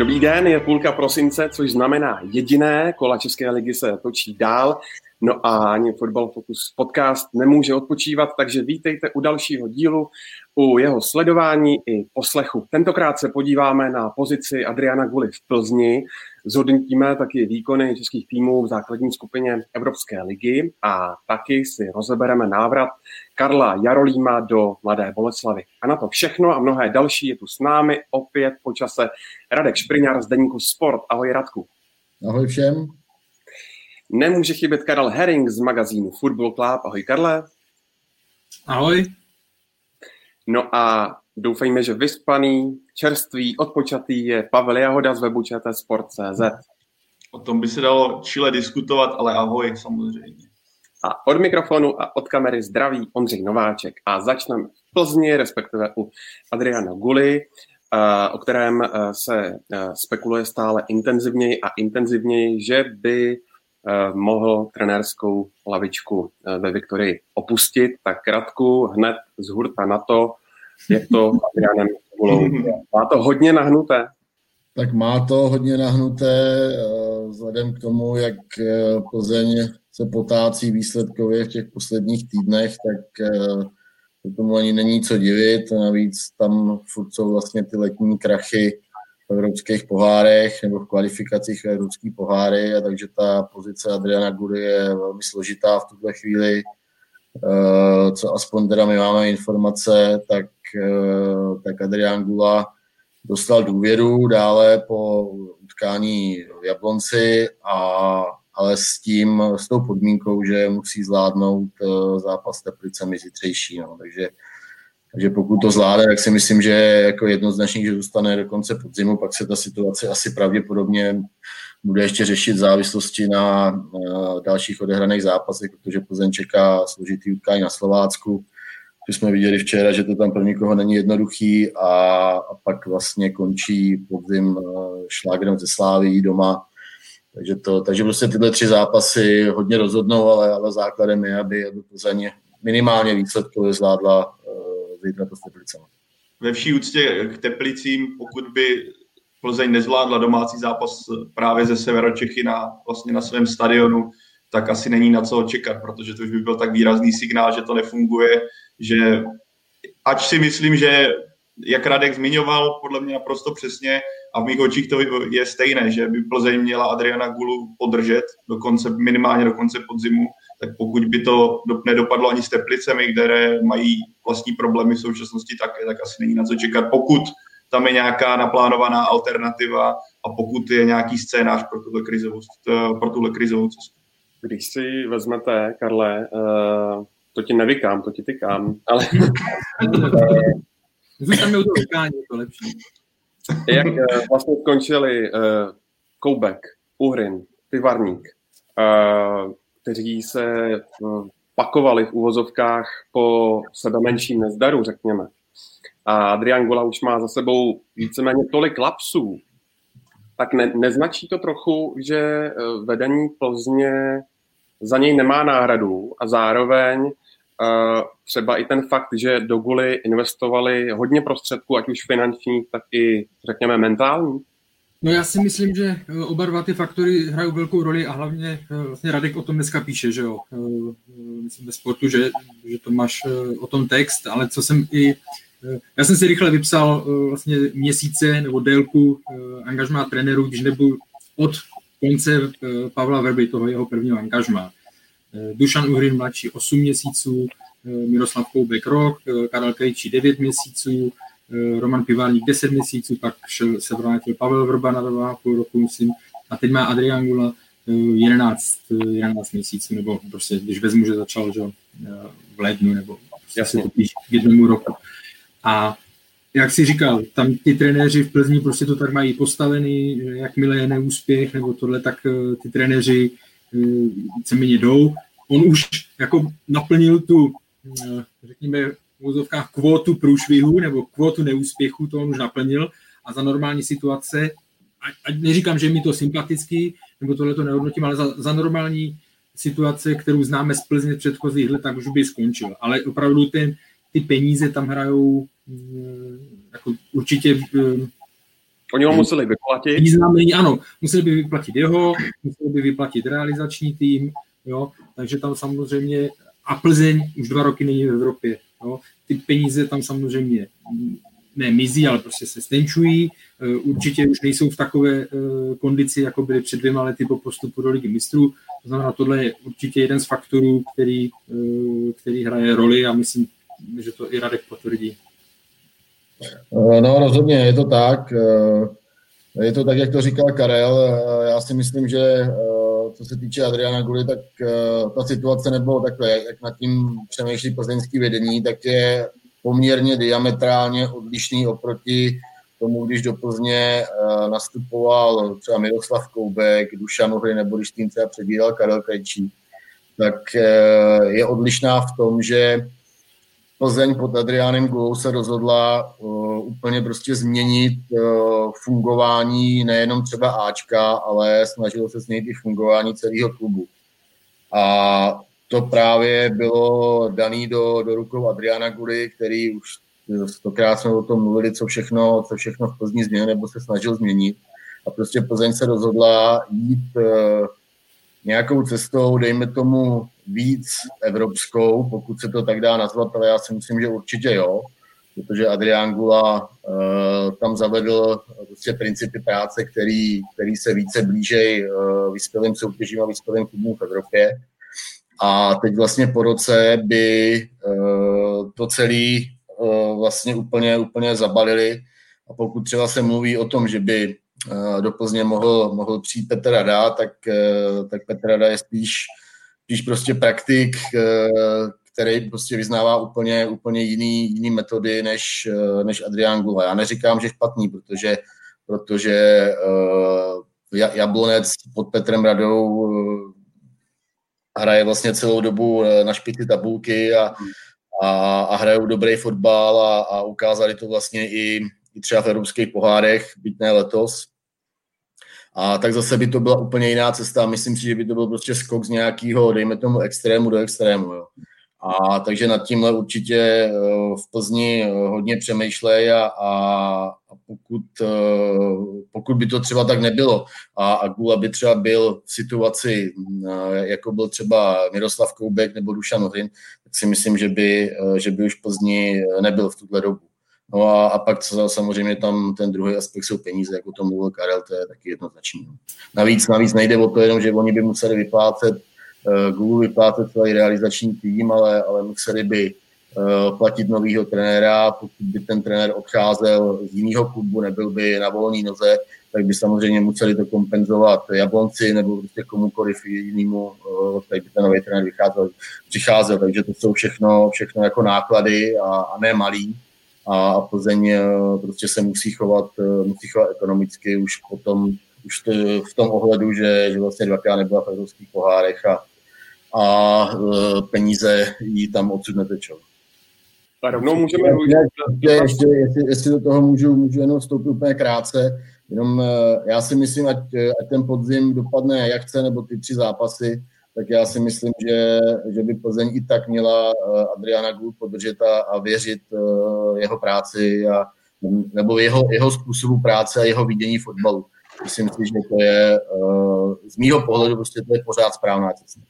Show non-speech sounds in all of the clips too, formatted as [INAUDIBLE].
Dobrý den, je půlka prosince, což znamená jediné, kola České ligy se točí dál, no a ani Football Focus podcast nemůže odpočívat, takže vítejte u dalšího dílu, u jeho sledování i poslechu. Tentokrát se podíváme na pozici Adriana Guli v Plzni, zhodnotíme taky výkony českých týmů v základní skupině Evropské ligy a taky si rozebereme návrat Karla Jarolíma do Mladé Boleslavy. A na to všechno a mnohé další je tu s námi opět po čase Radek Špriňar z Deníku Sport. Ahoj Radku. Ahoj všem. Nemůže chybět Karel Herring z magazínu Football Club. Ahoj Karle. Ahoj. No a doufejme, že vyspaný, čerstvý, odpočatý je Pavel Jahoda z webu Sport.cz. O tom by se dalo čile diskutovat, ale ahoj samozřejmě. A od mikrofonu a od kamery zdraví Ondřej Nováček. A začneme v Plzni, respektive u Adriana Guli, o kterém se spekuluje stále intenzivněji a intenzivněji, že by mohl trenérskou lavičku ve Viktorii opustit. Tak Radku hned z hurta na to, jak to [LAUGHS] Adrianem Gulou. Má to hodně nahnuté? Tak má to hodně nahnuté, vzhledem k tomu, jak Plzeň se potácí výsledkově v těch posledních týdnech, tak to tomu ani není co divit. Navíc tam furt jsou vlastně ty letní krachy v evropských pohárech nebo v kvalifikacích evropských poháry, a takže ta pozice Adriana Gury je velmi složitá v tuto chvíli. Co aspoň teda my máme informace, tak, tak Adrian Gula dostal důvěru dále po utkání v Jablonci a ale s tím, s tou podmínkou, že musí zvládnout eh, zápas Teplicemi zítřejší. No. Takže, takže pokud to zvládne, tak si myslím, že jako jednoznačně, že zůstane do konce podzimu, pak se ta situace asi pravděpodobně bude ještě řešit v závislosti na, na dalších odehraných zápasech, protože Plzeň čeká složitý utkání na Slovácku. Že jsme viděli včera, že to tam pro nikoho není jednoduchý a, a pak vlastně končí podzim eh, šlágrem ze Slávy doma takže, to, takže prostě tyhle tři zápasy hodně rozhodnou, ale, ale základem je, aby, aby Plzeň minimálně výsledkově zvládla uh, zítra to s Teplicemi. Ve vší úctě k Teplicím, pokud by Plzeň nezvládla domácí zápas právě ze Severočechy na, vlastně na svém stadionu, tak asi není na co očekat, protože to už by byl tak výrazný signál, že to nefunguje, že ač si myslím, že jak Radek zmiňoval, podle mě naprosto přesně, a v mých očích to je stejné, že by Plzeň měla Adriana Gulu podržet do konce, minimálně do konce podzimu, tak pokud by to nedopadlo ani s Teplicemi, které mají vlastní problémy v současnosti také, tak asi není na co čekat, pokud tam je nějaká naplánovaná alternativa a pokud je nějaký scénář pro tuhle krizovou, pro tuhle krizovou cestu. Když si vezmete, Karle, uh, to ti nevykám, to ti tykám, ale... [LAUGHS] Zůstaneme u toho vykání, je to lepší. Jak uh, vlastně skončili uh, Koubek, Uhrin, Pivarník, uh, kteří se uh, pakovali v úvozovkách po sebe menším nezdaru, řekněme. A Adrian Gola už má za sebou víceméně tolik lapsů, tak ne, neznačí to trochu, že vedení Plzně za něj nemá náhradu a zároveň třeba i ten fakt, že do Guly investovali hodně prostředků, ať už finančních, tak i, řekněme, mentální? No já si myslím, že eh, oba dva ty faktory hrají velkou roli a hlavně eh, vlastně Radek o tom dneska píše, že jo. Eh, myslím ve sportu, že, že to máš o tom text, ale co jsem i já jsem si rychle vypsal vlastně měsíce nebo délku angažmá trenérů, když nebyl od konce Pavla Verby, toho jeho prvního angažmá. Dušan Uhrin mladší 8 měsíců, Miroslav Koubek rok, Karel Krejčí 9 měsíců, Roman Pivárník 10 měsíců, pak šel, se vrátil Pavel Vrba na 2,5 roku, myslím, a teď má Adrian Gula 11, 11 měsíců, nebo prostě, když vezmu, že začal že, v lednu, nebo prostě Jasně. to k jednomu roku. A jak si říkal, tam ty trenéři v Plzni prostě to tak mají postavený, jakmile je neúspěch nebo tohle, tak ty trenéři víceméně jdou. On už jako naplnil tu, řekněme, v úzovkách kvótu průšvihu nebo kvótu neúspěchu, to on už naplnil a za normální situace, a neříkám, že je mi to sympatický, nebo tohle to nehodnotím, ale za, za normální situace, kterou známe z Plzně předchozích let, tak už by skončil. Ale opravdu ten, ty peníze tam hrajou jako určitě Oni ho museli vyplatit. Významný, ano, museli by vyplatit jeho, museli by vyplatit realizační tým, jo, takže tam samozřejmě, a Plzeň už dva roky není v Evropě, jo, ty peníze tam samozřejmě ne mizí, ale prostě se stenčují, e, určitě už nejsou v takové e, kondici, jako byly před dvěma lety po postupu do ligy mistrů, to znamená, tohle je určitě jeden z faktorů, který, e, který hraje roli a myslím, že to i Radek potvrdí. Eh, no rozhodně, je to tak. Eh, je to tak, jak to říkal Karel. Eh, já si myslím, že co se týče Adriana Guly, tak ta situace nebyla takhle, jak nad tím přemýšlí plzeňský vedení, tak je poměrně diametrálně odlišný oproti tomu, když do Plzně nastupoval třeba Miroslav Koubek, Dušan Uhry nebo když tým třeba přebíral Karel Krejčí, tak je odlišná v tom, že Plzeň pod Adriánem Gulou se rozhodla uh, úplně prostě změnit uh, fungování nejenom třeba Ačka, ale snažilo se změnit i fungování celého klubu. A to právě bylo daný do, do rukou Adriana Guly, který už stokrát jsme o tom mluvili, co všechno, co všechno v Plzni změnil nebo se snažil změnit. A prostě Plzeň se rozhodla jít uh, nějakou cestou, dejme tomu víc evropskou, pokud se to tak dá nazvat, ale já si myslím, že určitě jo, protože Adrián Gula uh, tam zavedl prostě principy práce, který, který se více blížej uh, vyspělým soutěžím a vyspělým klubům v Evropě. A teď vlastně po roce by uh, to celé vlastně úplně, úplně zabalili. A pokud třeba se mluví o tom, že by do Plzně mohl, mohl přijít Petr Rada, tak, tak Petr Rada je spíš spíš prostě praktik, eh, který prostě vyznává úplně, úplně jiný, jiný metody než, eh, než Adrián Gula. Já neříkám, že špatný, protože, protože uh, Jablonec pod Petrem Radou hraje vlastně celou dobu na špici tabulky a, a, a hrajou dobrý fotbal a, a ukázali to vlastně i, i třeba v evropských pohárech, byť ne letos. A tak zase by to byla úplně jiná cesta. Myslím si, že by to byl prostě skok z nějakého, dejme tomu, extrému do extrému. Jo. A takže nad tímhle určitě eh, v Plzni eh, hodně přemýšlej a, a, pokud, eh, pokud by to třeba tak nebylo a, a Gula by třeba byl v situaci, jako byl třeba Miroslav Koubek nebo Dušan Hrin, tak si myslím, že by, že by už Plzni nebyl v tuhle dobu. No a, a pak co, samozřejmě tam ten druhý aspekt jsou peníze, jako to mluvil Karel, to je taky jednoznačný. No. Navíc, navíc nejde o to jenom, že oni by museli vyplácet, uh, Google vyplácet celý realizační tým, ale, ale museli by uh, platit novýho trenéra, pokud by ten trenér odcházel z jiného klubu, nebyl by na volné noze, tak by samozřejmě museli to kompenzovat Jablonci nebo prostě komukoliv jinému, uh, tak by ten nový trenér vycházel, přicházel, takže to jsou všechno, všechno jako náklady a, a ne malý a Plzeň eh, prostě se musí chovat, eh, musí chovat ekonomicky už potom, už to, v tom ohledu, že, že vlastně dvakrát nebyla v evropských pohárech a, a eh, peníze jí tam odsud netečou. A rovnou můžeme... Ještě, ještě, jestli, jestli do toho můžu, můžu jenom vstoupit úplně krátce, jenom já si myslím, ať, ať ten podzim dopadne jak chce, nebo ty tři zápasy, tak já si myslím, že, že by Plzeň i tak měla eh, Adriana Gul podržet a, a věřit uh, jeho práci a, nebo jeho, jeho způsobu práce a jeho vidění fotbalu. Myslím si, že to je uh, z mýho pohledu prostě to je pořád správná cesta.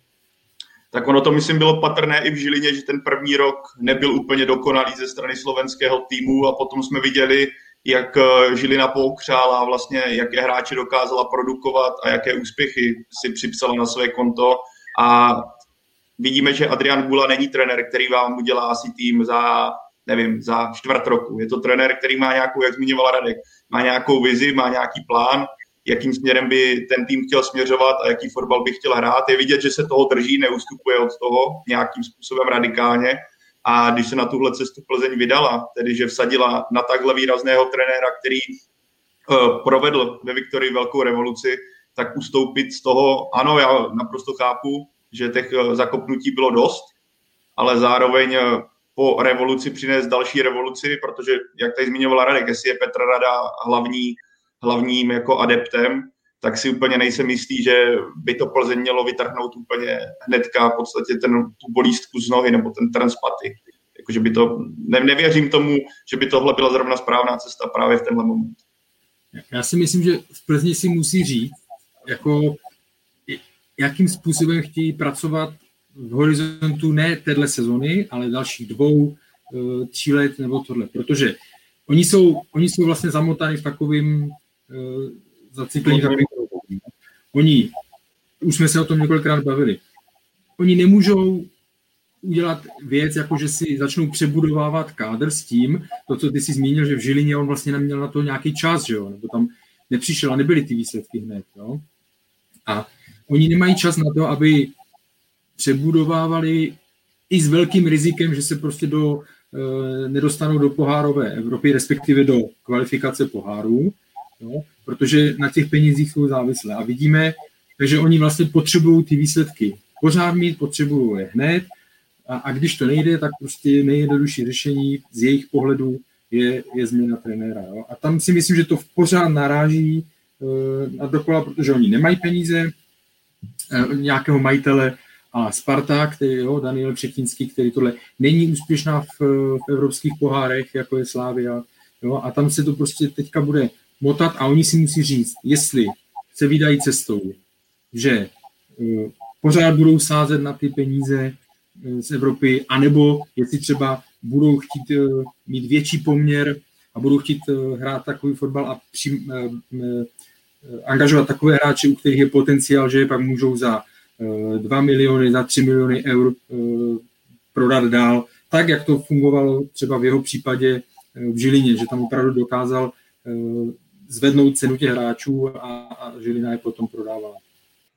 Tak ono to, myslím, bylo patrné i v Žilině, že ten první rok nebyl úplně dokonalý ze strany slovenského týmu a potom jsme viděli, jak Žilina poukřála, vlastně jaké hráče dokázala produkovat a jaké úspěchy si připsala na své konto a vidíme, že Adrian Gula není trenér, který vám udělá asi tým za, nevím, za čtvrt roku. Je to trenér, který má nějakou, jak zmiňoval Radek, má nějakou vizi, má nějaký plán, jakým směrem by ten tým chtěl směřovat a jaký fotbal by chtěl hrát. Je vidět, že se toho drží, neustupuje od toho nějakým způsobem radikálně. A když se na tuhle cestu Plzeň vydala, tedy že vsadila na takhle výrazného trenéra, který uh, provedl ve Viktorii velkou revoluci, tak ustoupit z toho, ano, já naprosto chápu, že těch zakopnutí bylo dost, ale zároveň po revoluci přinést další revoluci, protože, jak tady zmiňovala Radek, jestli je Petr Rada hlavní, hlavním jako adeptem, tak si úplně nejsem jistý, že by to Plzeň mělo vytrhnout úplně hnedka v podstatě ten, tu bolístku z nohy nebo ten transpaty. Jakože by to, ne, nevěřím tomu, že by tohle byla zrovna správná cesta právě v tenhle moment. Já si myslím, že v Plzni si musí říct, jako jakým způsobem chtějí pracovat v horizontu ne téhle sezony, ale dalších dvou, eh, tří let nebo tohle, protože oni jsou, oni jsou vlastně zamotáni v takovým eh, zaciklení takovým Oni, už jsme se o tom několikrát bavili, oni nemůžou udělat věc, jako že si začnou přebudovávat kádr s tím, to, co ty si zmínil, že v Žilině on vlastně neměl na to nějaký čas, že jo, nebo tam nepřišel a nebyly ty výsledky hned, jo. A oni nemají čas na to, aby přebudovávali i s velkým rizikem, že se prostě do, e, nedostanou do pohárové Evropy, respektive do kvalifikace pohárů, jo, protože na těch penězích jsou závislé. A vidíme, takže oni vlastně potřebují ty výsledky pořád mít, potřebují je hned a, a když to nejde, tak prostě nejjednodušší řešení z jejich pohledu je, je změna trenéra. Jo. A tam si myslím, že to pořád naráží na dokola, protože oni nemají peníze, e, nějakého majitele a Sparta, který, jo, Daniel Přetínský, který tohle není úspěšná v, v evropských pohárech, jako je Slávia, jo, a tam se to prostě teďka bude motat a oni si musí říct, jestli se vydají cestou, že uh, pořád budou sázet na ty peníze z Evropy, anebo jestli třeba budou chtít mít větší poměr a budou chtít hrát takový fotbal a při, uh, angažovat takové hráče, u kterých je potenciál, že je pak můžou za 2 miliony, za 3 miliony eur prodat dál, tak, jak to fungovalo třeba v jeho případě v Žilině, že tam opravdu dokázal zvednout cenu těch hráčů a, Žilina je potom prodávala.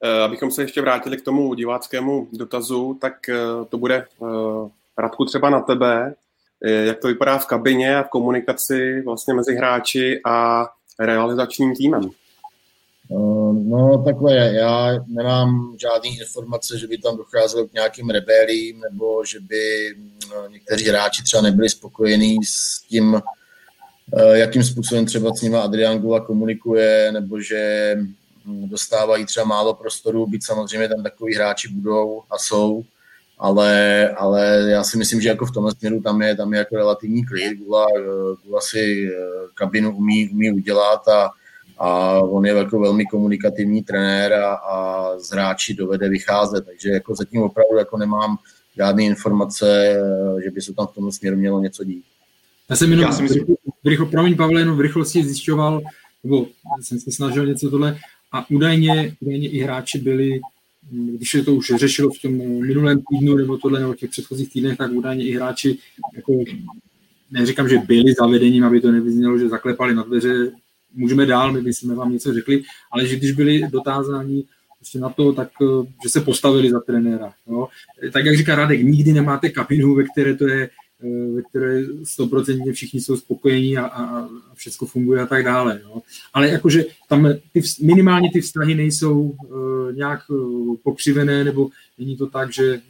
Eh, abychom se ještě vrátili k tomu diváckému dotazu, tak eh, to bude eh, Radku třeba na tebe. Jak to vypadá v kabině a v komunikaci vlastně mezi hráči a realizačním týmem? No takhle, já nemám žádné informace, že by tam docházelo k nějakým rebelím, nebo že by někteří hráči třeba nebyli spokojení s tím, Eh, jakým způsobem třeba s nima Adrian Gula komunikuje, nebo že hm, dostávají třeba málo prostoru, byť samozřejmě tam takový hráči budou a jsou, ale, ale já si myslím, že jako v tomhle směru tam je, tam je jako relativní klid, Gula, eh, Gula si eh, kabinu umí, umí udělat a, a on je jako velmi komunikativní trenér a, a z hráči dovede vycházet, takže jako zatím opravdu jako nemám žádné informace, že by se tam v tomhle směru mělo něco dít. Já jsem jenom, Já si myslím... v rychlo, promiň Pavle, jenom v rychlosti zjišťoval, nebo jsem se snažil něco tohle, a údajně, údajně i hráči byli, když se to už řešilo v tom minulém týdnu nebo tohle, nebo těch předchozích týdnech, tak údajně i hráči, jako, neříkám, že byli zavedením, aby to nevyznělo, že zaklepali na dveře, můžeme dál, my bychom vám něco řekli, ale že když byli dotázáni prostě na to, tak že se postavili za trenéra. Jo. Tak jak říká Radek, nikdy nemáte kabinu, ve které to je ve které stoprocentně všichni jsou spokojení a, a, všechno funguje a tak dále. No. Ale jakože tam ty, minimálně ty vztahy nejsou uh, nějak uh, pokřivené, nebo není to tak, že,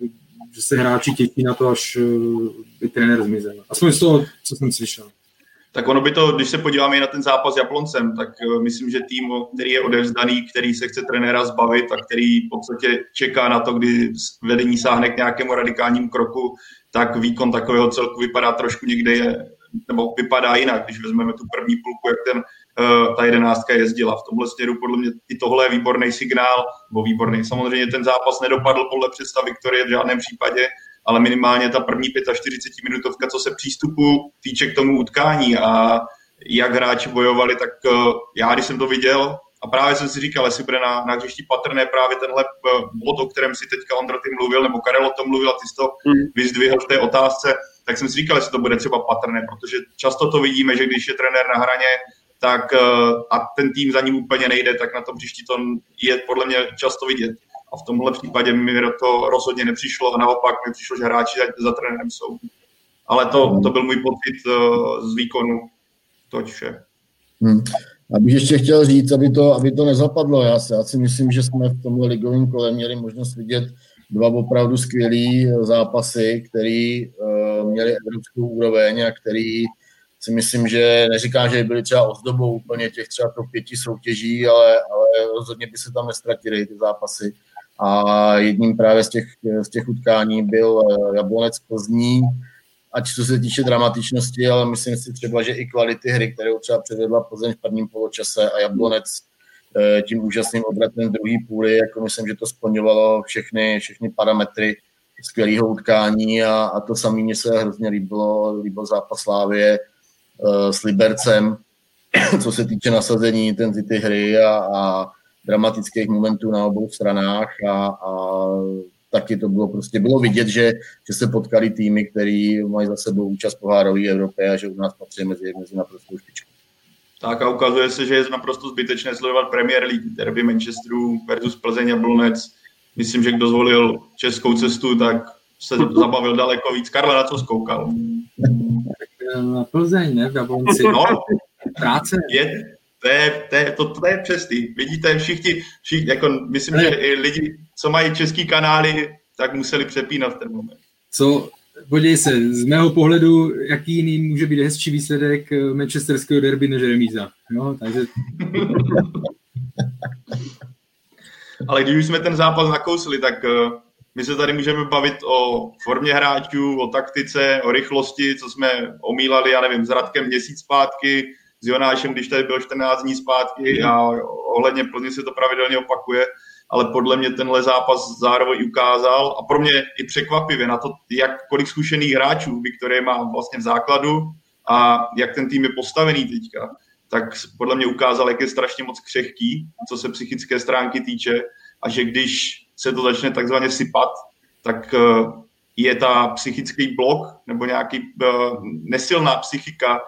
uh, že se hráči těší na to, až uh, by trenér zmizel. Aspoň z toho, co jsem slyšel. Tak ono by to, když se podíváme na ten zápas s Japloncem, tak uh, myslím, že tým, který je odevzdaný, který se chce trenéra zbavit a který v podstatě čeká na to, kdy vedení sáhne k nějakému radikálnímu kroku, tak výkon takového celku vypadá trošku někde je, nebo vypadá jinak, když vezmeme tu první půlku, jak ten, uh, ta jedenáctka jezdila. V tomhle směru podle mě i tohle je výborný signál, nebo výborný. Samozřejmě ten zápas nedopadl podle představ Viktorie v žádném případě, ale minimálně ta první 45 minutovka, co se přístupu týče k tomu utkání a jak hráči bojovali, tak uh, já, když jsem to viděl, a právě jsem si říkal, jestli bude na, na hřišti patrné právě tenhle eh, bod, o kterém si teďka Ondra ty mluvil, nebo Karel o tom mluvil a ty jsi to hmm. vyzdvihl v té otázce, tak jsem si říkal, jestli to bude třeba patrné, protože často to vidíme, že když je trenér na hraně, tak eh, a ten tým za ním úplně nejde, tak na tom příští to je podle mě často vidět. A v tomhle případě mi to rozhodně nepřišlo a naopak mi přišlo, že hráči za trenérem jsou. Ale to, to byl můj pocit uh, z výkonu. Toť vše. Hmm. Abych ještě chtěl říct, aby to, aby to nezapadlo. Já si, já si myslím, že jsme v tomhle ligovém kole měli možnost vidět dva opravdu skvělé zápasy, které uh, měly evropskou úroveň a který si myslím, že neříkám, že byly třeba ozdobou úplně těch třeba top pěti soutěží, ale, ale rozhodně by se tam nestratily ty zápasy. A jedním právě z těch, z těch utkání byl eh, Jablonec Plzní, ať co se týče dramatičnosti, ale myslím si třeba, že i kvality hry, kterou třeba předvedla Plzeň v prvním poločase a Jablonec eh, tím úžasným obratem druhý půly, jako myslím, že to splňovalo všechny, všechny parametry skvělého utkání a, a to samé mě se hrozně líbilo, líbil zápas Slávě uh, s Libercem, co se týče nasazení intenzity hry a, a dramatických momentů na obou stranách a, a taky to bylo prostě, bylo vidět, že, že se potkali týmy, který mají za sebou účast pohárové Evropy a že u nás patří mezi, mezi naprostou špičku. Tak a ukazuje se, že je naprosto zbytečné sledovat Premier League, derby Manchesteru versus Plzeň a Blonec. Myslím, že kdo zvolil českou cestu, tak se zabavil daleko víc. Karle, na co zkoukal? Na Plzeň, ne? V Jablonci. No, Práce. Je, to je, to je, to, to je přesný. Vidíte, všichni, všichni jako myslím, že i lidi, co mají český kanály, tak museli přepínat v ten moment. Co, podívej se, z mého pohledu, jaký jiný může být hezčí výsledek eh, manchesterského derby než remíza. No, takže... [LAUGHS] Ale když už jsme ten zápas nakousli, tak uh, my se tady můžeme bavit o formě hráčů, o taktice, o rychlosti, co jsme omílali, já nevím, s Radkem měsíc zpátky, s Jonášem, když tady byl 14 dní zpátky a ohledně Plně se to pravidelně opakuje, ale podle mě tenhle zápas zároveň ukázal a pro mě i překvapivě na to, jak kolik zkušených hráčů Viktorie má vlastně v základu a jak ten tým je postavený teďka, tak podle mě ukázal, jak je strašně moc křehký, co se psychické stránky týče a že když se to začne takzvaně sypat, tak eh, je ta psychický blok nebo nějaký eh, nesilná psychika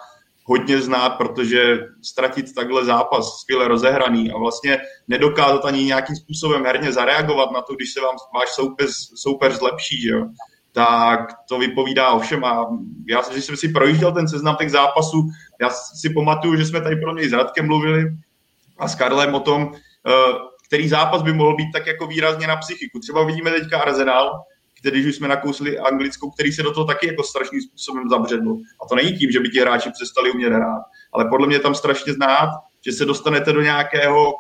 hodně znát, protože ztratit takhle zápas skvěle rozehraný a vlastně nedokázat ani nějakým způsobem herně zareagovat na to, když se vám váš soupeř, soupeř zlepší, že jo, tak to vypovídá o všem. A já, když jsem si projížděl ten seznam těch zápasů, já si pamatuju, že jsme tady pro něj s Radkem mluvili a s Karlem o tom, eh, který zápas by mohl být tak jako výrazně na psychiku. Třeba vidíme teďka Arsenal, když už jsme nakousli anglickou, který se do toho taky jako strašným způsobem zabředl. A to není tím, že by ti hráči přestali umět hrát, ale podle mě tam strašně znát, že se dostanete do nějakého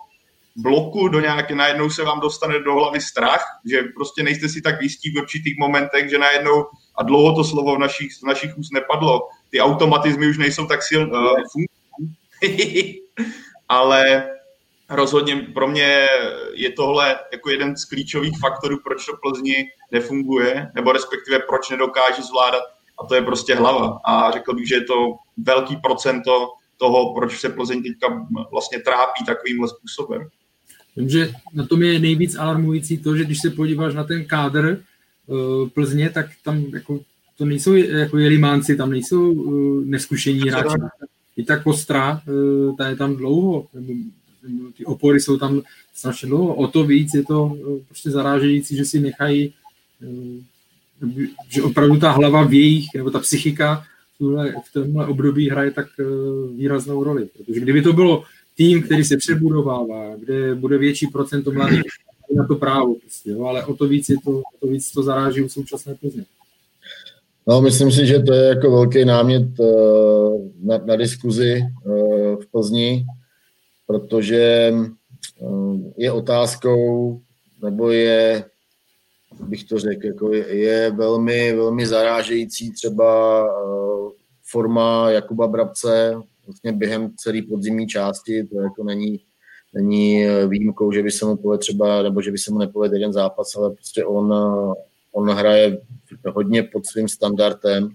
bloku, do nějaké, najednou se vám dostane do hlavy strach, že prostě nejste si tak jistí v určitých momentech, že najednou, a dlouho to slovo v našich, v našich úst nepadlo, ty automatizmy už nejsou tak silné, uh, [LAUGHS] ale rozhodně pro mě je tohle jako jeden z klíčových faktorů, proč to Plzni nefunguje, nebo respektive proč nedokáže zvládat, a to je prostě hlava. A řekl bych, že je to velký procento toho, proč se Plzeň teďka vlastně trápí takovýmhle způsobem. Vím, že na tom je nejvíc alarmující to, že když se podíváš na ten kádr uh, Plzně, tak tam jako, to nejsou jako jelimánci, tam nejsou uh, neskušení hráči. I ta kostra, uh, ta je tam dlouho, nebo ty opory jsou tam strašně dlouho. O to víc je to eh, prostě zarážející, že si nechají, že opravdu ta hlava v jejich, nebo ta psychika v tomhle období hraje tak eh, výraznou roli. Protože kdyby to bylo tým, který se přebudovává, kde bude větší procento mladých, na to právo, prostě, jo, ale o to víc je to, o to víc to zaráží u současné Plzně. No, myslím si, že to je jako velký námět uh, na, na diskuzi uh, v Plzni protože eh, je otázkou, nebo je, bych to řekl, jako je, je velmi, velmi zarážející třeba eh, forma Jakuba Brabce vlastně během celé podzimní části, to jako není, není výjimkou, že by se mu povedl třeba, nebo že by se mu nepovedl jeden zápas, ale prostě on, on hraje hodně pod svým standardem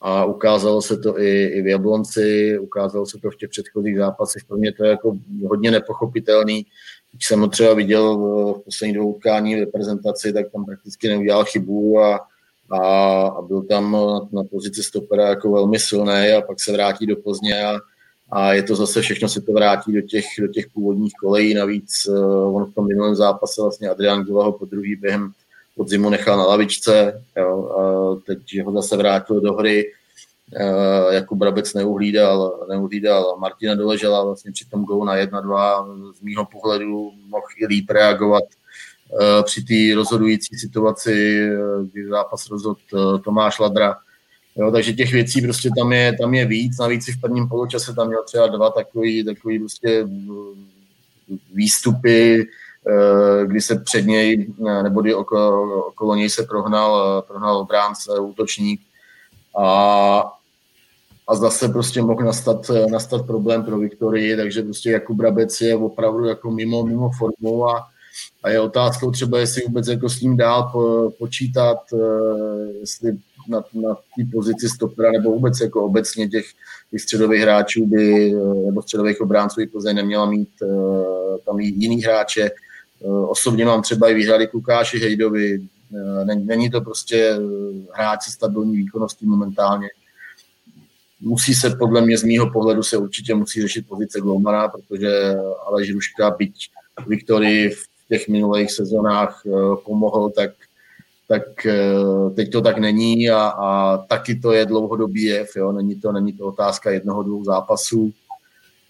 a ukázalo se to i, i v Jablonci, ukázalo se to v těch předchozích zápasech. Pro mě to je jako hodně nepochopitelný. Když jsem ho třeba viděl v posledních dvou utkání v reprezentaci, tak tam prakticky neudělal chybu a, a, a byl tam na, na pozici stopera jako velmi silný a pak se vrátí do Plzně a, a je to zase všechno se to vrátí do těch, do těch původních kolejí. Navíc uh, on v tom minulém zápase vlastně Adrian Gula ho po druhý během podzimu nechal na lavičce, jo, a teď ho zase vrátil do hry. Jakub Brabec neuhlídal, neuhlídal Martina Doležela vlastně při tom golu na 1-2 z mýho pohledu mohl i líp reagovat uh, při té rozhodující situaci, kdy zápas rozhodl Tomáš Ladra. Jo, takže těch věcí prostě tam je, tam je víc, navíc i v prvním poločase tam měl třeba dva takový, takový prostě výstupy, Eh, kdy se před něj, eh, nebo kdy okolo, okolo něj se prohnal, eh, prohnal bránce, útočník. A, a zase prostě mohl nastat, nastat problém pro Viktorii, takže prostě Jakub Brabec je opravdu jako mimo, mimo formu a, a je otázkou třeba, jestli vůbec jako s ním dál po, počítat, jestli na, na té pozici stopera nebo vůbec jako obecně těch, těch středových hráčů by, nebo středových obránců by Plzeň neměla mít tam jiný hráče, Eh, osobně mám třeba i výhrady k Lukáši Hejdovi. Eh, není to prostě eh, hráč se stabilní výkonností momentálně. Musí se podle mě z mýho pohledu se určitě musí řešit pozice Glomara, protože Aleš Ruška, byť Viktorii v těch minulých sezónách pomohl, tak, tak teď to tak není a, a taky to je dlouhodobý jev. Jo? Není, to, není to otázka jednoho, dvou zápasů.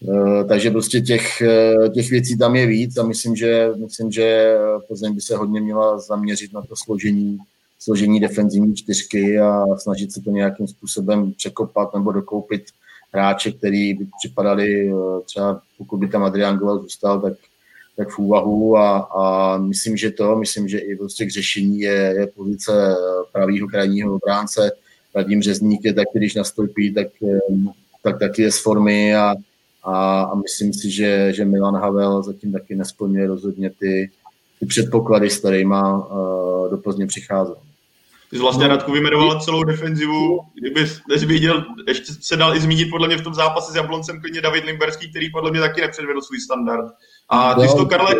Eh, takže prostě těch, eh, těch věcí tam je víc a myslím, že, myslím, že Plzeň by se hodně měla zaměřit na to složení, složení defenzivní čtyřky a snažit se to nějakým způsobem překopat nebo dokoupit hráče, který by připadali eh, třeba, pokud by tam Adrian Gola zůstal, tak, tak v úvahu a, a myslím, že to, myslím, že i prostě k řešení je, je pozice pravýho krajního obránce. Radim Řezník je taky, když nastoupí, tak, tak taky je z formy a, a, a myslím si, že, že Milan Havel zatím taky nesplňuje rozhodně ty, ty předpoklady, s kterými uh, do Plzně přicházel. Ty jsi vlastně Radku vyjmenoval celou defenzivu, kdyby nezvěděl, ještě se dal i zmínit podle mě v tom zápase s Jabloncem klidně David Limberský, který podle mě taky nepředvedl svůj standard. A ty jsi to, Karle,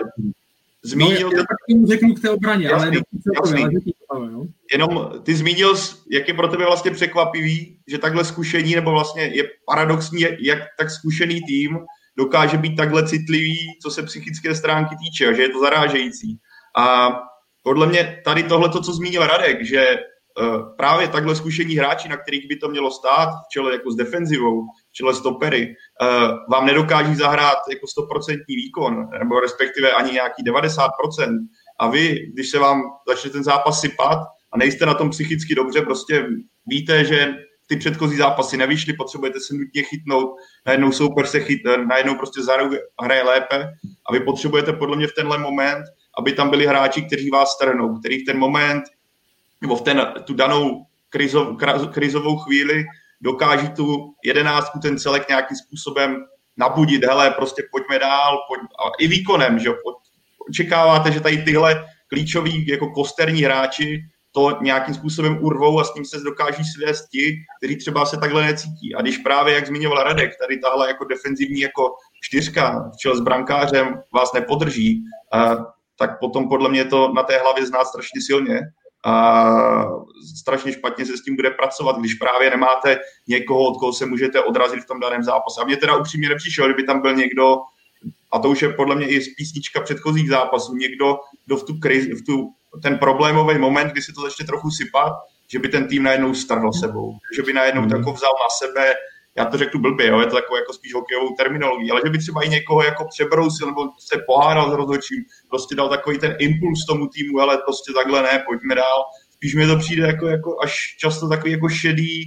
zmínil... No, já, já řeknu k té obraně, jasný, ale, jasný. ale no. Jenom ty zmínil, jak je pro tebe vlastně překvapivý, že takhle zkušení, nebo vlastně je paradoxní, jak tak zkušený tým dokáže být takhle citlivý, co se psychické stránky týče, a že je to zarážející. A podle mě tady tohle, co zmínil Radek, že uh, právě takhle zkušení hráči, na kterých by to mělo stát, v čele jako s defenzivou, v čele stopery, uh, vám nedokáží zahrát jako 100% výkon, nebo respektive ani nějaký 90%. A vy, když se vám začne ten zápas sypat a nejste na tom psychicky dobře, prostě víte, že ty předchozí zápasy nevyšly, potřebujete se nutně chytnout, najednou souper se chyt, najednou prostě hraje lépe a vy potřebujete podle mě v tenhle moment, aby tam byli hráči, kteří vás strhnou, který v ten moment nebo v ten, tu danou krizov, krizovou chvíli dokáží tu jedenáctku, ten celek nějakým způsobem nabudit, hele, prostě pojďme dál, pojď, a i výkonem, že očekáváte, že tady tyhle klíčoví jako kosterní hráči to nějakým způsobem urvou a s tím se dokáží svést ti, kteří třeba se takhle necítí. A když právě, jak zmiňoval Radek, tady tahle jako defenzivní jako čtyřka v čele s brankářem vás nepodrží, a, tak potom podle mě to na té hlavě znát strašně silně a strašně špatně se s tím bude pracovat, když právě nemáte někoho, od koho se můžete odrazit v tom daném zápase. A mě teda upřímně nepřišel, kdyby tam byl někdo, a to už je podle mě i z písnička předchozích zápasů, někdo, kdo v tu, krizi, v tu ten problémový moment, kdy si to začne trochu sypat, že by ten tým najednou strhl sebou, že by najednou mm. tako vzal na sebe, já to řeknu blbě, jo, je to takové jako spíš hokejovou terminologií, ale že by třeba i někoho jako přebrousil nebo se pohádal s rozhodčím, prostě dal takový ten impuls tomu týmu, ale prostě takhle ne, pojďme dál. Spíš mi to přijde jako, jako až často takový jako šedý,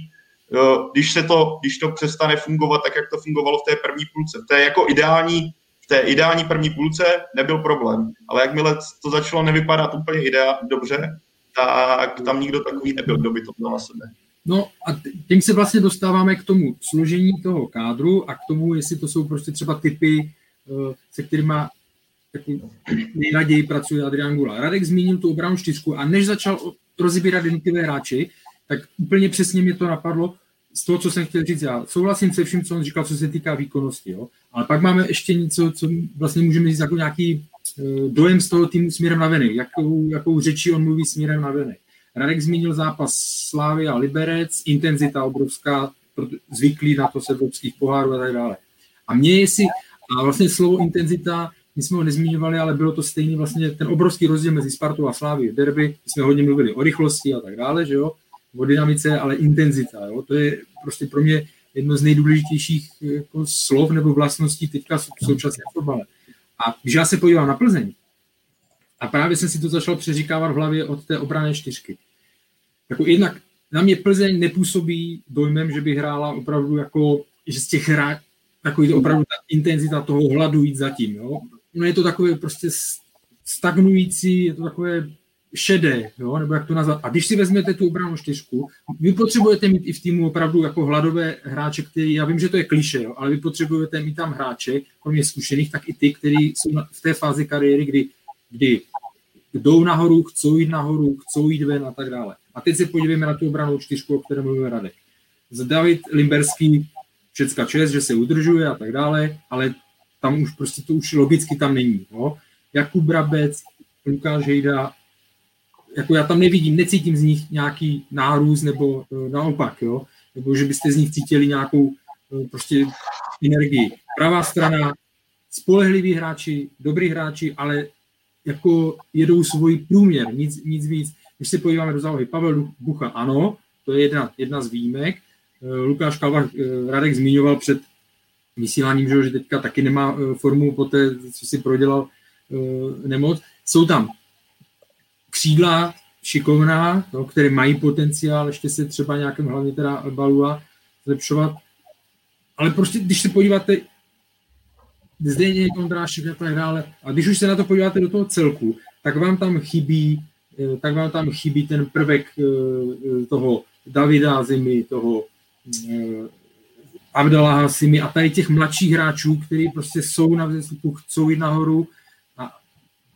když se to, když to přestane fungovat tak, jak to fungovalo v té první půlce. To je jako ideální v té ideální první půlce nebyl problém, ale jakmile to začalo nevypadat úplně idea, dobře, tak tam nikdo takový nebyl, kdo by to měl na sebe. No a tím se vlastně dostáváme k tomu složení toho kádru a k tomu, jestli to jsou prostě třeba typy, eh, se kterými nejraději pracuje Adrian Gula. Radek zmínil tu obranu čtyřku a než začal rozebírat jednotlivé hráči, tak úplně přesně mě to napadlo, z toho, co jsem chtěl říct, já souhlasím se vším, co on říkal, co se týká výkonnosti, jo? ale pak máme ještě něco, co vlastně můžeme říct jako nějaký uh, dojem z toho týmu směrem na venek, jakou, jakou řečí on mluví směrem na venek. Radek zmínil zápas Slávy a Liberec, intenzita obrovská, zvyklý na to se evropských pohárů a tak dále. A mě jestli, a vlastně slovo intenzita, my jsme ho nezmiňovali, ale bylo to stejný vlastně ten obrovský rozdíl mezi Spartou a Slávy v derby, jsme hodně mluvili o rychlosti a tak dále, že jo, o dynamice, ale intenzita. Jo? To je prostě pro mě jedno z nejdůležitějších jako slov nebo vlastností teďka v současné fotbale. A když já se podívám na Plzeň, a právě jsem si to začal přeříkávat v hlavě od té obrané čtyřky. Jako jednak na mě Plzeň nepůsobí dojmem, že by hrála opravdu jako, že z těch hrát, takový to opravdu ta intenzita toho hladu jít zatím. Jo? No je to takové prostě stagnující, je to takové šedé, jo? nebo jak to nazvat. A když si vezmete tu obranu čtyřku, vy potřebujete mít i v týmu opravdu jako hladové hráče, který, já vím, že to je kliše, jo? ale vy potřebujete mít tam hráče, kromě zkušených, tak i ty, kteří jsou v té fázi kariéry, kdy, kdy jdou nahoru, chcou jít nahoru, chcou jít ven a tak dále. A teď se podívejme na tu obranou čtyřku, o které mluvíme Radek. Z David Limberský, všecka čest, že se udržuje a tak dále, ale tam už prostě to už logicky tam není. Jo? Jakub Brabec, Lukáš Hejda, jako já tam nevidím, necítím z nich nějaký nárůst nebo uh, naopak, jo? nebo že byste z nich cítili nějakou uh, prostě energii. Pravá strana, spolehliví hráči, dobrý hráči, ale jako jedou svůj průměr, nic, nic víc. Když se podíváme do zálohy, Pavel Bucha, ano, to je jedna, jedna z výjimek. Eh, Lukáš Kalva Radek zmiňoval před vysíláním, že teďka taky nemá formu po té, co si prodělal nemoc. Jsou tam křídla šikovná, no, které mají potenciál ještě se třeba nějakým hlavně teda Balua zlepšovat. Ale prostě, když se podíváte, zde je Ondrášek a tak dále, a když už se na to podíváte do toho celku, tak vám tam chybí, eh, tak vám tam chybí ten prvek eh, eh, toho Davida Zimy, toho Abdallah Simi a tady těch mladších hráčů, kteří prostě jsou na vzestupu, chcou jít nahoru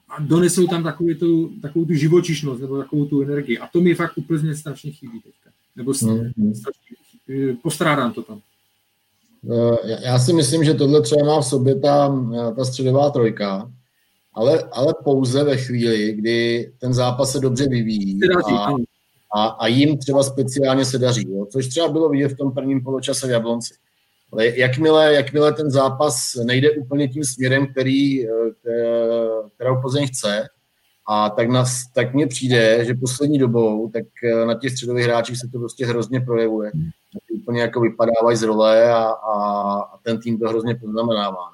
a donesou tam takovou tu, takovou tu živočišnost nebo takovou tu energii. A to mi fakt úplně strašně chybí teďka. Nebo mm-hmm. strašně, eh, postrádám to tam. Eh, já si myslím, že tohle třeba má v sobě ta, eh, ta středová trojka, ale, ale pouze ve chvíli, kdy ten zápas se dobře vyvíjí a, a, a jim třeba speciálně se daří, jo? což třeba bylo vidět v tom prvním poločase v Jablonci. Ale jakmile, jakmile ten zápas nejde úplně tím směrem, který, eh, kterou Plzeň chce, a tak, nás, tak mně přijde, že poslední dobou, tak eh, na těch středových hráčích se to prostě hrozně projevuje. Úplně jako vypadávají z role a, a, a ten tým to hrozně poznamenává.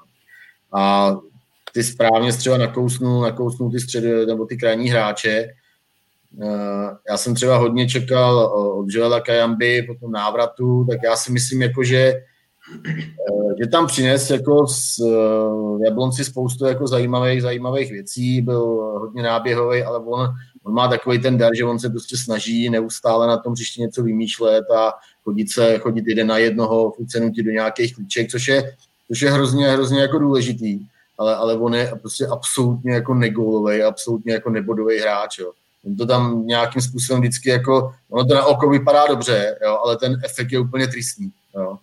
A ty správně třeba nakousnu, nakousnu ty středy, nebo ty krajní hráče. Eh, já jsem třeba hodně čekal od Joela Kajamby po tom návratu, tak já si myslím, jako, že že tam přines jako z uh, Jablonci spoustu jako zajímavých, zajímavých věcí, byl hodně náběhový, ale on, on má takový ten dar, že on se prostě snaží neustále na tom příště něco vymýšlet a chodit se, chodit jeden na jednoho, furt do nějakých klíček, což je, což je hrozně, hrozně jako důležitý, ale, ale on je prostě absolutně jako nególový, absolutně jako nebodový hráč, jo. On to tam nějakým způsobem vždycky jako, ono to na oko vypadá dobře, jo, ale ten efekt je úplně tristní, jo.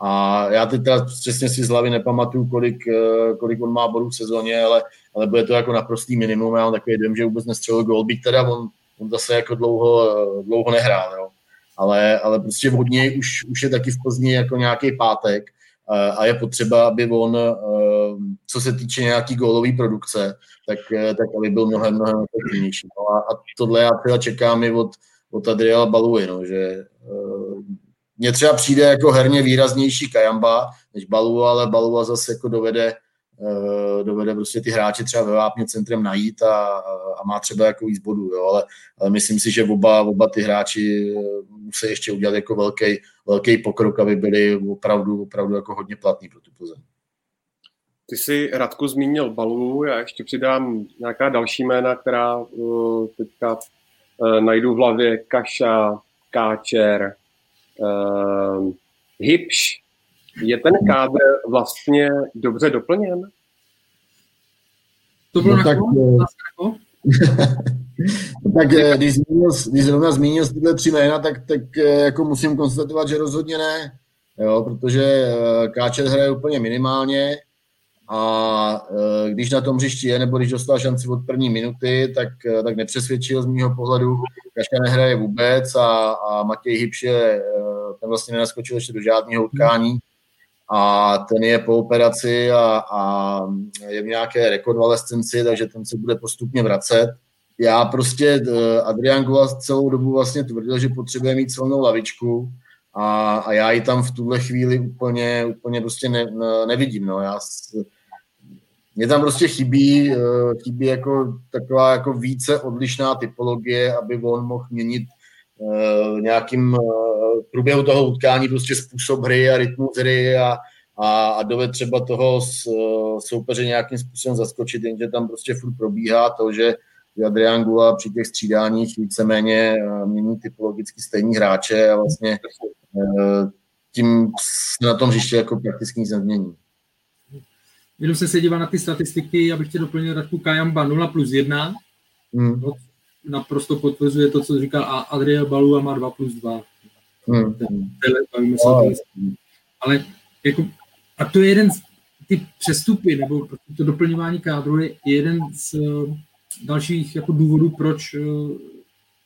A já teď teda přesně si z hlavy nepamatuju, kolik, eh, kolik on má bodů v sezóně, ale, ale bude to jako naprostý minimum. Já mám takový dojem, že vůbec nestřelil gol, byť teda on, on zase jako dlouho, dlouho nehrál. Jo. Ale, ale prostě od něj už, už je taky v Plzni jako nějaký pátek a je potřeba, aby on, co se týče nějaký gólový produkce, tak, tak aby byl mnohem, mnohem efektivnější. No a, a tohle já teda čekám i od, od Adriela Baluji, no, že mně třeba přijde jako herně výraznější Kajamba než Balu, ale Balu zase jako dovede, dovede prostě ty hráče třeba ve vápně centrem najít a, a má třeba jako víc bodů, jo, ale, ale myslím si, že oba, oba ty hráči eh, musí ještě udělat jako velký, velký pokrok, aby byli opravdu, opravdu jako hodně platní pro tu Plzeň. Ty jsi Radku zmínil Balu, já ještě přidám nějaká další jména, která uh, teďka uh, najdu v hlavě. Kaša, Káčer, Uh, Hipš, je ten kádr vlastně dobře doplněn? To bylo no, tak, [LAUGHS] tak eh, když, zmínil, když zrovna zmínil tyhle tři jména, tak, tak eh, jako musím konstatovat, že rozhodně ne, jo, protože eh, Káčer hraje úplně minimálně, a když na tom hřišti je, nebo když dostal šanci od první minuty, tak, tak nepřesvědčil z mého pohledu. Kaška nehraje vůbec a, a Matěj Hybš je, ten vlastně nenaskočil ještě do žádného utkání a ten je po operaci a, a je v nějaké rekonvalescenci, takže ten se bude postupně vracet. já prostě, Adrian Gula celou dobu vlastně tvrdil, že potřebuje mít silnou lavičku a, a já ji tam v tuhle chvíli úplně, úplně prostě ne, ne, nevidím. No. Já, mě tam prostě chybí, chybí jako taková jako více odlišná typologie, aby on mohl měnit nějakým uh, průběhu toho utkání prostě způsob hry a rytmus hry a, a, a dovede třeba toho s, uh, soupeře nějakým způsobem zaskočit, jenže tam prostě furt probíhá to, že Adrian Gula při těch střídáních víceméně mění typologicky stejní hráče a vlastně tím se na tom hřiště jako prakticky nic nezmění. Jenom se se dívá na ty statistiky, abych tě doplnil Radku Kajamba 0 plus 1. Hmm. Naprosto potvrzuje to, co říkal Adriel Balu a má 2 plus 2. Hmm. Bavíme se oh. Ale jako, a to je jeden z ty přestupy, nebo to doplňování kádru je jeden z uh, dalších jako důvodů, proč uh,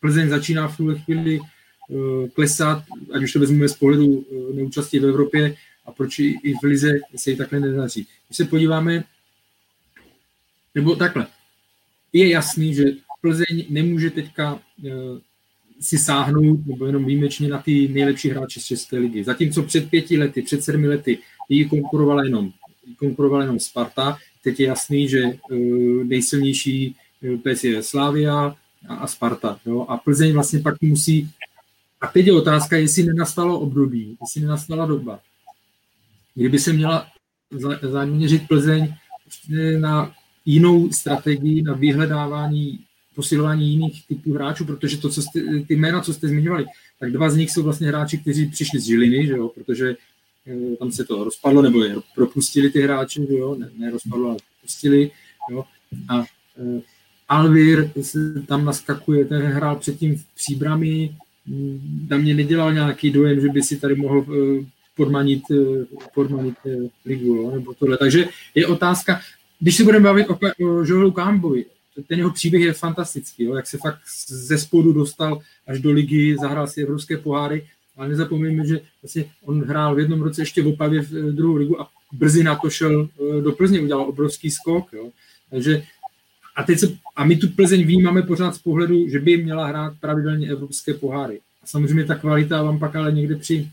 Plzeň začíná v tuhle chvíli uh, klesat, ať už to vezmeme z pohledu neúčastí v Evropě, a proč i v Lize se jí takhle nedaří. Když se podíváme, nebo takhle, je jasný, že Plzeň nemůže teďka uh, si sáhnout, nebo jenom výjimečně na ty nejlepší hráče z České ligy. Zatímco před pěti lety, před sedmi lety jí konkurovala jenom, konkurovala jenom Sparta, teď je jasný, že uh, nejsilnější pes je Slavia a, Sparta. Jo? A Plzeň vlastně pak musí a teď je otázka, jestli nenastalo období, jestli nenastala doba, kdyby se měla zaměřit Plzeň na jinou strategii, na vyhledávání, posilování jiných typů hráčů, protože to, co jste, ty jména, co jste zmiňovali, tak dva z nich jsou vlastně hráči, kteří přišli z Žiliny, že jo, protože eh, tam se to rozpadlo, nebo je propustili ty hráči, že jo, ne, ne rozpadlo, ale propustili, jo, a uh, Alvir se tam naskakuje, ten hrál předtím v příbrami, na mě nedělal nějaký dojem, že by si tady mohl uh, podmanit, podmanit ligu, jo, nebo tohle. Takže je otázka, když se budeme bavit o, o Joelu Kambovi, ten jeho příběh je fantastický, jo, jak se fakt ze spodu dostal až do ligy, zahrál si evropské poháry, ale nezapomeňme, že vlastně on hrál v jednom roce ještě v Opavě v eh, druhou ligu a brzy na to šel do Plzně, udělal obrovský skok. Jo. Takže a, teď se, a my tu Plzeň vnímáme pořád z pohledu, že by měla hrát pravidelně evropské poháry. A samozřejmě ta kvalita vám pak ale někde při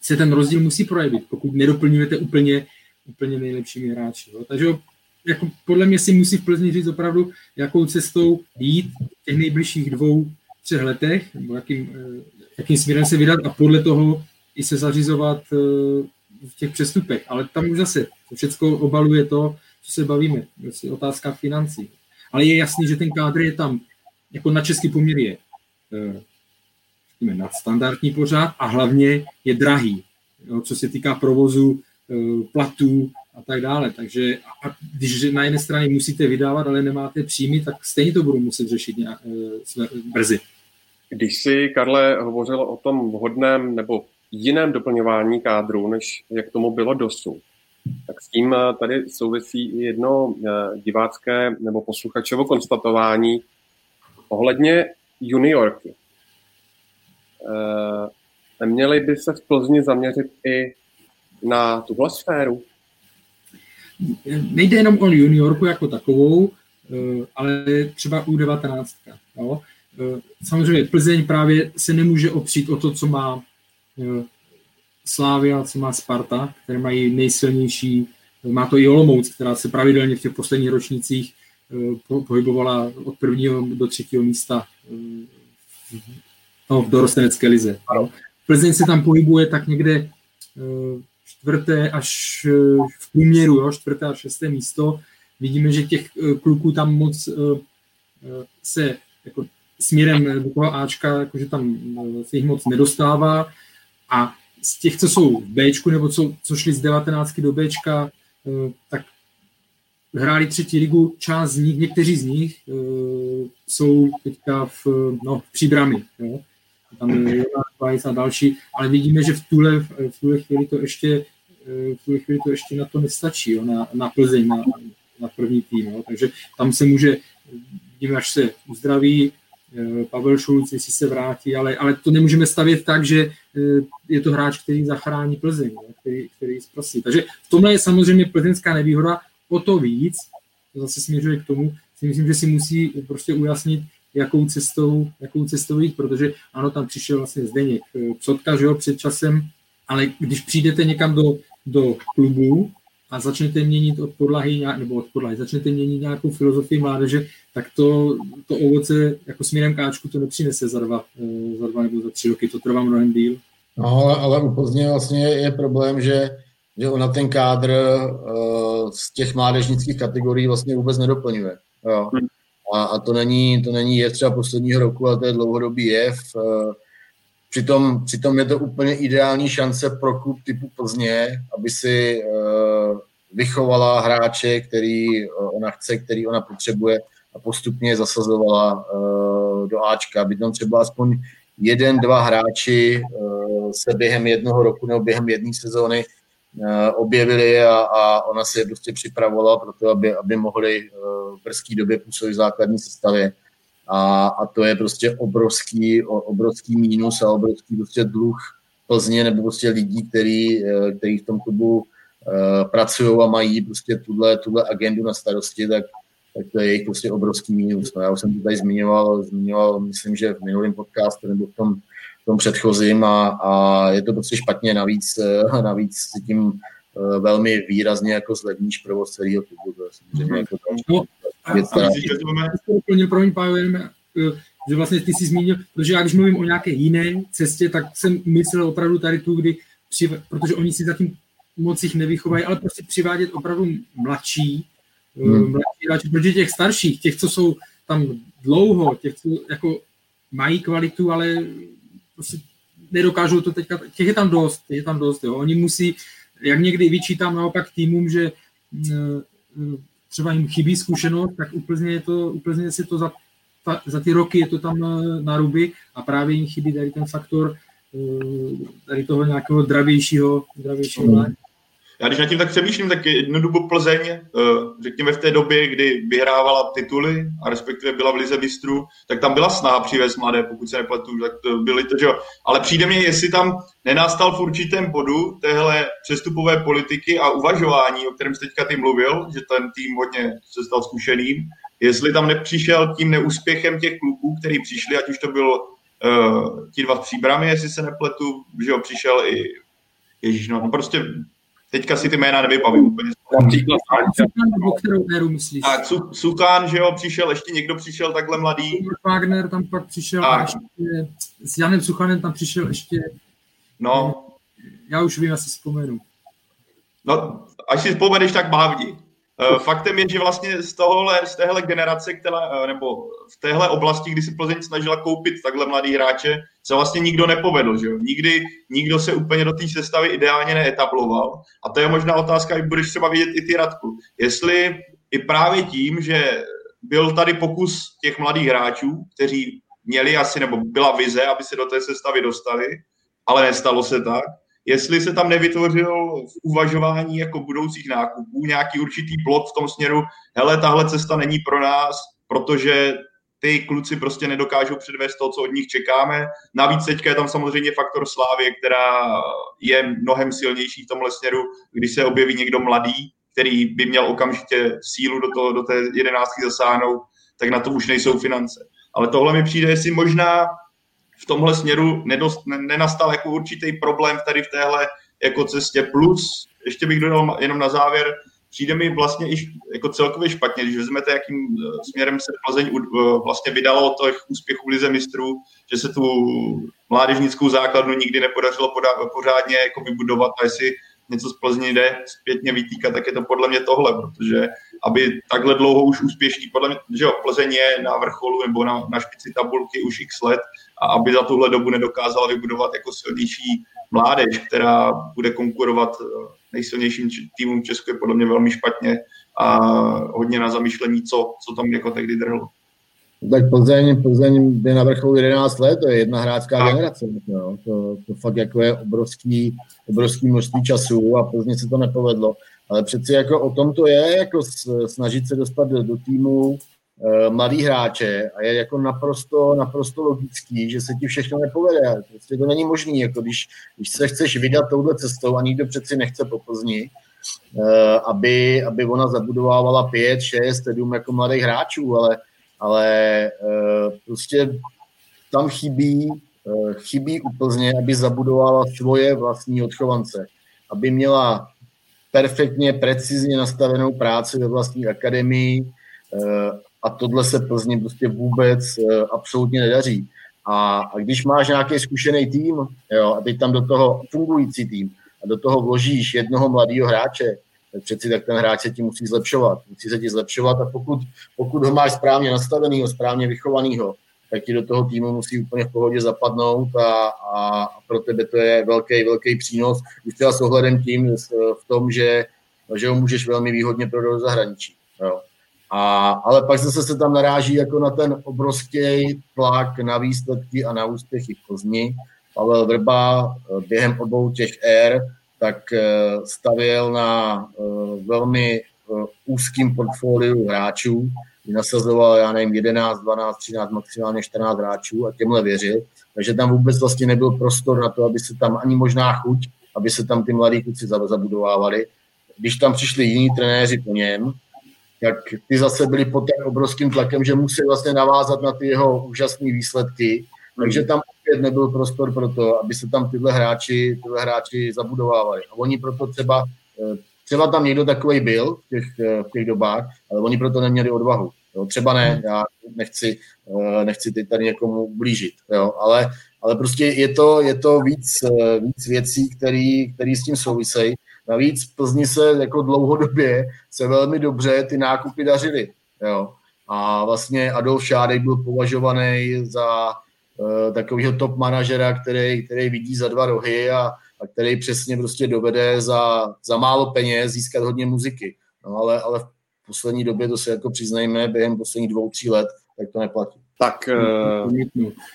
se ten rozdíl musí projevit, pokud nedoplňujete úplně, úplně nejlepšími hráči. Jo. Takže jako podle mě si musí v Plzni říct opravdu, jakou cestou jít v těch nejbližších dvou, třech letech, nebo jakým, eh, jakým směrem se vydat a podle toho i se zařizovat eh, v těch přestupech. Ale tam už zase to všechno obaluje to, co se bavíme, je otázka financí. Ale je jasný, že ten kádr je tam, jako na český poměr je eh, nadstandardní pořád a hlavně je drahý, jo, co se týká provozu, platů a tak dále. Takže a když na jedné straně musíte vydávat, ale nemáte příjmy, tak stejně to budou muset řešit nějak, eh, brzy. Když si, Karle, hovořil o tom vhodném nebo jiném doplňování kádru, než jak tomu bylo dosud, tak s tím eh, tady souvisí i jedno divácké nebo posluchačovo konstatování ohledně juniorky. Eh, neměli by se v Plzni zaměřit i na tuhle sféru? Nejde jenom o juniorku jako takovou, eh, ale třeba U19. Jo? Eh, samozřejmě Plzeň právě se nemůže opřít o to, co má Slávia, co má Sparta, které mají nejsilnější, má to i Olomouc, která se pravidelně v těch posledních ročnících pohybovala od prvního do třetího místa no, v dorostenecké lize. Plzeň se tam pohybuje tak někde eh, čtvrté až eh, v průměru, jo, čtvrté až šesté místo. Vidíme, že těch eh, kluků tam moc se jako směrem do toho Ačka, jakože tam se jich moc nedostává a z těch, co jsou v Bčku, nebo co, co šli z 19 do Bčka, tak hráli třetí ligu, část z nich, někteří z nich jsou teďka v, no, v příbrami. Jo tam je a další, ale vidíme, že v tuhle, v tuhle chvíli to ještě v tuhle chvíli to ještě na to nestačí, jo, na, na Plzeň, na, na první tým. Jo. Takže tam se může, vidíme, až se uzdraví, eh, Pavel Šulc, jestli se vrátí, ale, ale to nemůžeme stavět tak, že eh, je to hráč, který zachrání Plzeň, jo, který, který zprosí. Takže v tomhle je samozřejmě plzeňská nevýhoda, o to víc, to zase směřuje k tomu, si myslím, že si musí prostě ujasnit, jakou cestou, jakou cestou jít, protože ano, tam přišel vlastně Zdeněk Psotka, že jo, před časem, ale když přijdete někam do, do klubu a začnete měnit od podlahy, nebo od podlahy, začnete měnit nějakou filozofii mládeže, tak to, to ovoce jako směrem káčku to nepřinese za dva, eh, za dva nebo za tři roky, to trvá mnohem díl. No, ale, ale úplně vlastně je problém, že, že ona ten kádr uh, z těch mládežnických kategorií vlastně vůbec nedoplňuje. Jo. Hmm. A, a to, není, to není jev třeba posledního roku, ale to je dlouhodobý jev. Uh, přitom, přitom je to úplně ideální šance pro klub typu Plzně, aby si uh, vychovala hráče, který ona chce, který ona potřebuje a postupně zasazovala uh, do Ačka, aby tam třeba aspoň jeden, dva hráči uh, se během jednoho roku nebo během jedné sezóny uh, objevili a, a ona se je prostě připravovala pro to, aby, aby mohli uh, v brzké době působit v základní sestavě. A, a to je prostě obrovský, obrovský mínus a obrovský prostě dluh Plzně nebo prostě lidí, který, který v tom klubu uh, pracují a mají prostě tuhle, tuhle agendu na starosti, tak tak to je jejich prostě obrovský mínus. No, já už jsem to tady zmiňoval, zmiňoval, myslím, že v minulém podcastu nebo v tom, v tom předchozím a, a je to prostě špatně, navíc, eh, [LAUGHS] navíc tím eh, velmi výrazně jako zlevníš provoz celého klubu. To je samozřejmě jako no, věc, která... Promiň, eh, že vlastně ty jsi zmínil, protože já když mluvím o nějaké jiné cestě, tak jsem myslel opravdu tady tu, kdy, protože oni si zatím moc jich nevychovají, ale prostě přivádět opravdu mladší, hmm. mladší hráči, protože těch starších, těch, co jsou tam dlouho, těch, co jako mají kvalitu, ale prostě nedokážou to teďka, těch je tam dost, těch je tam dost, jo. Oni musí, jak někdy vyčítám naopak týmům, že eh, třeba jim chybí zkušenost, tak úplně, je to, úplně si to za, ta, za ty roky je to tam na, na ruby a právě jim chybí tady ten faktor eh, tady toho nějakého dravějšího, dravějšího hmm. Já když nad tím tak přemýšlím, tak jednu dobu Plzeň, eh, řekněme v té době, kdy vyhrávala tituly a respektive byla v Lize mistrů, tak tam byla snaha přivést mladé, pokud se nepletu, tak to byly to, že jo. Ale přijde mě, jestli tam nenastal v určitém bodu téhle přestupové politiky a uvažování, o kterém jsi teďka ty mluvil, že ten tým hodně se stal zkušeným, jestli tam nepřišel tím neúspěchem těch kluků, který přišli, ať už to byl uh, ti dva v příbrami, jestli se nepletu, že jo, přišel i Ježíš, no, no prostě teďka si ty jména nevybavím úplně. Například nebo kterou éru myslíš? Tak, Sukán, že jo, přišel, ještě někdo přišel takhle mladý. Wagner tam pak přišel a ještě, s Janem Suchanem tam přišel ještě. No. Já už vím, asi vzpomenu. No, až si vzpomeneš, tak mávni. Eh, faktem je, že vlastně z, tohohle, z téhle generace, která, eh, nebo v téhle oblasti, kdy si Plzeň snažila koupit takhle mladý hráče, se vlastně nikdo nepovedl. Že? Nikdy nikdo se úplně do té sestavy ideálně neetabloval. A to je možná otázka, jak budeš třeba vidět i ty Radku. Jestli i právě tím, že byl tady pokus těch mladých hráčů, kteří měli asi, nebo byla vize, aby se do té sestavy dostali, ale nestalo se tak, jestli se tam nevytvořil v uvažování jako budoucích nákupů nějaký určitý blok v tom směru, hele, tahle cesta není pro nás, protože ty kluci prostě nedokážou předvést to, co od nich čekáme. Navíc teďka je tam samozřejmě faktor Slávě, která je mnohem silnější v tomhle směru, když se objeví někdo mladý, který by měl okamžitě sílu do, toho, do té jedenáctky zasáhnout, tak na to už nejsou finance. Ale tohle mi přijde, jestli možná v tomhle směru nedost, nenastal jako určitý problém tady v téhle jako cestě. Plus, ještě bych dodal jenom na závěr, přijde mi vlastně i jako celkově špatně, když vezmete, jakým eh, směrem se Plzeň eh, vlastně vydalo těch úspěchů Lize mistrů, že se tu mládežnickou základnu nikdy nepodařilo pořádně jako vybudovat a jestli něco z Plzně jde zpětně vytýkat, tak je to podle mě tohle, protože aby takhle dlouho už úspěšný, podle mě, že jo, Plzeň je na vrcholu nebo na, na špici tabulky už x let a aby za tuhle dobu nedokázala vybudovat jako silnější mládež, která bude konkurovat eh, nejsilnějším týmům Česku je podle mě velmi špatně a hodně na zamýšlení, co, co tam jako tehdy drhlo. Tak Plzeň, Plzeň je na vrcholu 11 let, to je jedna hráčská generace. No. To, to fakt jako je obrovský, obrovský množství času a Plzeň se to nepovedlo. Ale přeci jako o tom to je, jako snažit se dostat do, do týmu mladý hráče a je jako naprosto, naprosto logický, že se ti všechno nepovede. Prostě to není možné, jako když, když se chceš vydat touhle cestou a nikdo přeci nechce po Plzni, aby, aby ona zabudovávala pět, šest, sedm jako mladých hráčů, ale, ale prostě tam chybí, chybí úplně, aby zabudovala svoje vlastní odchovance, aby měla perfektně, precizně nastavenou práci ve vlastní akademii a tohle se Plzni prostě vůbec absolutně nedaří. A, a když máš nějaký zkušený tým, jo, a teď tam do toho fungující tým, a do toho vložíš jednoho mladého hráče, tak přeci tak ten hráč se ti musí zlepšovat. Musí se ti zlepšovat a pokud, pokud ho máš správně nastaveného, správně vychovaného, tak ti do toho týmu musí úplně v pohodě zapadnout a, a, pro tebe to je velký, velký přínos. Už třeba s ohledem tím v tom, že, že ho můžeš velmi výhodně prodat do zahraničí. Jo. A, ale pak zase se tam naráží jako na ten obrovský tlak na výsledky a na úspěchy v Plzni. Pavel Vrba eh, během obou těch ér tak eh, stavěl na eh, velmi úzkým portfoliu hráčů, nasazoval, já nevím, 11, 12, 13, maximálně 14 hráčů a těmhle věřil. Takže tam vůbec vlastně nebyl prostor na to, aby se tam ani možná chuť, aby se tam ty mladí kluci zabudovávali. Když tam přišli jiní trenéři po něm, jak ty zase byli pod tak obrovským tlakem, že museli vlastně navázat na ty jeho úžasné výsledky, takže tam opět nebyl prostor pro to, aby se tam tyhle hráči, tyhle hráči zabudovávali. A oni proto třeba, eh, třeba tam někdo takový byl v těch, eh, v těch dobách, ale oni proto neměli odvahu. Jo, třeba ne, já nechci, eh, nechci teď tady někomu blížit, jo, ale, ale prostě je to, je to víc, víc věcí, které s tím souvisejí. Navíc Plzni se jako dlouhodobě se velmi dobře ty nákupy dařily. Jo. A vlastně Adolf Šádek byl považovaný za uh, takového top manažera, který, který vidí za dva rohy a, a který přesně prostě dovede za, za málo peněz získat hodně muziky. No, ale, ale v poslední době, to se jako přiznejme, během posledních dvou, tří let, tak to neplatí. Tak... Uh...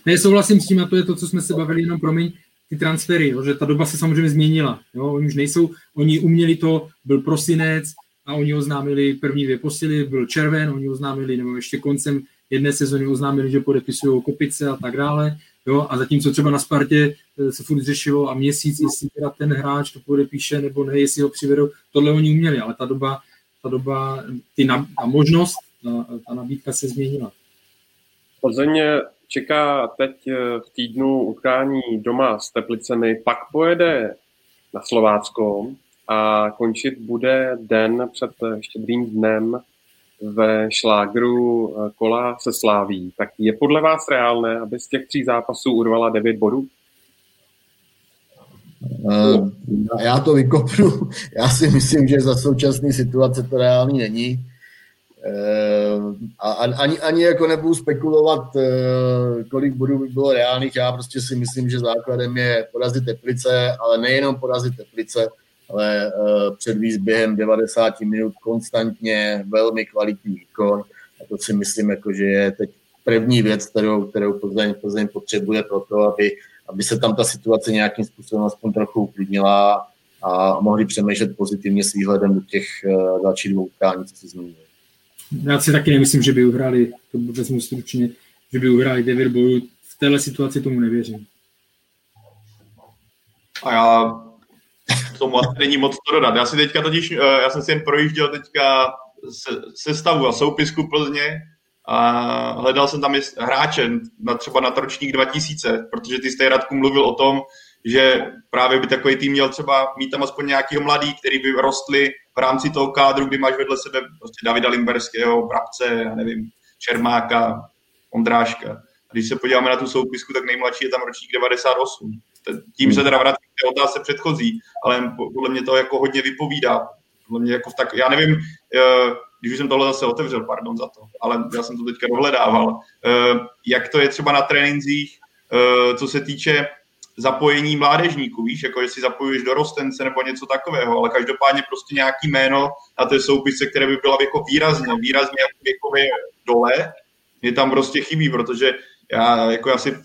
Ne, souhlasím s tím, a to je to, co jsme se bavili, jenom promiň, ty transfery, jo, že ta doba se samozřejmě změnila. Jo, oni už nejsou, oni uměli to, byl prosinec a oni oznámili první dvě posily, byl červen, oni oznámili, nebo ještě koncem jedné sezóny oznámili, že podepisují kopice a tak dále. Jo, a zatímco třeba na Spartě eh, se furt řešilo a měsíc, jestli teda ten hráč to podepíše nebo ne, jestli ho přivedou, tohle oni uměli, ale ta doba, ta doba, ty ta možnost, ta, ta nabídka se změnila. Plzeň čeká teď eh, v týdnu utkání doma s Teplicemi, pak pojede na Slovácko a končit bude den před štědrým dnem ve šlágru eh, kola se Sláví. Tak je podle vás reálné, aby z těch tří zápasů urvala 9 bodů? Uh, já to vykopnu. [LAUGHS] Já si myslím, že za současné situace to reálný není. Eh, a ani, ani jako nebudu spekulovat, eh, kolik bodů by bylo reálných. Já prostě si myslím, že základem je porazit Teplice, ale nejenom porazit Teplice, ale eh, předvíz během 90 minut konstantně velmi kvalitní výkon. A to si myslím, jako, že je teď první věc, kterou, kterou Plzeň, Plzeň potřebuje pro to, aby, aby se tam ta situace nějakým způsobem aspoň trochu uklidnila a mohli přemýšlet pozitivně s výhledem do těch dalších dvou utkání, co si zmínil. Já si taky nemyslím, že by uhráli, to vezmu stručně, že by uhráli 9 bojů. V téhle situaci tomu nevěřím. A já tomu asi není moc to dodat. Já si teďka totiž, eh, já jsem si jen projížděl teďka se, sestavu a soupisku Plzně a hledal jsem tam hráče na, třeba na ročník 2000, protože ty jste Radku mluvil o tom, že právě by takový tým měl třeba mít tam aspoň nějakého mladý, který by rostli v rámci toho kádru, kdy máš vedle sebe prostě Davida Limberského, Brabce, já nevím, Čermáka, Ondráška. Když se podíváme na tu soupisku, tak nejmladší je tam ročník 98. Tím se teda vrátím k té otázce předchozí, ale podle mě to jako hodně vypovídá. Podle mě jako tak, já nevím, eh, když už jsem tohle zase otevřel, pardon za to, ale já jsem to teďka dohledával, eh, jak to je třeba na trénincích, eh, co se týče zapojení mládežníků, víš, jako jestli zapojuješ do rostence nebo něco takového, ale každopádně prostě nějaký jméno na té soupisce, které by bylo jako výrazně, výrazně jako věkově dole, mě tam prostě chybí, protože já, jako já si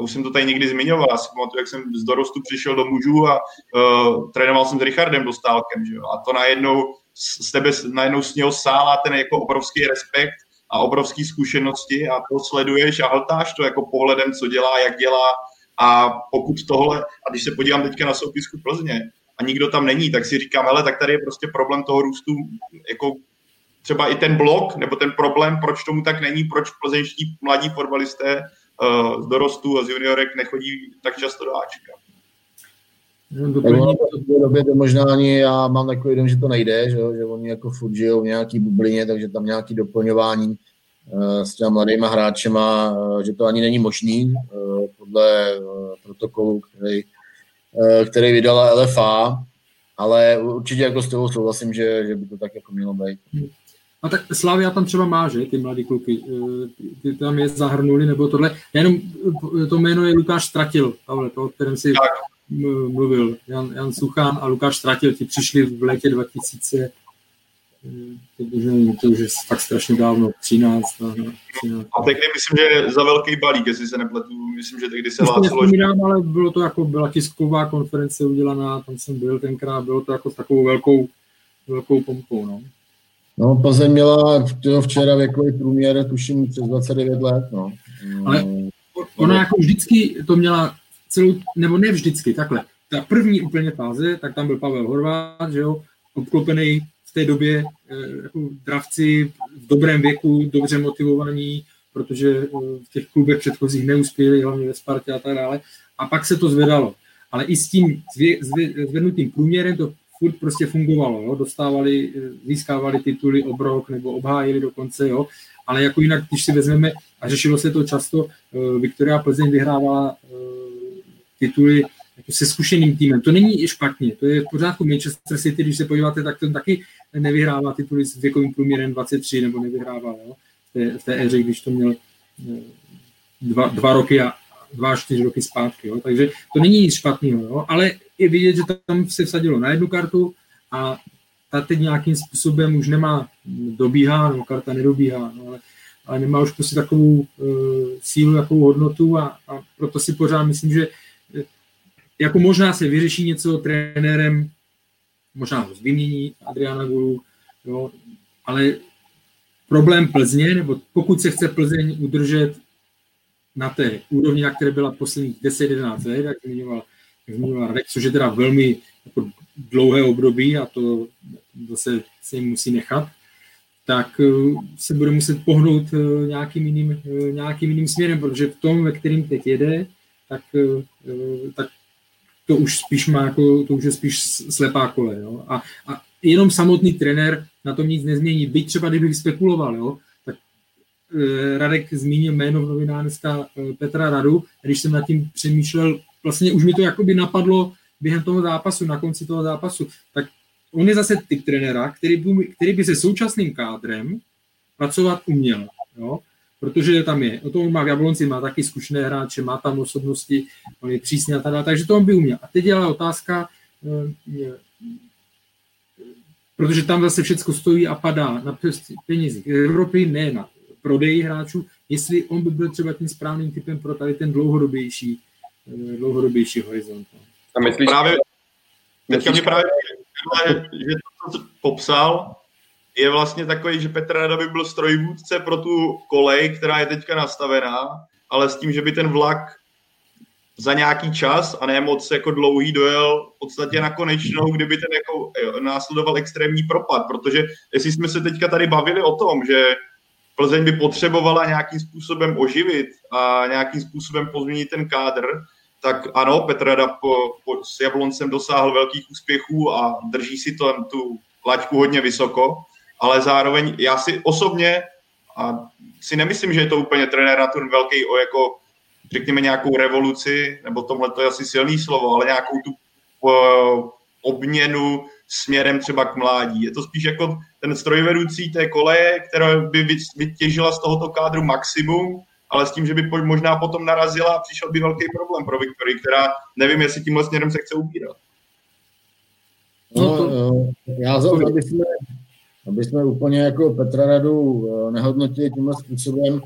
už jsem to tady někdy zmiňoval, já si pamatuju, jak jsem z dorostu přišel do mužů a uh, trénoval jsem s Richardem Dostálkem, že jo? a to najednou z tebe najednou s něho sála ten jako obrovský respekt a obrovský zkušenosti a to sleduješ a hltáš to jako pohledem, co dělá, jak dělá, a pokud tohle, a když se podívám teďka na soupisku Plzně, a nikdo tam není, tak si říkám, ale tak tady je prostě problém toho růstu, jako třeba i ten blok, nebo ten problém, proč tomu tak není, proč plzeňští mladí fotbalisté uh, z dorostu a z juniorek nechodí tak často do Ačka. v době to možná ani já mám takový den, že to nejde, že, že oni jako furt žijou v nějaký bublině, takže tam nějaký doplňování s těma mladýma hráčema, uh, že to ani není možný uh, podle protokolu, který, který vydala LFA, ale určitě jako s tebou souhlasím, že, že by to tak jako mělo být. A tak Slavia tam třeba má, že, ty mladý kluky, eh, ty tam je zahrnuli, nebo tohle. Jenom, eh, to jméno je Lukáš Stratil, tohle, to, o kterém si mluvil, Jan, Jan Suchán a Lukáš Stratil, ti přišli v létě 2000, to už je fakt strašně dávno, 13. 13. A tehdy myslím, že za velký balík, jestli se nepletu, myslím, že tehdy se hlásilo. Že... ale bylo to jako, byla tisková konference udělaná, tam jsem byl tenkrát, bylo to jako s takovou velkou, velkou pompou, no. No, Plzeň měla včera věkový průměr, tuším, přes 29 let, no. Ale ona jako vždycky to měla celou, nebo ne vždycky, takhle. Ta první úplně fáze, tak tam byl Pavel Horvát, že jo, obklopený v té době eh, jako dravci v dobrém věku, dobře motivovaní, protože eh, v těch klubech předchozích neuspěli, hlavně ve Spartě a tak dále. A pak se to zvedalo. Ale i s tím zvednutým průměrem to furt prostě fungovalo, jo? dostávali, získávali tituly obrok nebo obhájili dokonce, jo? ale jako jinak, když si vezmeme, a řešilo se to často, Viktoria Plzeň vyhrávala tituly se zkušeným týmem. To není špatně, to je v pořádku. Manchester City, když se podíváte, tak ten taky nevyhrává tituly s věkovým průměrem 23, nebo nevyhrával jo? V, té, v té éře, když to měl uh, dva, dva roky a dva, čtyři roky zpátky. Jo? Takže to není nic špatného, jo? ale je vidět, že tam se vsadilo na jednu kartu a ta teď nějakým způsobem už nemá, dobíhá, no karta nedobíhá, no, ale, ale nemá už prostě takovou uh, sílu, takovou hodnotu a, a proto si pořád myslím, že e, jako možná se vyřeší něco trenérem, možná ho vymění Adriana Gulu, jo, ale problém Plzně, nebo pokud se chce Plzeň udržet na té úrovni, na které byla posledních 10-11 let, jak zmiňoval zmiňoval Radek, což je teda velmi jako dlouhé období a to zase se jim musí nechat, tak eh, se bude muset pohnout eh, nějakým jiným, eh, nějakým jiným směrem, protože v tom, ve kterým teď jede, tak, tak to už spíš má jako, to už je spíš slepá kole. Jo? A, a jenom samotný trenér na tom nic nezmění. Byť třeba, kdybych spekuloval, jo, tak Radek zmínil jméno v novinách dneska Petra Radu, když jsem nad tím přemýšlel vlastně už mi to jakoby napadlo během toho zápasu, na konci toho zápasu, tak on je zase typ trenéra, který by, který by se současným kádrem pracovat uměl, jo? Protože tam je, o tom má v Jablonci, má taky zkušené hráče, má tam osobnosti, on je přísně a tak takže to on by uměl. A teď je otázka, je, eh, protože tam zase všechno stojí a padá na penězích Evropy, ne na prodeji hráčů, jestli on by byl třeba tím správným typem pro tady ten dlouhodobější Eh, dlouhodobější horizont. A myslíš, právě, teďka mě právě že to, co popsal, je vlastně takový, že Petr Rada by byl strojvůdce pro tu kolej, která je teďka nastavená, ale s tím, že by ten vlak za nějaký čas a ne moc jako dlouhý dojel v podstatě na konečnou, kdyby ten jako následoval extrémní propad, protože jestli jsme se teďka tady bavili o tom, že Plzeň by potřebovala nějakým způsobem oživit a nějakým způsobem pozměnit ten kádr, tak ano, Petr Rada po, po, s Jabloncem dosáhl velkých úspěchů a drží si to, tu laťku hodně vysoko, ale zároveň já si osobně a si nemyslím, že je to úplně trenér na ten velký o jako řekněme nějakou revoluci, nebo tomhle to je asi silný slovo, ale nějakou tu uh, obměnu směrem třeba k mládí. Je to spíš jako ten strojvedoucí té koleje, která by vytěžila z tohoto kádru maximum, ale s tím, že by možná potom narazila a přišel by velký problém pro Viktorii, která nevím, jestli tímhle směrem se chce ubírat. No, no já za aby jsme, aby jsme úplně jako Petra Radu eh, nehodnotili tímhle způsobem,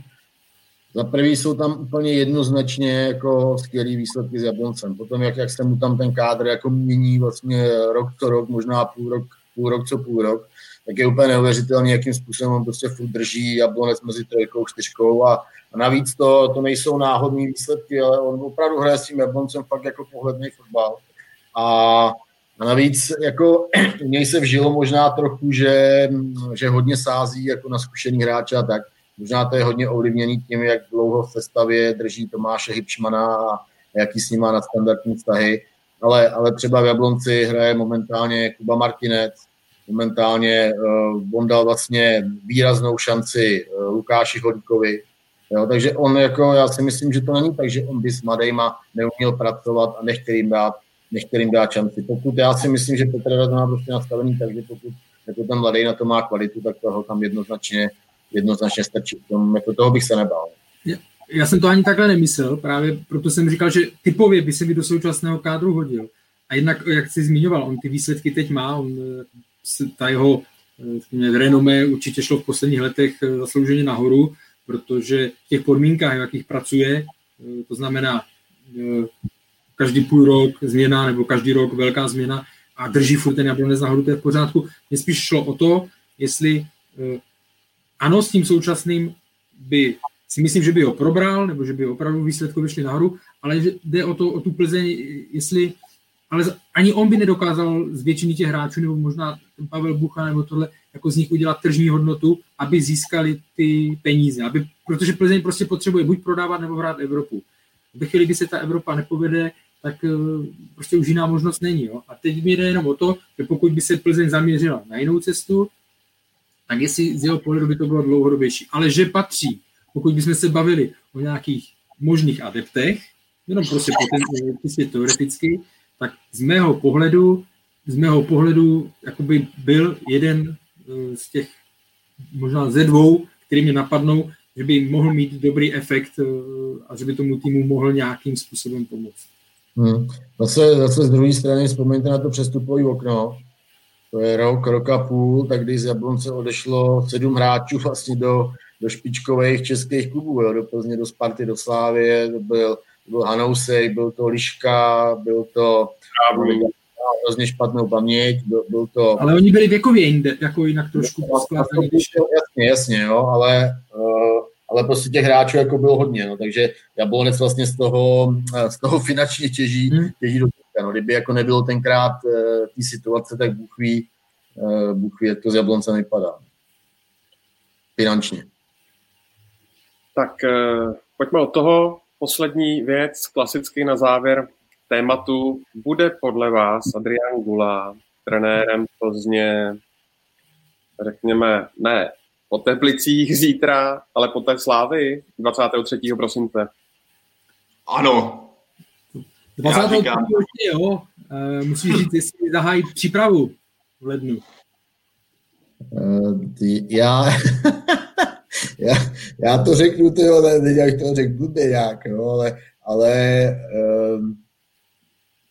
za prvý jsou tam úplně jednoznačně jako skvělý výsledky s Jabloncem. Potom, jak, jak se mu tam ten kádr jako mění vlastně rok co rok, možná půl rok, půl rok co půl rok, tak je úplně neuvěřitelný, jakým způsobem on prostě furt drží Jablonec mezi trojkou, čtyřkou a, a navíc to, to nejsou náhodné výsledky, ale on opravdu hraje s tím Jabloncem fakt jako pohledný fotbal. A A navíc jako [CLEARS THROAT] u něj se vžilo možná trochu, že, že hodně sází jako na zkušený hráče a tak. Možná to je hodně ovlivněný tím, jak dlouho v sestavě drží Tomáše Hybšmana a jaký s ním má nadstandardní vztahy. Ale, ale třeba v Jablonci hraje momentálně Kuba Martinec, momentálně uh, on dal vlastně výraznou šanci uh, Lukáši Chodíkovi. Jo, takže on jako, já si myslím, že to není tak, že on by s mladejma neuměl pracovat a nechtěl jim dát, nechtěl jim dát šanci. Pokud já si myslím, že Petr Rada má prostě nastavený, takže pokud jako ten mladý na to má kvalitu, tak toho tam jednoznačně, jednoznačně strčí. Tom, jako toho bych se nebál. Já jsem to ani takhle nemyslel, právě proto jsem říkal, že typově by se mi do současného kádru hodil. A jednak, jak jsi zmiňoval, on ty výsledky teď má, on, ta jeho renomé určitě šlo v posledních letech eh, zaslouženě nahoru, protože v těch podmínkách, v jakých pracuje, eh, to znamená eh, každý půl rok změna nebo každý rok velká změna a drží furt ten jablonec nahoru, to je v pořádku. Mně spíš šlo o to, jestli ano, s tím současným by si myslím, že by ho probral, nebo že by opravdu výsledku vyšli nahoru, ale jde o, to, o tu Plzeň, jestli, ale ani on by nedokázal z většiny těch hráčů, nebo možná ten Pavel Bucha, nebo tohle, jako z nich udělat tržní hodnotu, aby získali ty peníze, aby, protože Plzeň prostě potřebuje buď prodávat, nebo hrát Evropu. Ve chvíli, kdy se ta Evropa nepovede, tak eh, prostě už jiná možnost není. Jo? A teď mi jde jenom o to, že pokud by se Plzeň zaměřila na jinou cestu, tak jestli z jeho pohledu by to bylo dlouhodobější. Ale že patří pokud bychom se bavili o nějakých možných adeptech, jenom prostě potenciálně teoreticky, tak z mého pohledu, z mého pohledu jakoby byl jeden eh, z těch možná ze dvou, který mě napadnou, že by mohl mít dobrý efekt eh, a že by tomu týmu mohl nějakým způsobem pomoct. Hmm. Zase, zase z druhé strany vzpomeňte na to přestupové okno. To je rok, rok a půl, tak když z Jablonce odešlo sedm hráčů vlastně do do špičkových českých klubů, jo, do Plzně, do Sparty, do Slávie, to byl, to byl Hanousej, byl to Liška, byl to hrozně špatnou paměť, byl, byl to... Ale oni byli věkově jinde, jako jinak trošku skládaný. Jasně, jasně, jo, ale, uh, ale prostě těch hráčů jako bylo hodně, no, takže Jablonec vlastně z toho, eh, z toho finančně těží, hmm. těží do no, kdyby jako nebylo tenkrát uh, té situace, tak Bůh ví, uh, Bůh ví, jak to z Jablonce vypadá. Finančně. Tak eh, pojďme od toho. Poslední věc, klasicky na závěr tématu. Bude podle vás Adrian Gula trenérem Plzně, řekněme, ne po Teplicích zítra, ale po té slávy 23. prosince? Ano. 23. jo, e, musíš říct, jestli zahájí přípravu v lednu. Uh, já, [LAUGHS] já, já to řeknu, ty ale teď jak to řekl blbě nějak, no, ale, ale um,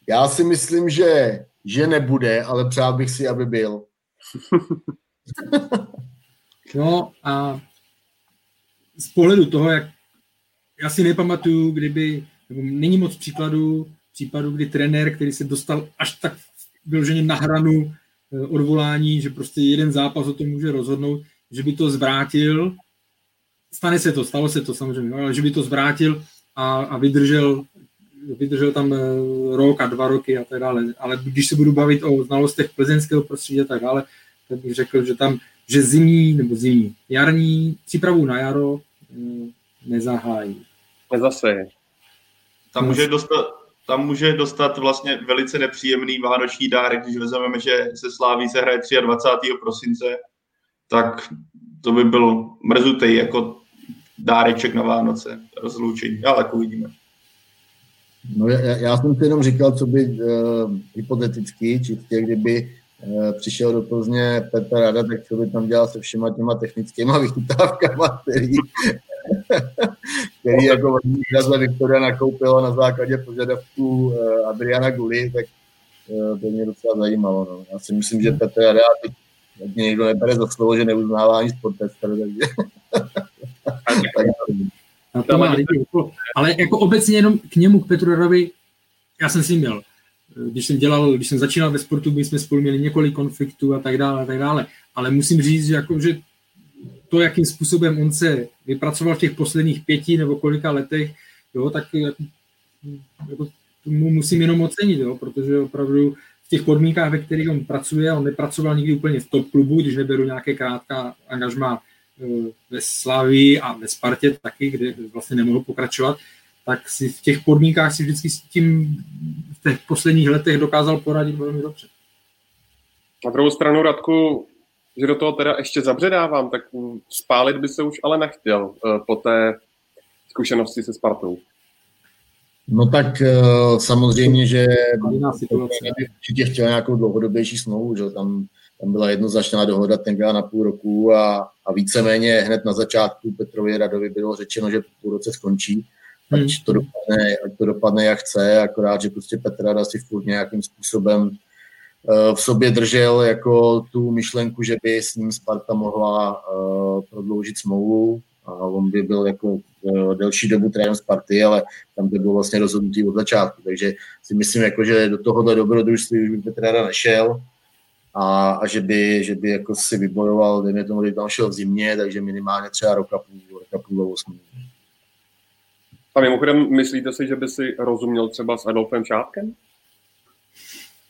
já si myslím, že, že nebude, ale přál bych si, aby byl. [LAUGHS] no a z pohledu toho, jak já si nepamatuju, kdyby, nebo není moc příkladů, případů, kdy trenér, který se dostal až tak vyloženě na hranu eh, odvolání, že prostě jeden zápas o tom může rozhodnout, že by to zvrátil stane se to, stalo se to samozřejmě, ale že by to zvrátil a, a vydržel, vydržel tam eh, rok a dva roky a tak dále. Ale když se budu bavit o znalostech plzeňského prostředí a tak dále, tak bych řekl, že tam, že zimní nebo zimní, jarní přípravu na jaro eh, nezahájí. Nezaseje. Tam může dostat, tam může dostat vlastně velice nepříjemný vánoční dárek, když vezmeme, že se Sláví se hraje 23. prosince, tak to by byl mrzutej jako dáreček na Vánoce, rozloučení, ale jako uvidíme. No já, já jsem si jenom říkal, co by uh, hypoteticky, čistě kdyby přišel do Plzně Petr Rada, tak co by tam dělal se všema těma technickýma [LAUGHS] vychytávkama, který, [LAUGHS] který jako výrazle Viktoria nakoupila na základě požadavků uh, Adriana Guli, tak uh, to mě docela zajímalo. No. Já si myslím, že Petr Rada teď mě někdo nebere za slovo, že neuznává ani sportester, takže Na [LAUGHS] to má lidi. Ale jako obecně jenom k němu, k Petru Radovi, já jsem si měl, když jsem dělal, když jsem začínal ve sportu, my jsme spolu měli několik konfliktů a tak dále, a tak dále. Ale musím říct, že, jako, že to, jakým způsobem on se vypracoval v těch posledních pěti nebo kolika letech, jo, tak jako, jako mu musím jenom ocenit, jo, protože opravdu v těch podmínkách, ve kterých on pracuje, on nepracoval nikdy úplně v top klubu, když neberu nějaké krátká angažma eh, ve Slavii a ve Spartě taky, kde vlastně nemohl pokračovat, tak si v těch podmínkách si vždycky s tím v těch posledních letech dokázal poradit velmi dobře. Na druhou stranu, Radku, že do toho teda ještě zabředávám, tak spálit by se už ale nechtěl eh, po té zkušenosti se Spartou. No tak uh, samozřejmě, že určitě chtěl nějakou dlouhodobější smlouvu, že tam, tam byla jednoznačná dohoda tenkrát na půl roku a, a víceméně hned na začátku Petrovi Radovi bylo řečeno, že půl roce skončí, ať, hmm. to dopadne, ať to dopadne jak chce, akorát, že prostě Petr Rada si furt nějakým způsobem uh, v sobě držel jako tu myšlenku, že by s ním Sparta mohla uh, prodloužit smlouvu, a on by byl jako uh, delší dobu trenér Sparty, ale tam to bylo vlastně rozhodnutý od začátku, takže si myslím, jako, že do tohohle dobrodružství už by Petra nešel a, a že, by, že by jako si vybojoval, dejme tomu, když tam šel v zimě, takže minimálně třeba roka půl, roka půl osmi. A mimochodem, myslíte si, že by si rozuměl třeba s Adolfem Šátkem?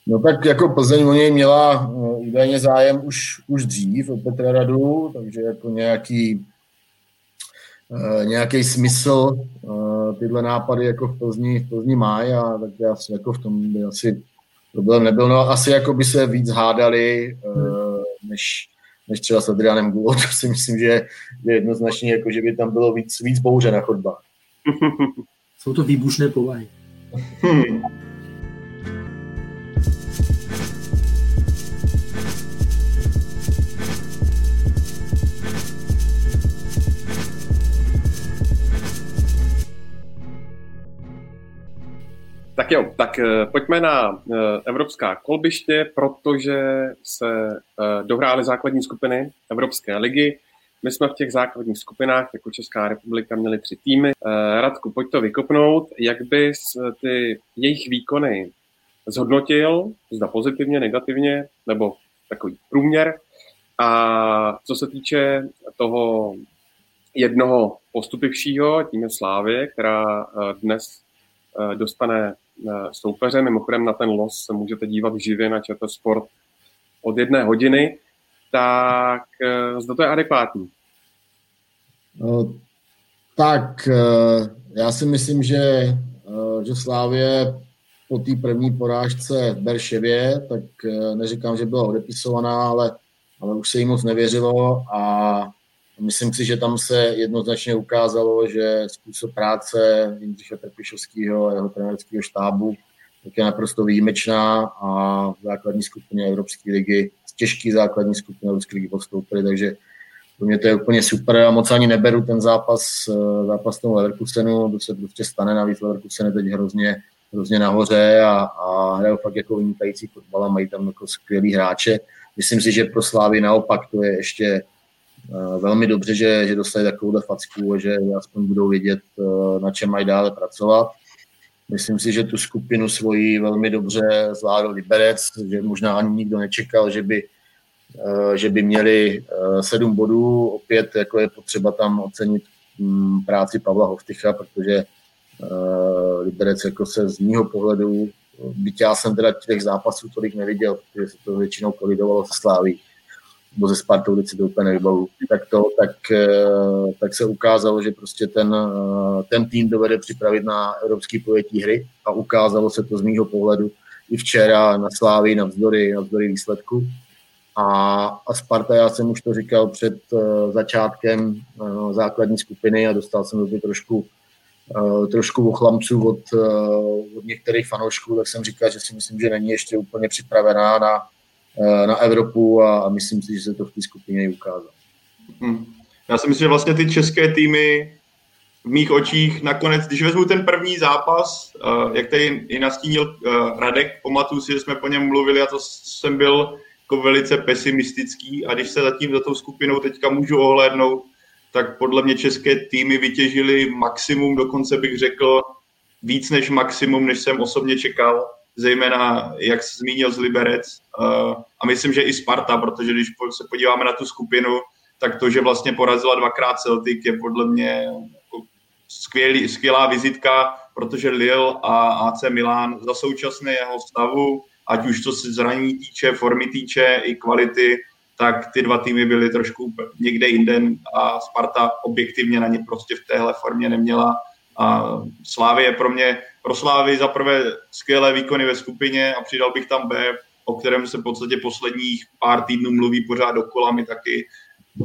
No tak jako Plzeň o něj měla uh, údajně zájem už, už dřív od Petra Radu, takže jako nějaký Eh, nějaký smysl uh, tyhle nápady jako v Plzni, v Plzni mají a tak já si jako v tom by asi problém nebyl. No asi jako by se víc hádali, než, než třeba s Adrianem Gulo, [LAUGHS] to si myslím, že je jednoznačně jako, že by tam bylo víc, víc bouře na chodbách. Jsou to výbušné povahy. Tak jo, tak eh, pojďme na eh, evropská kolbiště, protože se eh, dohrály základní skupiny Evropské ligy. My jsme v těch základních skupinách jako Česká republika měli tři týmy. Radku, pojď to vykopnout. Jak bys ty jejich výkony zhodnotil, zda pozitivně, negativně, nebo takový průměr. A co se týče toho jednoho postupivšího, tím je Slávě, která dnes dostane soupeře. Mimochodem na ten los se můžete dívat živě na ČT Sport od jedné hodiny. Tak eh, zda to je adekvátní? No, tak eh, já si myslím, že, eh, že Slávě po té první porážce v Berševě, tak neříkám, že byla odepisovaná, ale, ale už se jí moc nevěřilo a Myslím si, že tam se jednoznačně ukázalo, že způsob práce Jindřicha Trpišovského a jeho trenérského štábu tak je naprosto výjimečná a v základní skupině Evropské ligy, z těžké základní skupiny Evropské ligy postoupili, takže pro mě to je úplně super a moc ani neberu ten zápas, eh, zápas tomu Leverkusenu, to se prostě stane, navíc Leverkusen je teď hrozně, hrozně nahoře a, a hrajou fakt jako vynikající fotbal a mají tam jako skvělý hráče. Myslím si, že pro Slávy naopak to je ještě Eh, velmi dobře, že, že dostali takovouhle facku že aspoň budou vědět, eh, na čem mají dále pracovat. Myslím si, že tu skupinu svoji velmi dobře zvládl Liberec, že možná ani nikdo nečekal, že by, eh, že by měli sedm bodů. Opět jako je potřeba tam ocenit mm, práci Pavla Hovtycha, protože Liberec jako se z mýho pohledu, byť já jsem teda těch zápasů tolik neviděl, protože se to většinou kolidovalo se Sláví, nebo ze Spartou, teď si to úplně nevybavu, tak, to, tak, eh, tak se ukázalo, že prostě ten, eh, ten tým dovede připravit na evropský pojetí hry a ukázalo se to z mýho pohledu i včera na Slávy, na vzdory, na vzdory výsledku. A, a Sparta, já jsem už to říkal před uh, začátkem základní skupiny a dostal jsem do toho trošku, trošku ochlamců od, od některých fanoušků, tak jsem říkal, že si myslím, že není ještě úplně připravená na, Eh, na Evropu a, myslím si, že se to v té skupině i ukázalo. Hmm. Já si myslím, že vlastně ty české týmy v mých očích nakonec, když vezmu ten první zápas, uh, jak tady i nastínil uh, Radek, pamatuju si, že jsme po něm mluvili a to jsem byl jako velice pesimistický a když se zatím za tou skupinou teďka můžu ohlédnout, tak podle mě české týmy vytěžili maximum, dokonce bych řekl víc než maximum, než jsem osobně čekal zejména, jak se zmínil z Liberec uh, a myslím, že i Sparta, protože když se podíváme na tu skupinu, tak to, že vlastně porazila dvakrát Celtic, je podle mě jako skvělý, skvělá vizitka, protože Lille a AC Milan za jeho stavu ať už co se zraní týče, formy týče i kvality, tak ty dva týmy byly trošku někde jinde a Sparta objektivně na ně prostě v téhle formě neměla. A Slávy je pro mě, pro Slávy za prvé skvělé výkony ve skupině a přidal bych tam B, o kterém se v podstatě posledních pár týdnů mluví pořád dokola, mi taky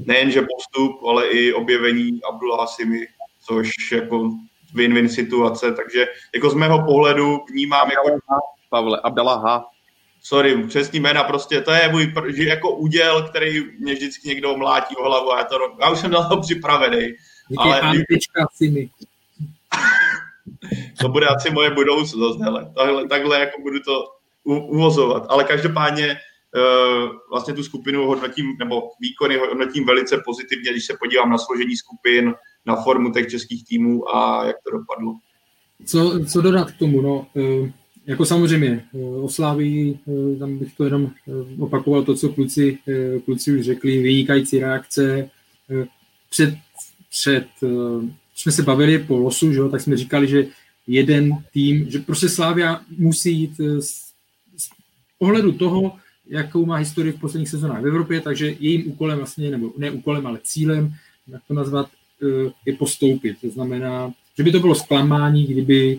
nejenže postup, ale i objevení Abdullah Hasimi, což jako win-win situace, takže jako z mého pohledu vnímám jako... Pavle, Abdallah H. Sorry, přesný jména prostě, to je můj že jako úděl, který mě vždycky někdo mlátí o hlavu a já, to, já už jsem na to připravený. Ale... Antička Simi. [LAUGHS] to bude asi moje budoucnost, hele. Takhle, takhle jako budu to uvozovat. Ale každopádně uh, vlastně tu skupinu hodnotím, nebo výkony hodnotím velice pozitivně, když se podívám na složení skupin, na formu těch českých týmů a jak to dopadlo. Co, co dodat k tomu? No, uh, jako samozřejmě, osláví, uh, tam bych to jenom opakoval to, co kluci, kluci už řekli, vynikající reakce. Před, před jsme se bavili po losu, že, tak jsme říkali, že jeden tým, že prostě Slávia musí jít z, z pohledu toho, jakou má historii v posledních sezónách v Evropě, takže jejím úkolem vlastně, nebo ne úkolem, ale cílem, jak to nazvat, eh, je postoupit. To znamená, že by to bylo zklamání, kdyby,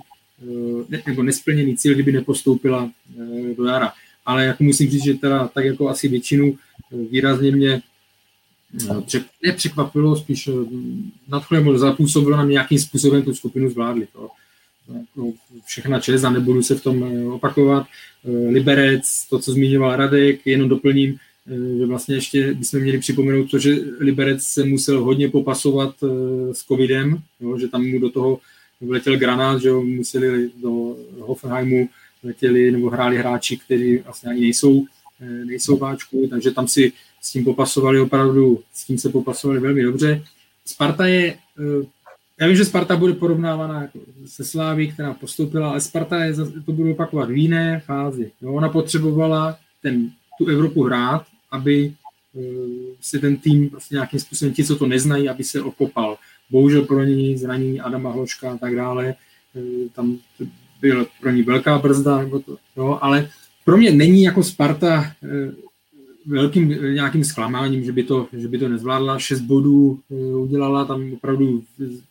eh, nebo nesplněný cíl, kdyby nepostoupila eh, do jara. Ale jako musím říct, že teda tak jako asi většinu výrazně mě nepřekvapilo, spíš nadchlo zapůsobilo na nějakým způsobem tu skupinu zvládli. To jako všechna čest a nebudu se v tom eh, opakovat. Eh, Liberec, to, co zmiňoval Radek, jenom doplním, eh, že vlastně ještě bychom měli připomenout to, že Liberec se musel hodně popasovat s covidem, jo, že tam mu do toho vletěl granát, že jo, museli do Hoffenheimu letěli nebo hráli hráči, kteří vlastně ani nejsou, nejsou váčku, takže tam si s tím popasovali opravdu, s tím se popasovali velmi dobře. Sparta je já vím, že Sparta bude porovnávána jako se Sláví, která postoupila, ale Sparta je, to budu opakovat, v jiné fázi. No, ona potřebovala ten, tu Evropu hrát, aby uh, si ten tým prostě nějakým způsobem, ti, co to neznají, aby se okopal. Bohužel pro ní zranění Adama Hloška a tak dále, uh, tam byl pro ní velká brzda, nebo to, jo, ale pro mě není jako Sparta velkým eh, nějakým zklamáním, že by to, že by to nezvládla. Šest bodů eh, udělala, tam opravdu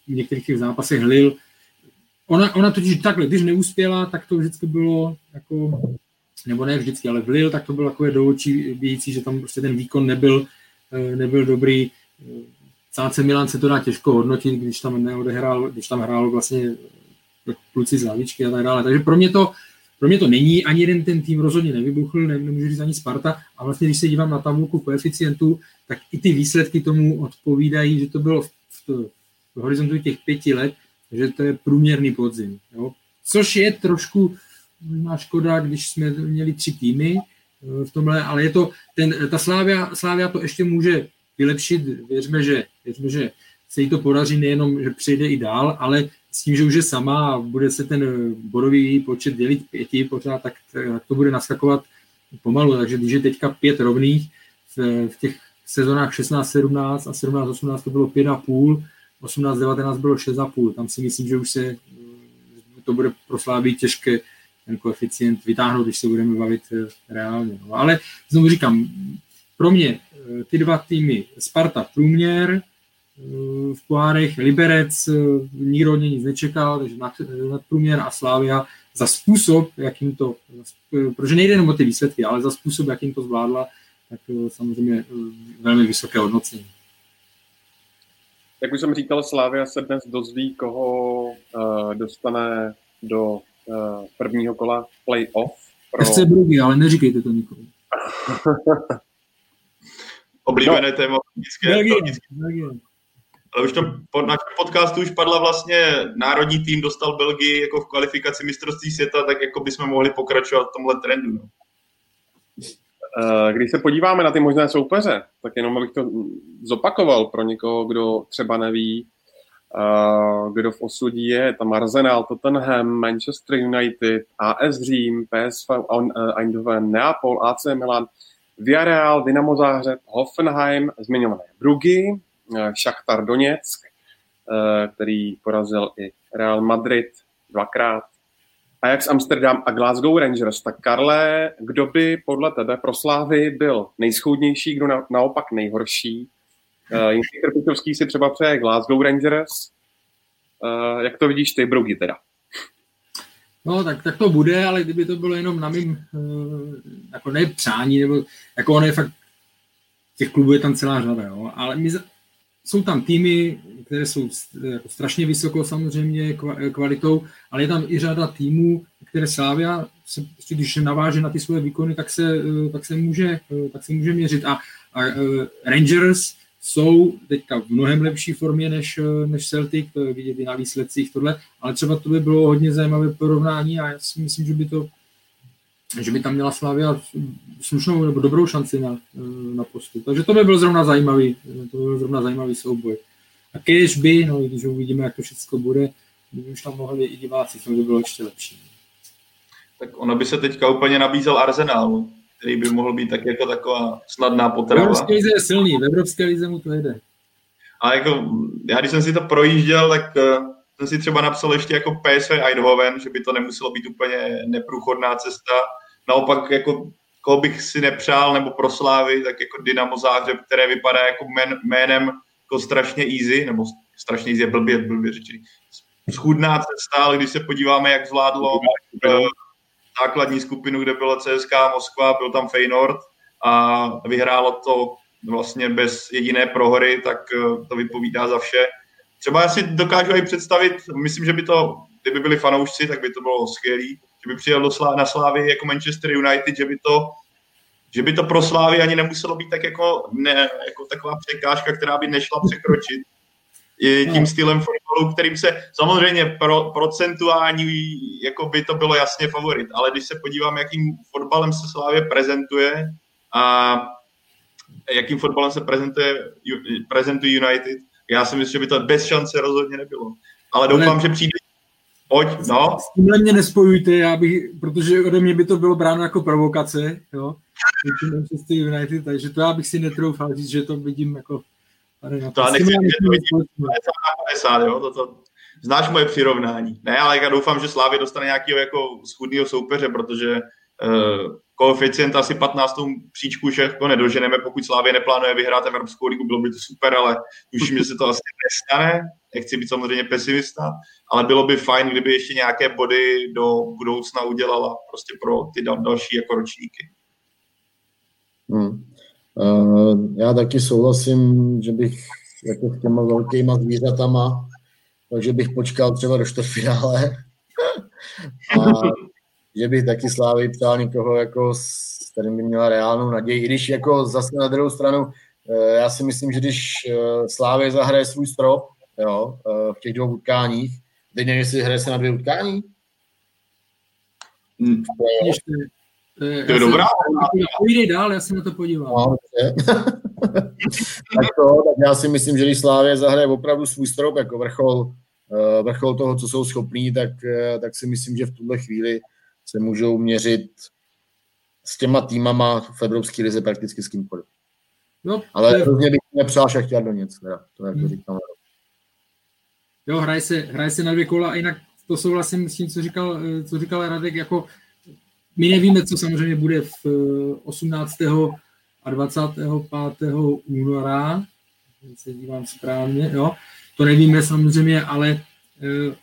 v některých těch zápasech hlil. Ona, ona totiž takhle, když neuspěla, tak to vždycky bylo jako, nebo ne vždycky, ale vlil, tak to bylo takové do očí bíjící, že tam prostě ten výkon nebyl, eh, nebyl dobrý. Sáce Milan se to dá těžko hodnotit, když tam neodehrál, když tam hrál vlastně kluci z lavičky a tak dále. Takže pro mě to, pro mě to není, ani jeden ten tým rozhodně nevybuchl, ne, nemůžu říct ani Sparta. A vlastně, když se dívám na tabulku koeficientů, tak i ty výsledky tomu odpovídají, že to bylo v, v, v horizontu těch pěti let, že to je průměrný podzim. Jo? Což je trošku možná škoda, když jsme měli tři týmy eh, v tomhle, ale je to, ten, ta Slávia, Slávia to ještě může vylepšit, věřme, že, věřme, že se jí to podaří nejenom, že přijde i dál, ale s tím, že už je sama a bude se ten bodový počet dělit pěti pořád, tak, tak to bude naskakovat pomalu. Takže když je teďka pět rovných, v, v těch sezónách 16-17 a 17-18 to bylo 5,5, 18-19 bylo 6,5. Tam si myslím, že už se to bude proslávit těžké ten koeficient vytáhnout, když se budeme bavit eh, reálně. No, ale znovu říkám, pro mě eh, ty dva týmy Sparta průměr, v pohárech Liberec, eh, nikdo od něj nic nečekal, takže nad, nad průměr a Slávia za způsob, jakým to, eh, protože nejde jenom o ty výsledky, ale za způsob, jakým to zvládla, tak eh, samozřejmě velmi vysoké hodnocení. Jak už jsem říkal, Slávia se dnes dozví, koho uh, dostane do uh, prvního kola play-off. Pro... FC Brugy, ale neříkejte to nikomu. Oblíbené no. téma. Belgie, Belgie. Ale už to pod, na podcastu už padla vlastně národní tým dostal Belgii jako v kvalifikaci mistrovství světa, tak jako bychom mohli pokračovat v tomhle trendu. No. Eh, když se podíváme na ty možné soupeře, tak jenom abych to zopakoval pro někoho, kdo třeba neví, eh, kdo v osudí je, tam Arsenal, Tottenham, Manchester United, AS Řím, PSV eh, Eindhoven, Neapol, AC Milan, Villarreal, Dynamo Záhřeb, Hoffenheim, zmiňované Brugy, Šachtar Doněck, eh, který porazil i Real Madrid dvakrát. Ajax Amsterdam a Glasgow Rangers. Tak Karle, kdo by podle tebe pro Slávy byl nejschůdnější, kdo na, naopak nejhorší? Uh, Trpitovský si třeba přeje Glasgow Rangers. Jak to vidíš ty, Brugy teda? No, tak, tak to bude, ale kdyby to bylo jenom na mým, jako ne přání, nebo jako on je fakt, těch klubů je tam celá řada, jo, ale my, jsou tam týmy, které jsou jako strašně vysoko samozřejmě kvalitou, ale je tam i řada týmů, které Slávia, se, prostě když naváže na ty svoje výkony, tak se, tak se, může, tak se může měřit. A, a Rangers jsou teďka v mnohem lepší formě než, než Celtic, to je vidět i na výsledcích tohle, ale třeba to by bylo hodně zajímavé porovnání a já si myslím, že by to že by tam měla Slavia slušnou nebo dobrou šanci na, na postup. Takže to by byl zrovna zajímavý, to by byl zrovna zajímavý souboj. A kež by, no když uvidíme, jak to všechno bude, by už tam mohli i diváci, to by bylo ještě lepší. Tak ono by se teďka úplně nabízel Arsenal, který by mohl být tak jako taková snadná potrava. V Evropské lize je silný, v Evropské lize mu to jde. A jako, já když jsem si to projížděl, tak uh, jsem si třeba napsal ještě jako PSV Eindhoven, že by to nemuselo být úplně neprůchodná cesta. Naopak jako koho bych si nepřál nebo proslávy, tak jako Dynamo Záhřeb, které vypadá jako jménem jako strašně easy, nebo strašně easy je blbě, blbě řečený. Schudná cesta, ale když se podíváme, jak zvládlo uh, základní skupinu, kde byla CSK Moskva, byl tam Feynord a vyhrálo to vlastně bez jediné prohry, tak uh, to vypovídá za vše. Třeba já si dokážu i představit, myslím, že by to, kdyby byli fanoušci, tak by to bylo skvělé, že by přijel do Slá- na Slávy jako Manchester United, že by to že by to pro Slávy ani nemuselo být tak jako, ne, jako taková překážka, která by nešla překročit tím stylem fotbalu, kterým se samozřejmě pro, procentuální jako by to bylo jasně favorit, ale když se podívám, jakým fotbalem se Slávě prezentuje a jakým fotbalem se prezentuje, prezentuje United, já si myslím, že by to bez šance rozhodně nebylo. Ale doufám, ne. že přijde Pojď, no. S tímhle mě nespojujte, já bych, protože ode mě by to bylo bráno jako provokace, jo. Manchester United, takže to já bych si netroufal říct, že to vidím jako to, to nechci, že to vidím 50 jo, to, to, znáš moje přirovnání. Ne, ale já doufám, že Slávě dostane nějakého jako schudného soupeře, protože koeficient asi 15. příčku už jako nedoženeme, pokud Slávě neplánuje vyhrát Evropskou ligu, bylo by to super, ale tuším, že se to asi nestane. Nechci být samozřejmě pesimista, ale bylo by fajn, kdyby ještě nějaké body do budoucna udělala prostě pro ty další jako ročníky. Hmm. Uh, já taky souhlasím, že bych jako s těma velkýma zvířatama, takže bych počkal třeba do čtvrtfinále. [LAUGHS] A že bych taky Slávy ptal někoho, jako, s kterým by měla reálnou naději. I když jako zase na druhou stranu, eh, já si myslím, že když eh, Slávy zahraje svůj strop jo, v těch dvou utkáních, teď nevím, jestli hraje se na dvě utkání, Hmm. To je, to je dobrá. Povídej dál, já se na to podívám. No, [LAUGHS] tak, to, tak já si myslím, že když Slávě zahraje opravdu svůj strop jako vrchol, eh, vrchol toho, co jsou schopní, tak, eh, tak si myslím, že v tuhle chvíli se můžou měřit s těma týmama v Evropské lize prakticky s kýmkoliv. No, Ale je... hrozně bych nepřál Šachtěr do nic, teda, to jako hmm. říkám. Jo, hraje se, hraje se na dvě kola a jinak to souhlasím s tím, co říkal, eh, co říkal Radek, jako my nevíme, co samozřejmě bude v 18. Eh, a 25. února, se dívám správně, jo, to nevíme samozřejmě, ale eh,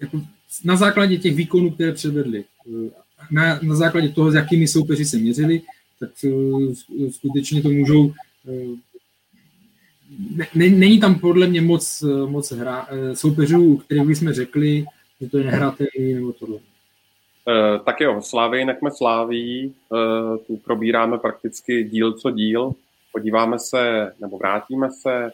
jako na základě těch výkonů, které předvedli, na, na základě toho, s jakými soupeři se měřili, tak skutečně to můžou ne, není tam podle mě moc, moc hra, soupeřů, kterých bychom řekli, že to je nehratelný nebo tohle. Tak jo, Slávy nechme Sláví, tu probíráme prakticky díl co díl. Podíváme se, nebo vrátíme se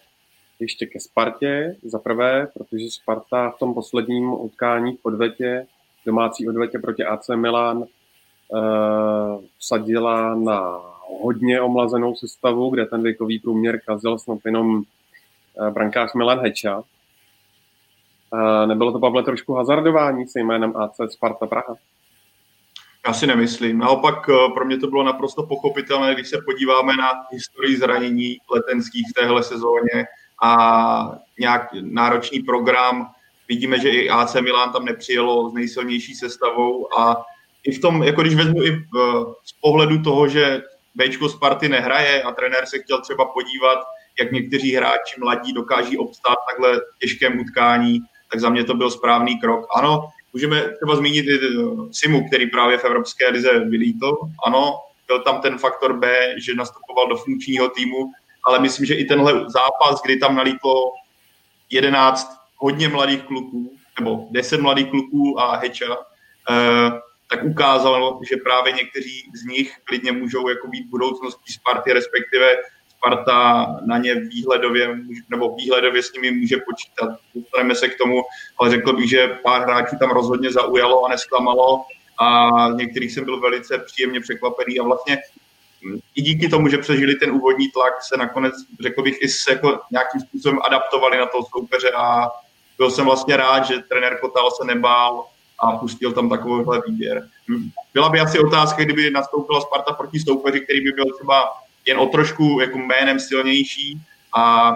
ještě ke Spartě za prvé, protože Sparta v tom posledním utkání v odvetě, domácí odvetě proti AC Milan, uh, vsadila na hodně omlazenou sestavu, kde ten věkový průměr kazil snad jenom uh, brankář Milan Heča. Uh, nebylo to, Pavle, trošku hazardování se jménem AC Sparta Praha? Já si nemyslím. Naopak eh, pro mě to bylo naprosto pochopitelné, když se podíváme na historii zranění letenských v téhle sezóně a nějak náročný program vidíme, že i AC Milan tam nepřijelo s nejsilnější sestavou a i v tom, jako když vezmu i v, z pohledu toho, že Bčko Sparty nehraje a trenér se chtěl třeba podívat, jak někteří hráči mladí dokáží obstát takhle těžkém utkání, tak za mě to byl správný krok. Ano, můžeme třeba zmínit i eh, Simu, který právě v Evropské lize vylítl. Ano, byl tam ten faktor B, že nastupoval do funkčního týmu, ale myslím, že i tenhle zápas, kdy tam nalítlo 11 hodně mladých kluků, nebo 10 mladých kluků a Heča, eh, tak ukázalo, že právě někteří z nich klidně můžou jako být budoucností Sparty, respektive Sparta na ně výhledově, nebo výhledově s nimi může počítat. Dostaneme se k tomu, ale řekl bych, že pár hráčů tam rozhodně zaujalo a nesklamalo a některých jsem byl velice příjemně překvapený a vlastně i díky tomu, že přežili ten úvodní tlak, se nakonec, řekl bych, i se jako nějakým způsobem adaptovali na toho soupeře a byl jsem vlastně rád, že trenér Kotal se nebál a pustil tam takovýhle výběr. Byla by asi otázka, kdyby nastoupila Sparta proti soupeři, který by byl třeba jen o trošku jako jménem silnější a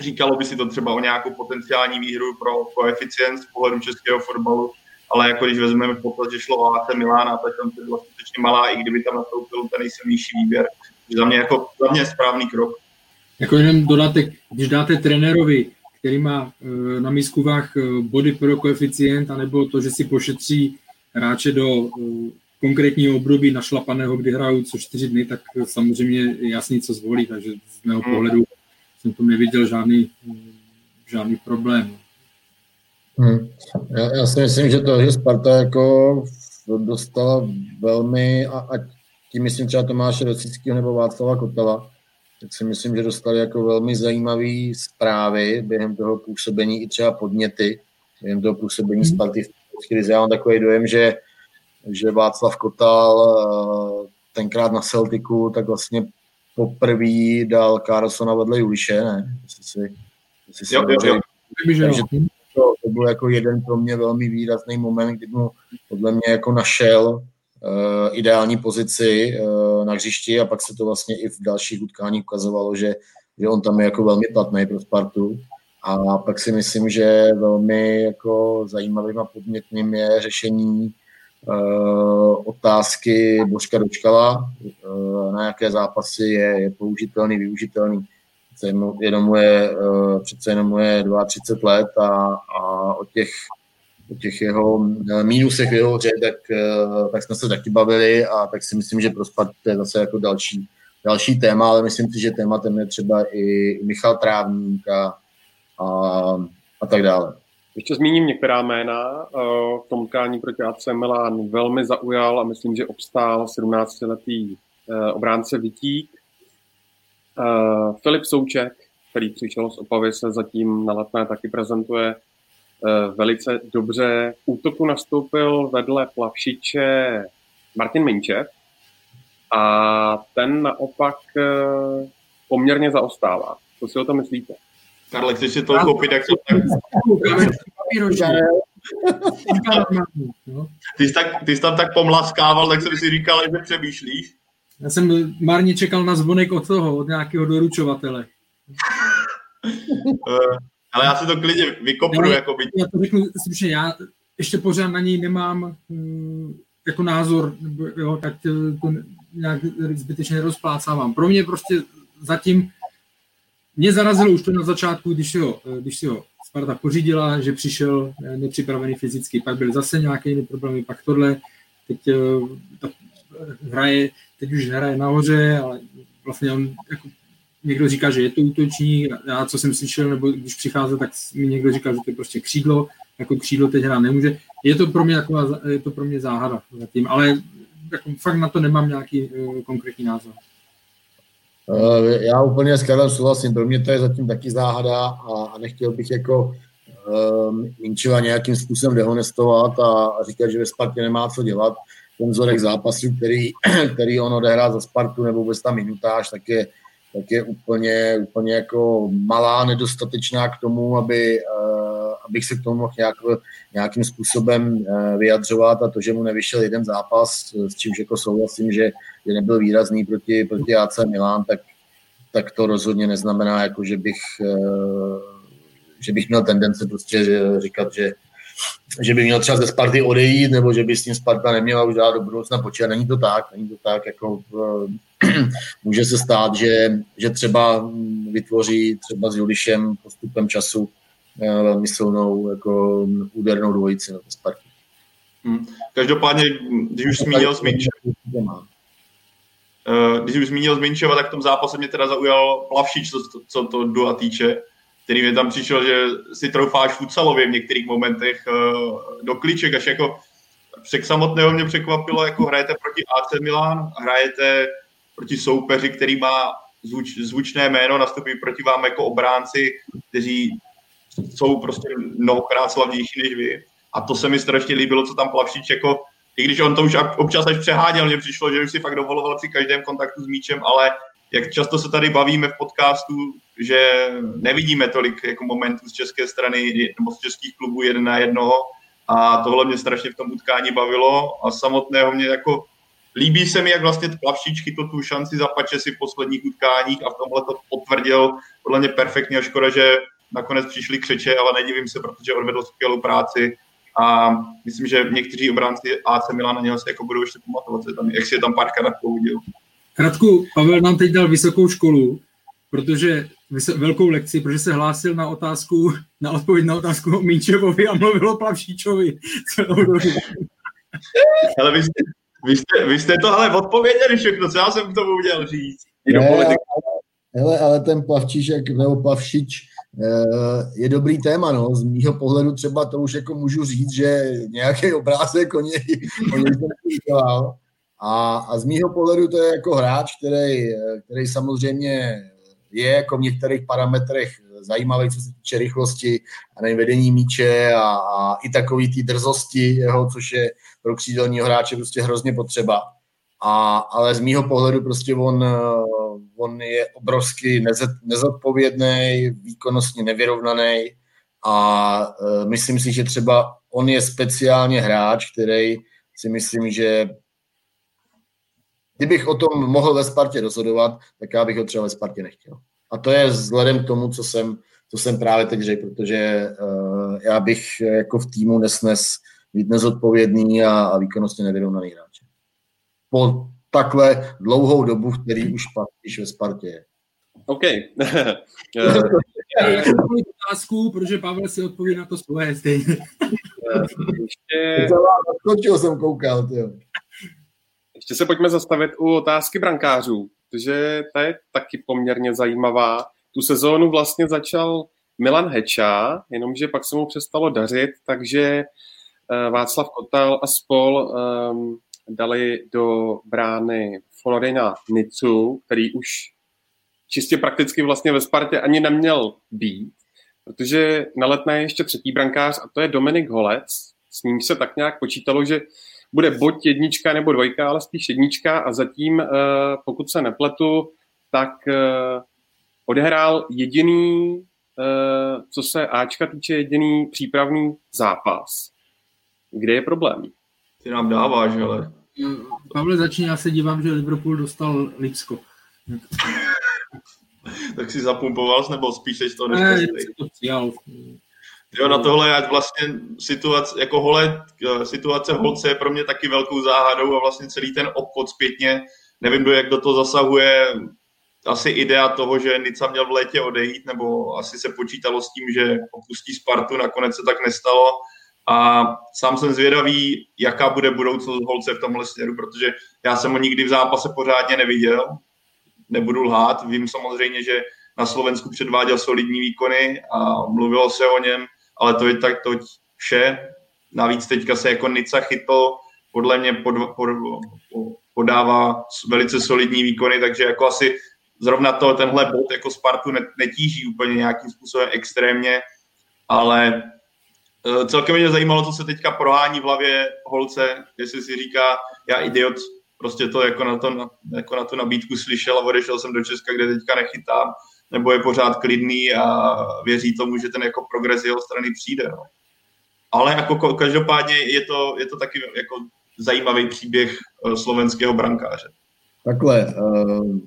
říkalo by si to třeba o nějakou potenciální výhru pro koeficient z pohledu českého fotbalu, ale jako když vezmeme v potaz, že šlo o AC Milána, tak tam to byla skutečně malá, i kdyby tam nastoupil ten nejsilnější výběr. Za mě, jako, za mě správný krok. Jako jenom dodatek, když dáte trenérovi, který má e, na mískuvách e, body pro koeficient, anebo to, že si pošetří hráče do e, konkrétního období našlapaného, kdy hrajou co čtyři dny, tak samozřejmě je jasný, co zvolí, takže z mého hmm. pohledu jsem to neviděl žádný, žádný problém. Hmm. Já, já si myslím, že to, že Sparta jako dostala velmi, a, a tím myslím třeba Tomáše Rosického nebo Václava Kotela, tak si myslím, že dostali jako velmi zajímavé zprávy během toho působení i třeba podněty, během toho působení hmm. Sparty v krizi. Já mám takový dojem, že že Václav Kotal eh, tenkrát na Celticu tak vlastně poprvé dal Carlsona vedle Juliše, ne? Jestli si, jestli si jo, jo, jo. Takže to, to byl jako jeden pro mě velmi výrazný moment, kdy mu podle mě jako našel ideální pozici uh, na hřišti a pak se to vlastně i v dalších utkáních ukazovalo, že, že on tam je jako velmi platný pro Spartu. A pak si myslím, že velmi jako zajímavým a podmětným je řešení Eh, otázky Božka Dočkala, eh, na jaké zápasy je, je použitelný, využitelný. Jenom je, eh, přece jenom je 32 let a, a o těch o těch jeho mínusech v jeho hře, tak, tak jsme se taky bavili a tak si myslím, že pro Spartu to je zase jako další, další téma, ale myslím si, že tématem je třeba i Michal Trávník a, a, a tak dále. Ještě zmíním některá jména. Eh, v tom tkání proti AC Milan velmi zaujal a myslím, že obstál 17-letý eh, obránce Vitík. Eh, Filip Souček, který přišel z Opavy, se zatím na letné taky prezentuje velice dobře. V útoku nastoupil vedle Plavšiče Martin Minčev a ten naopak poměrně zaostává. Co si o to myslíte? Karle, chceš si to uchopit, jak to tak... Ty jsi, tak, ty jsi tam tak pomlaskával, tak jsem si říkal, že přemýšlíš. Já jsem marně čekal na zvonek od toho, od nějakého doručovatele. Ale já si to klidně vykopnu, jako by... Já to řeknu že já ještě pořád na něj nemám hm, jako názor, jo, tak to nějak zbytečně nerozplácávám. Pro mě prostě zatím mě zarazilo už to na začátku, když si ho, když si ho Sparta pořídila, že přišel eh, nepřipravený fyzicky, pak byly zase nějaké jiné problémy, pak tohle, teď eh, tak hraje, teď už hraje nahoře, ale vlastně on jako někdo říká, že je to útočník, já co jsem slyšel, nebo když přicházel, tak mi někdo říkal, že to je prostě křídlo, jako křídlo teď hrát nemůže. Je to pro mě taková, je to pro mě záhada zatím, ale jako fakt na to nemám nějaký uh, konkrétní názor. Eh, já úplně s Karlem souhlasím, pro mě to je zatím taky záhada a, a nechtěl bych jako um, nějakým způsobem dehonestovat a, a říkat, že ve Spartě nemá co dělat. Ten vzorek zápasů, který, [CLEARS THROAT] který on odehrá za Spartu nebo vůbec ta minutáž, tak je, tak je úplně, úplně jako malá, nedostatečná k tomu, aby, uh, abych se k tomu mohl nějak, nějakým způsobem uh, vyjadřovat a to, že mu nevyšel jeden zápas, s čímž jako souhlasím, že, že nebyl výrazný proti, proti AC Milan, tak, tak to rozhodně neznamená, jako že bych uh, že bych měl tendence prostě říkat, že, že by měl třeba ze Sparty odejít, nebo že by s tím Sparta neměla už dát do budoucna počítat. Není to tak, není to tak, jako [CLEARS THROAT] může se stát, že, že třeba vytvoří třeba s Julišem postupem času velmi silnou jako údernou dvojici na Spartě. Hmm. Každopádně, když už zmínil Zminčeva, eh, když už zmínil Zminčeva, tak v tom zápase mě teda zaujal Plavšič, co, co to dua týče, který mi tam přišel, že si troufáš futsalově v některých momentech eh, do klíček, až jako přek samotného mě překvapilo, jako hrajete proti AC Milan, hrajete proti soupeři, který má zvuč, zvučné jméno, nastupují proti vám jako obránci, kteří jsou prostě mnohokrát slavnější než vy. A to se mi strašně líbilo, co tam Plavšič jako, i když on to už občas až přeháděl, mně přišlo, že už si fakt dovoloval při každém kontaktu s míčem, ale jak často se tady bavíme v podcastu, že nevidíme tolik jako momentů z české strany nebo z českých klubů jeden na jednoho. A tohle mě strašně v tom utkání bavilo. A samotného mě jako líbí se mi, jak vlastně Plavšič chytl tu šanci za si v posledních utkáních a v tomhle to potvrdil. Podle mě perfektně a škoda, že nakonec přišli křeče, ale nedivím se, protože odvedl skvělou práci. A myslím, že někteří obránci AC Milan na něho se jako budou ještě pamatovat, tam, jak si je tam párkrát uviděl. Kratku, Pavel nám teď dal vysokou školu, protože velkou lekci, protože se hlásil na otázku, na odpověď na otázku o Minčevovi a mluvil o Plavšíčovi. [LAUGHS] ale vy jste, vy, jste, vy jste to ale odpověděli všechno, co já jsem k tomu udělal říct. Ne, ale, ale, ale ten Plavčíček nebo Plavšič Eh, je dobrý téma, no. Z mýho pohledu třeba to už jako můžu říct, že nějaký obrázek o něj, o něj jsem udělal. A, a z mýho pohledu to je jako hráč, který, který samozřejmě je jako v některých parametrech zajímavý, co se týče rychlosti a nejvedení míče a, a i takový ty drzosti jeho, což je pro křídelního hráče prostě hrozně potřeba. A, ale z mýho pohledu prostě on, on je obrovsky nezodpovědný, výkonnostně nevyrovnaný a uh, myslím si, že třeba on je speciálně hráč, který si myslím, že kdybych o tom mohl ve Spartě rozhodovat, tak já bych ho třeba ve Spartě nechtěl. A to je vzhledem k tomu, co jsem, co jsem právě teď řekl, protože uh, já bych jako v týmu nesnes být nezodpovědný a, a výkonnostně nevyrovnaný hráč. Po takhle dlouhou dobu, který už patříš ve Spartě je. OK. [LAUGHS] otázku, protože Pavel si odpoví na to svoje stejně. Ještě... Jsem koukal, tyjo. Ještě se pojďme zastavit u otázky brankářů, protože ta je taky poměrně zajímavá. Tu sezónu vlastně začal Milan Heča, jenomže pak se mu přestalo dařit, takže eh, Václav Kotal a spol um, dali do brány Florina Nicu, který už čistě prakticky vlastně ve Spartě ani neměl být, protože na letné je ještě třetí brankář a to je Dominik Holec. S ním se tak nějak počítalo, že bude buď jednička nebo dvojka, ale spíš jednička a zatím, eh, pokud se nepletu, tak eh, odehrál jediný, eh, co se Ačka týče, jediný přípravný zápas. Kde je problém? Ty nám dáváš, ale... Pavle, začni, já se dívám, že Liverpool dostal Lipsko. [LAUGHS] tak si zapumpoval, nebo spíš jsi to ne, to Jo, na tohle je vlastně situace, jako hole, situace holce je pro mě taky velkou záhadou a vlastně celý ten obchod zpětně, nevím, do jak do toho zasahuje, asi idea toho, že Nica měl v létě odejít, nebo asi se počítalo s tím, že opustí Spartu, nakonec se tak nestalo. A sám jsem zvědavý, jaká bude budoucnost holce v tomhle směru, protože já jsem ho nikdy v zápase pořádně neviděl, nebudu lhát, vím samozřejmě, že na Slovensku předváděl solidní výkony a mluvilo se o něm, ale to je tak to vše. Navíc teďka se jako Nica chytl, podle mě pod, pod, podává velice solidní výkony, takže jako asi zrovna to, tenhle bod jako Spartu netíží úplně nějakým způsobem extrémně, ale Eh, celkem mě zajímalo, co se teďka prohání v hlavě holce, jestli si říká, já idiot, prostě to jako na, to, jako na tu nabídku slyšel a odešel jsem do Česka, kde teďka nechytám, nebo je pořád klidný a věří tomu, že ten jako progres jeho strany přijde. No. Ale jako každopádně je to, je to taky jako zajímavý příběh eh, slovenského brankáře. Takhle,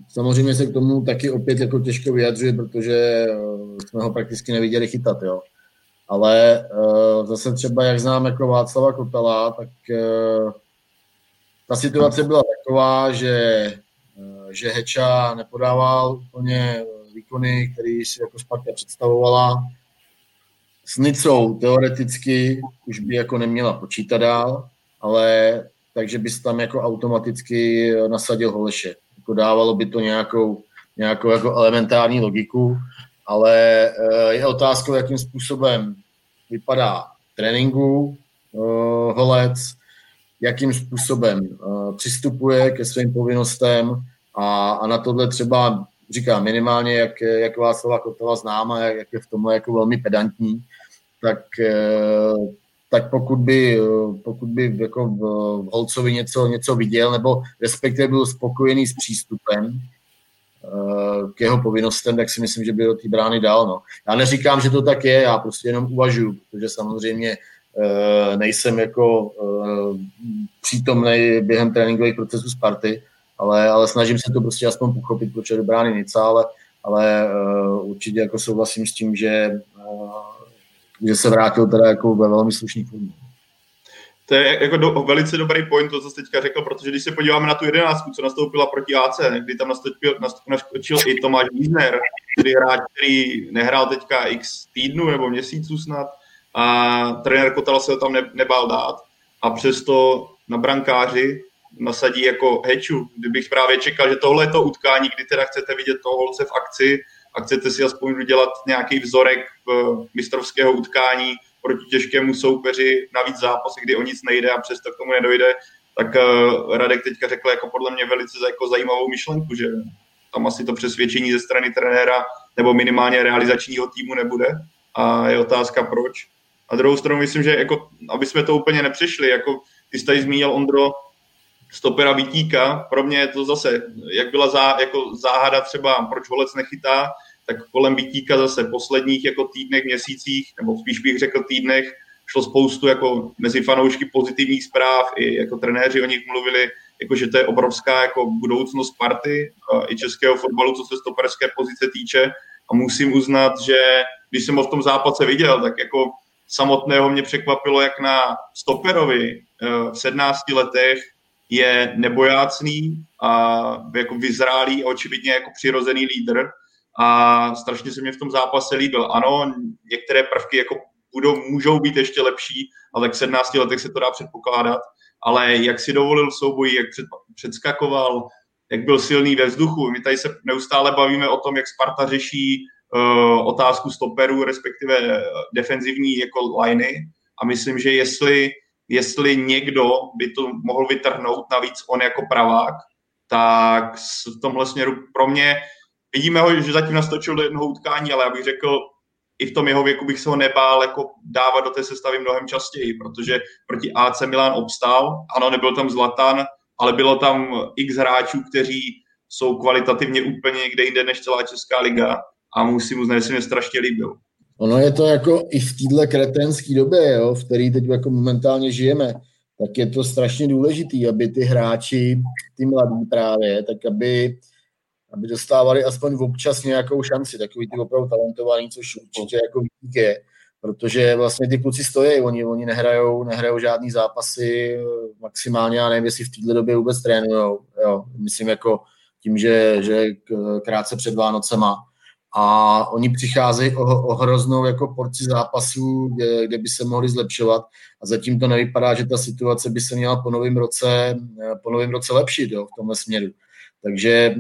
samozřejmě se k tomu taky opět jako těžko vyjadřuje, protože jsme ho prakticky neviděli chytat, jo. Ale zase třeba, jak znám jako Václava Kotala, tak ta situace byla taková, že, že Heča nepodával úplně výkony, který si jako Sparta představovala. S Nicou teoreticky už by jako neměla počítat dál, ale takže bys tam jako automaticky nasadil Holeše. Jako dávalo by to nějakou, nějakou jako elementární logiku, ale eh, je otázkou, jakým způsobem vypadá tréninku eh, Holec, jakým způsobem eh, přistupuje ke svým povinnostem a, a na tohle třeba říkám minimálně, jak, jak Václava Kotela znám a jak, je v tomhle jako velmi pedantní, tak, eh, tak pokud by, pokud by jako v, Holcovi něco, něco viděl, nebo respektive byl spokojený s přístupem eh, k jeho povinnostem, tak si myslím, že by do té brány dal. No. Já neříkám, že to tak je, já prostě jenom uvažuju, protože samozřejmě eh, nejsem jako přítomný během tréninkových procesů Sparty, ale, ale snažím se to prostě aspoň pochopit, proč je do brány Nica, ale, ale určitě jako souhlasím s tím, že že se vrátil teda jako ve velmi slušný formě. To je jako do, velice dobrý point, to, co teďka řekl, protože když se podíváme na tu jedenáctku, co nastoupila proti AC, kdy tam nastoupil, naskočil i Tomáš Wiesner, který hráč, který nehrál teďka x týdnů nebo měsíců snad, a trenér Kotala se ho tam ne, nebál dát. A přesto na brankáři nasadí jako heču. Kdybych právě čekal, že tohle je to utkání, kdy teda chcete vidět toho holce v akci, a chcete si aspoň udělat nějaký vzorek mistrovského utkání proti těžkému soupeři, navíc zápasy, kdy o nic nejde a přesto k tomu nedojde, tak uh, Radek teďka řekl jako podle mě velice jako zajímavou myšlenku, že tam asi to přesvědčení ze strany trenéra nebo minimálně realizačního týmu nebude a je otázka proč. A druhou stranu myslím, že jako, aby jsme to úplně nepřišli, jako ty jsi tady zmínil Ondro, stopera Vítíka. Pro mě je to zase, jak byla zá, jako záhada třeba, proč Holec nechytá, tak kolem Vítíka zase posledních jako týdnech, měsících, nebo spíš bych řekl týdnech, šlo spoustu jako mezi fanoušky pozitivních zpráv, i jako trenéři o nich mluvili, jako že to je obrovská jako budoucnost party i českého fotbalu, co se stoperské pozice týče. A musím uznat, že když jsem ho v tom zápase viděl, tak jako samotného mě překvapilo, jak na stoperovi eh, v 17 letech je nebojácný a jako vyzrálý a očividně jako přirozený lídr a strašně se mě v tom zápase líbil. Ano, některé prvky jako budou, můžou být ještě lepší, ale v 17 letech se to dá předpokládat, ale jak si dovolil souboj, jak před, předskakoval, jak byl silný ve vzduchu. My tady se neustále bavíme o tom, jak Sparta řeší uh, otázku stoperů, respektive defenzivní jako liney a myslím, že jestli jestli někdo by to mohl vytrhnout, navíc on jako pravák, tak v tomhle směru pro mě vidíme ho, že zatím nastočil do jednoho utkání, ale já bych řekl, i v tom jeho věku bych se ho nebál jako dávat do té sestavy mnohem častěji, protože proti AC Milan obstál, ano, nebyl tam Zlatan, ale bylo tam x hráčů, kteří jsou kvalitativně úplně někde jinde než celá Česká liga a musím uznat, že se mě strašně líbil. Ono je to jako i v této kretenské době, jo, v které teď jako momentálně žijeme, tak je to strašně důležitý, aby ty hráči, ty mladí právě, tak aby, aby dostávali aspoň občas nějakou šanci, takový ty opravdu talentovaný, což určitě jako je, protože vlastně ty kluci stojí, oni, oni nehrajou, nehrajou žádný zápasy, maximálně, já nevím, jestli v této době vůbec trénujou, jo, myslím jako tím, že, že krátce před Vánocema, a oni přicházejí o, o hroznou jako porci zápasů, kde, kde by se mohli zlepšovat. A zatím to nevypadá, že ta situace by se měla po novém roce, po novém roce lepšit jo, v tomhle směru. Takže,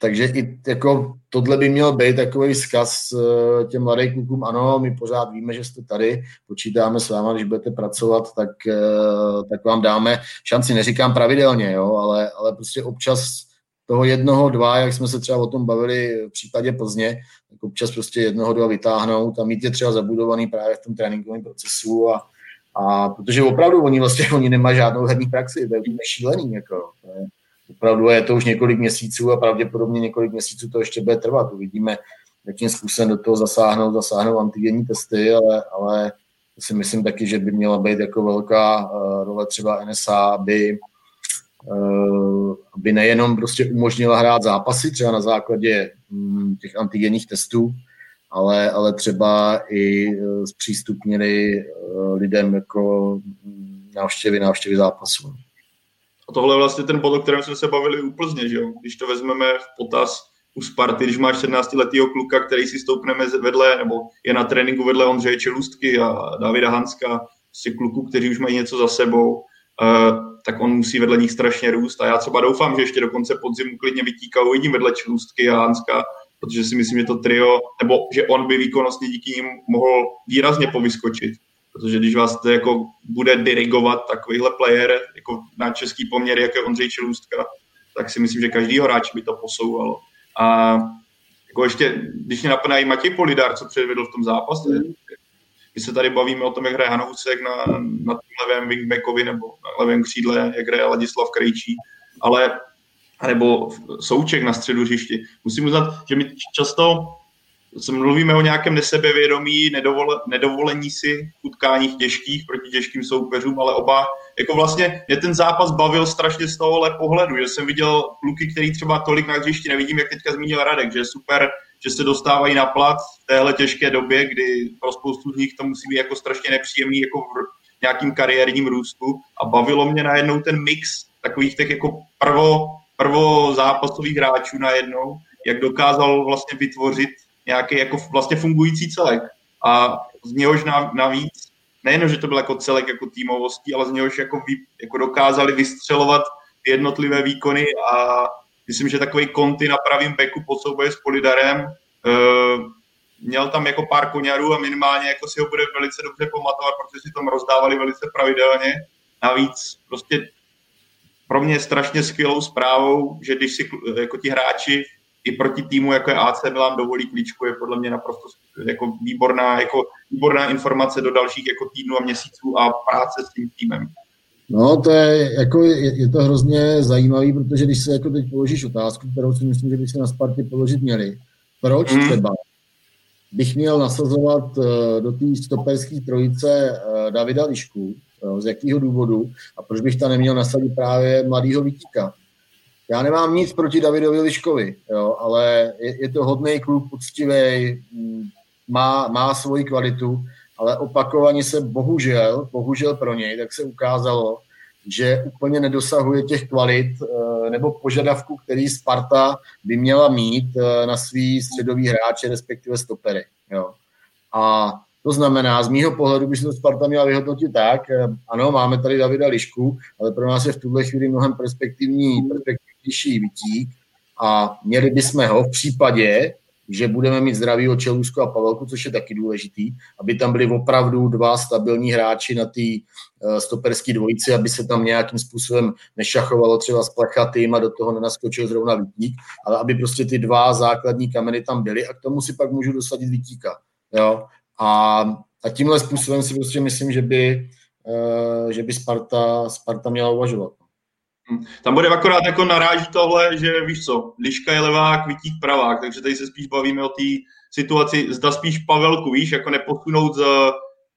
takže i jako tohle by měl být takový vzkaz eh, těm mladým klukům, ano, my pořád víme, že jste tady, počítáme s váma, když budete pracovat, tak, eh, tak vám dáme šanci, neříkám pravidelně, jo, ale, ale prostě občas toho jednoho, dva, jak jsme se třeba o tom bavili v případě Plzně, tak občas prostě jednoho, dva vytáhnout a mít je třeba zabudovaný právě v tom tréninkovém procesu a, a protože opravdu oni vlastně [LAUGHS] oni nemají žádnou herní praxi, to je úplně šílený. Jako, to je, opravdu je to už několik měsíců a pravděpodobně několik měsíců to ještě bude trvat. Uvidíme, jakým způsobem do toho zasáhnou, zasáhnou antigenní testy, ale, ale si myslím taky, že by měla být jako velká uh, role třeba NSA, aby aby nejenom prostě umožnila hrát zápasy, třeba na základě mm, těch antigenních testů, ale, ale třeba i zpřístupnili lidem jako mm, návštěvy, návštěvy zápasů. A tohle je vlastně ten bod, o kterém jsme se bavili u Plzně, že jo? Když to vezmeme v potaz u Sparty, když máš 17-letého kluka, který si stoupne vedle, nebo je na tréninku vedle Ondřeje Čelůstky a Davida Hanska, si kluků, kteří už mají něco za sebou, tak on musí vedle nich strašně růst. A já třeba doufám, že ještě do konce podzimu klidně vytíká uvidím vedle Čelůstky a Hanska, protože si myslím, že to trio, nebo že on by výkonnostně díky nim mohl výrazně povyskočit protože když vás to jako bude dirigovat takovýhle player jako na český poměr, jako je Ondřej Čelůstka, tak si myslím, že každýho hráče by to posouvalo. A jako ještě, když mě napadá i Matěj Polidar, co předvedl v tom zápase, my se tady bavíme o tom, jak hraje Hanousek na, na levém wingbackovi nebo na levém křídle, jak hraje Ladislav Krejčí, ale nebo Souček na středu hřišti. Musím uznat, že mi často mluvíme o nějakém nesebevědomí, nedovole, nedovolení si utkáních těžkých proti těžkým soupeřům, ale oba, jako vlastně mě ten zápas bavil strašně z tohohle pohledu, že jsem viděl kluky, který třeba tolik na hřišti nevidím, jak teďka zmínil Radek, že je super, že se dostávají na plat v téhle těžké době, kdy pro spoustu z nich to musí být jako strašně nepříjemný jako v nějakým kariérním růstu. A bavilo mě najednou ten mix takových těch jako prvo, prvo zápasových hráčů najednou, jak dokázal vlastně vytvořit nějaký jako vlastně fungující celek. A z něhož navíc, nejen, že to byl jako celek jako týmovostí, ale z něhož jako, vy, jako dokázali vystřelovat jednotlivé výkony a myslím, že takový konty na pravým beku pod souboje s Polidarem uh, měl tam jako pár koňarů a minimálně jako si ho bude velice dobře pamatovat, protože si tam rozdávali velice pravidelně. Navíc prostě pro mě strašně skvělou zprávou, že když si jako ti hráči i proti týmu, jako je AC Milan dovolí klíčku, je podle mě naprosto jako výborná, jako výborná informace do dalších jako týdnů a měsíců a práce s tím týmem. No, to je, jako je, je to hrozně zajímavý, protože když se jako teď položíš otázku, kterou si myslím, že by se na Spartě položit měli, proč hmm. třeba bych měl nasazovat uh, do té stoperské trojice uh, Davida Lišku, uh, z jakého důvodu, a proč bych tam neměl nasadit právě mladýho Vítíka, já nemám nic proti Davidovi Liškovi, jo, ale je, je to hodný kluk, poctivý, mm, má, má svoji kvalitu, ale opakovaně se bohužel, bohužel pro něj, tak se ukázalo, že úplně nedosahuje těch kvalit eh, nebo požadavků, který Sparta by měla mít eh, na svý středový hráče, respektive stopery. Jo. A to znamená, z mýho pohledu by se to Sparta měla vyhodnotit tak, eh, ano, máme tady Davida Lišku, ale pro nás je v tuhle chvíli mnohem perspektivní, perspektivnější vytík a měli bychom ho v případě, že budeme mít zdravýho Čelůzku a Pavelku, což je taky důležitý, aby tam byli opravdu dva stabilní hráči na té uh, stoperské dvojici, aby se tam nějakým způsobem nešachovalo třeba s plechatým a do toho nenaskočil zrovna Vítík, ale aby prostě ty dva základní kameny tam byly a k tomu si pak můžu dosadit Vítíka. Jo? A, a tímhle způsobem si prostě myslím, že by, uh, že by Sparta, Sparta měla uvažovat. Hm. Tam bude akorát jako naráží tohle, že víš co, Liška je levák, Vitík pravák, takže tady se spíš bavíme o té situaci, zda spíš Pavelku, víš, jako neposunout, z,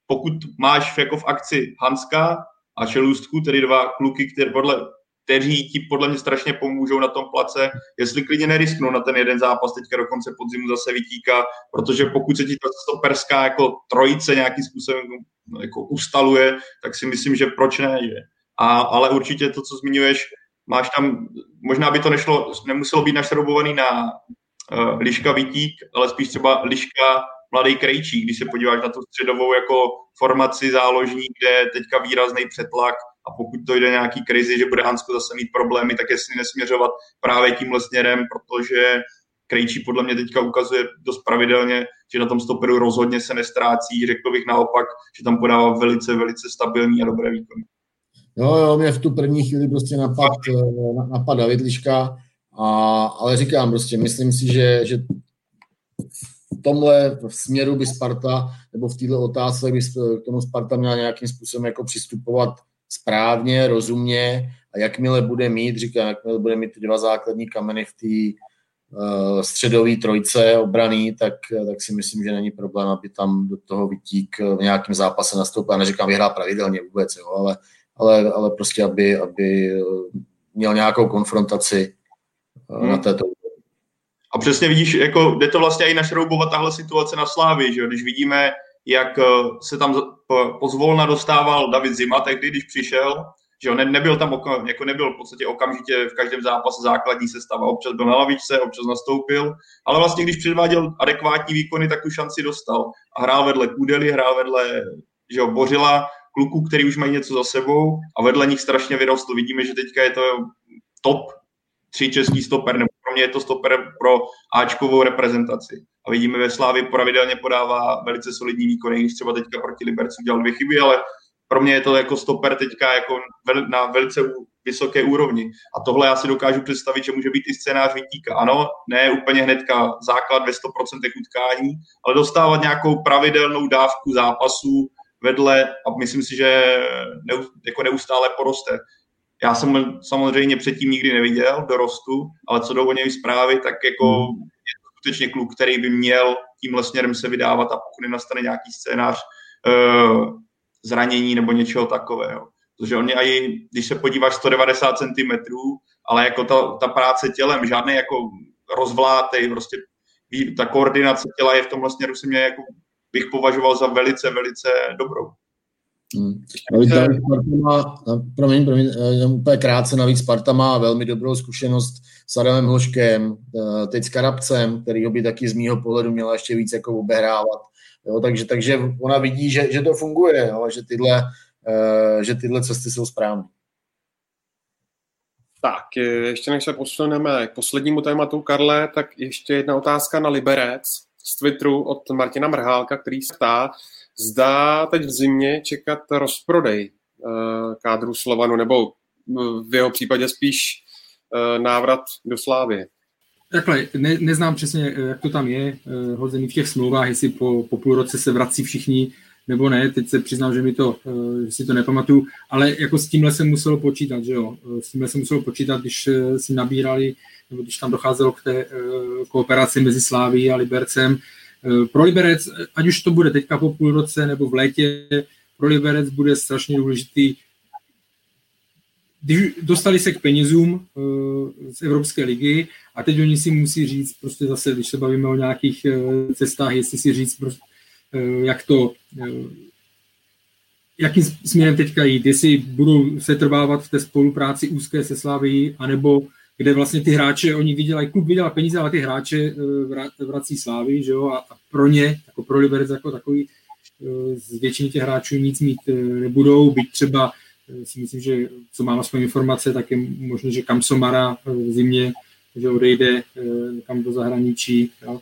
pokud máš jako v akci Hanska a Šelůstku, tedy dva kluky, které podle kteří ti podle mě strašně pomůžou na tom place, jestli klidně nerisknou na ten jeden zápas teďka do konce podzimu zase vytíká, protože pokud se ti ta stoperská jako trojice nějakým způsobem jako ustaluje, tak si myslím, že proč ne, že? A, ale určitě to, co zmiňuješ, máš tam, možná by to nešlo, nemuselo být našroubovaný na uh, Liška Vitík, ale spíš třeba Liška Mladý Krejčí, když se podíváš na tu středovou jako formaci záložní, kde je teďka výrazný přetlak, a pokud to jde nějaký krizi, že bude Hansko zase mít problémy, tak jestli nesměřovat právě tímhle směrem, protože Krejčí podle mě teďka ukazuje dost pravidelně, že na tom stoperu rozhodně se nestrácí, řekl bych naopak, že tam podává velice, velice stabilní a dobré výkony. Jo, jo, mě v tu první chvíli prostě napad, eh, napad David Liška, a, ale říkám prostě, myslím si, že, že v tomhle v směru by Sparta, nebo v této otázce by k tomu Sparta měla nějakým způsobem jako přistupovat správně, rozumně a jakmile bude mít, říkám, jakmile bude mít ty dva základní kameny v té uh, středové trojce obraný, tak, tak si myslím, že není problém, aby tam do toho vytík v nějakém zápase nastoupil. Já neříkám, vyhrál pravidelně vůbec, jo, ale, ale, ale prostě, aby, aby měl nějakou konfrontaci hmm. na této a přesně vidíš, jako jde to vlastně i našroubovat tahle situace na Slávy, že když vidíme, jak se tam pozvolna dostával David Zima tehdy, když přišel, že on ne, nebyl tam, jako nebyl v podstatě okamžitě v každém zápase základní sestava, občas byl na lavičce, občas nastoupil, ale vlastně když předváděl adekvátní výkony, tak tu šanci dostal. A hrál vedle Kudely, hrál vedle že jo, Bořila, kluků, který už mají něco za sebou a vedle nich strašně vyrostl. Vidíme, že teďka je to top tři český stoper, nebo pro mě je to stoper pro Ačkovou reprezentaci. A vidíme ve Slávi pravidelně podává velice solidní výkony, když třeba teďka proti Libercu dělal dvě chyby, ale pro mě je to jako stoper teďka jako na velice vysoké úrovni. A tohle já si dokážu představit, že může být i scénář Vítíka. Ano, ne úplně hnedka základ ve 100% utkání, ale dostávat nějakou pravidelnou dávku zápasů vedle a myslím si, že jako neustále poroste. Já jsem samozřejmě předtím nikdy neviděl dorostu, ale co do o něj zprávy, tak jako hmm. je to skutečně kluk, který by měl tímhle směrem se vydávat a pokud nastane nějaký scénář, uh, zranění nebo něčeho takového. Protože on je i, když se podíváš 190 cm, ale jako ta, ta práce tělem, žádný jako rozvlátej, prostě ta koordinace těla je v tom vlastně směru mě jako bych považoval za velice, velice dobrou. Hmm. Navíc Sparta má, promiň, promiň, úplně krátce, navíc Sparta má velmi dobrou zkušenost s Adamem Hloškem, eh, teď s Karabcem, který by taky z mýho pohledu měla ještě víc jako obehrávat. Jo, takže, takže ona vidí, že, že to funguje, jo, že, tyhle, že tyhle cesty jsou správné. Tak, ještě než se posuneme k poslednímu tématu, Karle, tak ještě jedna otázka na Liberec z Twitteru od Martina Mrhálka, který se ptá, zdá teď v zimě čekat rozprodej uh, kádru Slovanu, nebo v jeho případě spíš uh, návrat do Slávy. Takhle, ne, neznám přesně, eh, jak to tam je eh, hozený v těch smlouvách, jestli po, po půl roce se vrací všichni nebo ne, teď se přiznám, že mi to, eh, že si to nepamatuju, ale jako s tímhle se muselo počítat, že jo, s tímhle se muselo počítat, když si nabírali, nebo když tam docházelo k té kooperaci mezi Sláví a Libercem. Pro Liberec, ať už to bude teďka po půl roce nebo v létě, pro Liberec bude strašně důležitý když dostali se k penězům z Evropské ligy a teď oni si musí říct, prostě zase, když se bavíme o nějakých eh, cestách, jestli si říct, prostě, eh, jak to, eh, jakým směrem teďka jít, jestli budou se trvávat v té spolupráci úzké se Slaví, anebo kde vlastně ty hráče, oni vydělají, klub vydělá peníze, ale ty hráče vrací Slávy, že jo, a, pro ně, jako pro Liberec jako takový, z většiny těch hráčů nic mít nebudou, byť třeba si myslím, že co mám aspoň informace, tak je možné, že Kamsomara v zimě že odejde eh, kam do zahraničí. Jo.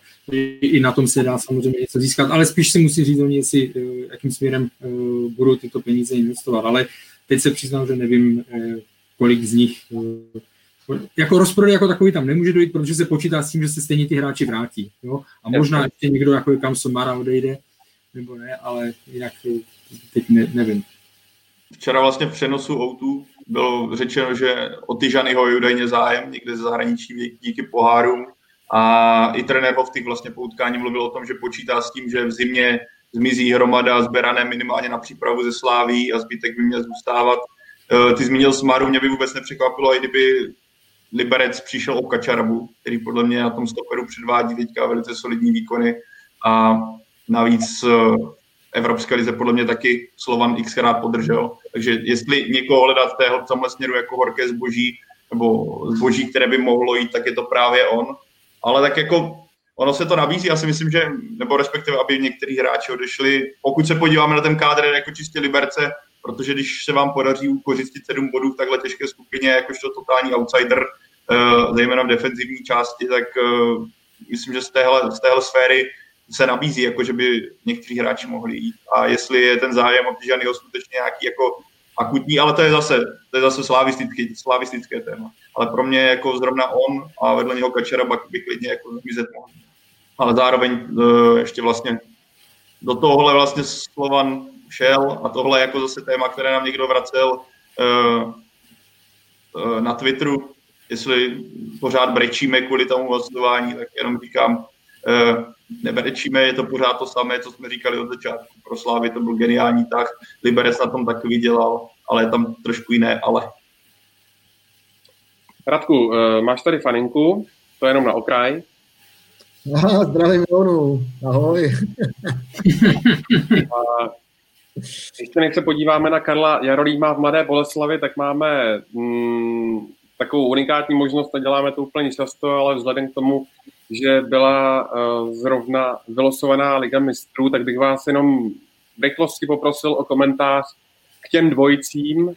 I na tom se dá samozřejmě něco získat, ale spíš si musí říct oni, jestli, eh, jakým směrem eh, budou tyto peníze investovat. Ale teď se přiznám, že nevím, kolik z nich jako rozprodej jako takový tam nemůže dojít, protože se počítá s tím, že se stejně ty hráči vrátí. Jo? A možná ještě někdo jako kam Somara odejde, nebo ne, ale jinak teď ne, nevím. Včera vlastně v přenosu O2 bylo řečeno, že o Tyžanyho je údajně zájem někde ze zahraničí díky pohárům a i trenér Hovtik vlastně po utkání mluvil o tom, že počítá s tím, že v zimě zmizí hromada zberané minimálně na přípravu ze Sláví a zbytek by měl zůstávat. E, ty zmínil Smaru, mě by vůbec nepřekvapilo, i kdyby Liberec přišel o Kačarabu, který podle mě na tom stoperu předvádí teďka velice solidní výkony a navíc e, Evropské lize podle mě taky Slovan xkrát podržel. Takže jestli někoho hledat v tomhle směru jako horké zboží, nebo zboží, které by mohlo jít, tak je to právě on. Ale tak jako ono se to nabízí, já si myslím, že, nebo respektive, aby někteří hráči odešli. Pokud se podíváme na ten kádr jako čistě Liberce, protože když se vám podaří ukořistit sedm bodů v takhle těžké skupině, jakožto totální outsider, eh, zejména v defenzivní části, tak eh, myslím, že z téhle, z téhle sféry se nabízí, jako že by někteří hráči mohli jít. A jestli je ten zájem o Tyžanyho skutečně nějaký jako akutní, ale to je zase, to je zase slavistické, slavistické téma. Ale pro mě jako zrovna on a vedle něho Kačera by klidně jako zmizet mohl. Ale zároveň uh, ještě vlastně do tohohle vlastně Slovan šel a tohle je jako zase téma, které nám někdo vracel uh, uh, na Twitteru, jestli pořád brečíme kvůli tomu hlasování, tak jenom říkám, uh, neberečíme, je to pořád to samé, co jsme říkali od začátku. Pro Slávy to byl geniální tak, Liberec na tom taky vydělal, ale je tam trošku jiné ale. Radku, eh, máš tady faninku, to je jenom na okraj. Aha, [LAUGHS] zdravím Jonu, ahoj. [LAUGHS] [LAUGHS] A ještě než se podíváme na Karla Jarolíma v Mladé Boleslavi, tak máme mm, takovou unikátní možnost, neděláme to úplně často, ale vzhledem k tomu, že byla uh, zrovna vylosovaná Liga mistrů, tak bych vás jenom v rychlosti poprosil o komentář k těm dvojicím. Uh,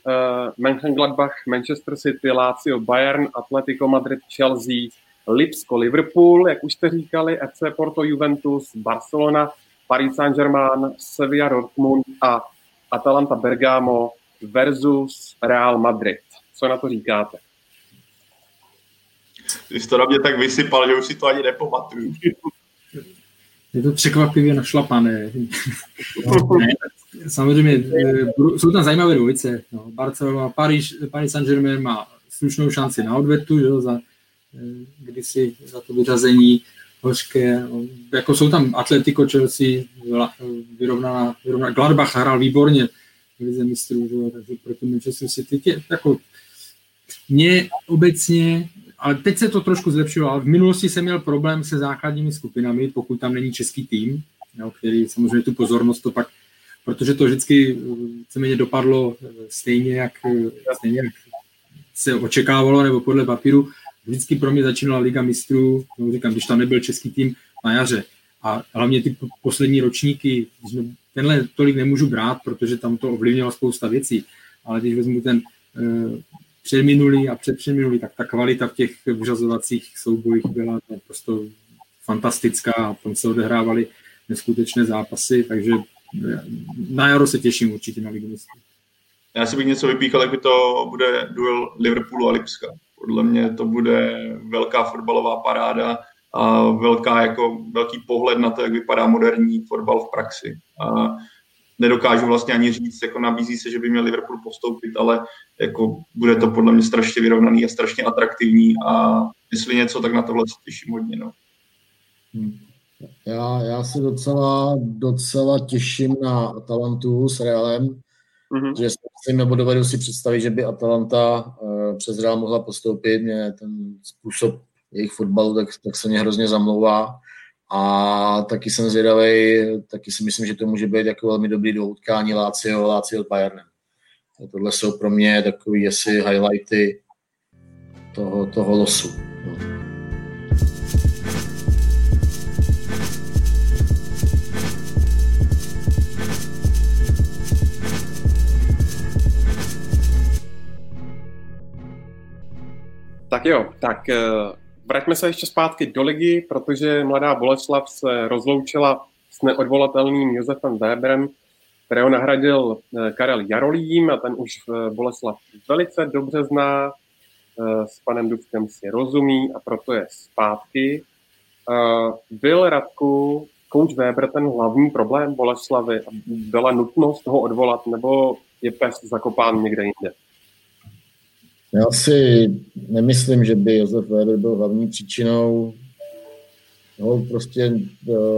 Mönchengladbach, Manchester City, Lazio, Bayern, Atletico Madrid, Chelsea, Lipsko, Liverpool, jak už jste říkali, FC Porto, Juventus, Barcelona, Paris Saint-Germain, Sevilla, Dortmund a Atalanta Bergamo versus Real Madrid. Co na to říkáte? Ty jsi to na mě tak vysypal, že už si to ani nepamatuju. Je to překvapivě našlapané. ne, samozřejmě eh, jsou tam zajímavé dvojice. No, Barcelona, Paris, Paris Saint-Germain má slušnou šanci na odvetu, že, za, eh, kdysi za to vyřazení hořké. No, jako jsou tam Atletico, Chelsea, vyrovnaná, vyrovnaná. Gladbach hrál výborně v lize mistrů, že, takže proti Manchester City. Tě, jako, mě obecně ale teď se to trošku zlepšilo, ale v minulosti jsem měl problém se základními skupinami, pokud tam není český tým, jo, který samozřejmě tu pozornost to pak, protože to vždycky se mě dopadlo stejně jak, stejně jak se očekávalo, nebo podle papíru, vždycky pro mě začínala Liga mistrů, no, říkám, když tam nebyl český tým na jaře. A hlavně ty poslední ročníky, tenhle tolik nemůžu brát, protože tam to ovlivnilo spousta věcí, ale když vezmu ten eh, předminulý a předpředminulý, tak ta kvalita v těch vyřazovacích soubojích byla prostě fantastická a tam se odehrávaly neskutečné zápasy, takže na jaro se těším určitě na Ligu mistrů. Já si bych něco vypíchal, jak by to bude duel Liverpoolu a Lipska. Podle mě to bude velká fotbalová paráda a velká, jako, velký pohled na to, jak vypadá moderní fotbal v praxi. A nedokážu vlastně ani říct, jako nabízí se, že by měl Liverpool postoupit, ale jako bude to podle mě strašně vyrovnaný a strašně atraktivní a jestli něco, tak na tohle se těším hodně. No. Hmm. Já, já se docela, docela těším na Atalantu s Realem, mm-hmm. že si nebo dovedu si představit, že by Atalanta uh, přes Real mohla postoupit. Mě ten způsob jejich fotbalu tak, tak se mě hrozně zamlouvá. A taky jsem zvědavý, taky si myslím, že to může být jako velmi dobrý do utkání Lazio, Lazio Bayernem. Tohle jsou pro mě takový jestli highlighty toho, toho losu. No. Tak jo, tak eh, vraťme se ještě zpátky do ligy, protože mladá Boleslav se rozloučila s neodvolatelným Josefem Weberem, kterého nahradil eh, Karel Jarolím a ten už eh, Boleslav velice dobře zná, s panem Dubskem si rozumí a proto je zpátky. Byl Radku kouč Weber ten hlavní problém Boleslavy? Byla nutnost toho odvolat nebo je pes zakopán někde jinde? Já si nemyslím, že by Josef Weber byl hlavní příčinou. No, prostě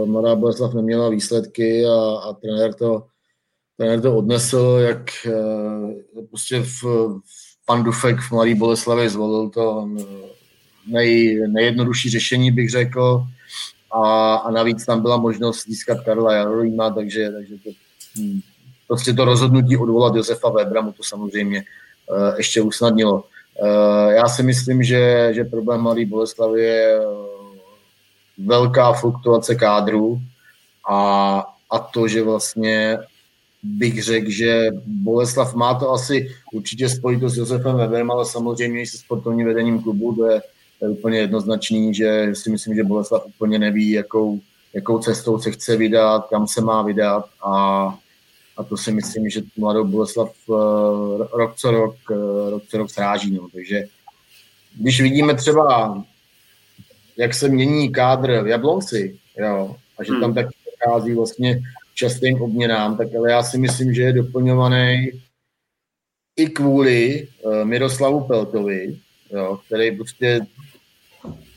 Mladá Boleslav neměla výsledky a, a trenér to trenér to odnesl, jak eh, prostě v, v pan Dufek v Mladý Boleslavi zvolil to eh, nej, nejjednodušší řešení, bych řekl. A, a navíc tam byla možnost získat Karla Jarolíma, takže, takže to, hm, prostě to rozhodnutí odvolat Josefa Webra mu to samozřejmě ještě usnadnilo. Uh, já si myslím, že, že problém Mladý Boleslavy je velká fluktuace kádru a, a to, že vlastně bych řekl, že Boleslav má to asi určitě spojitost s Josefem Weberem, ale samozřejmě i se sportovním vedením klubu, to je, to je úplně jednoznačný, že si myslím, že Boleslav úplně neví, jakou, jakou cestou se chce vydat, kam se má vydat a, a to si myslím, že mladou Boleslav uh, rok co rok, uh, rok co rok sráží. No. Takže když vidíme třeba, jak se mění kádr v Jablonci, jo, a že tam hmm. taky dochází vlastně častým obměnám, tak ale já si myslím, že je doplňovaný i kvůli uh, Miroslavu Peltovi, jo, který prostě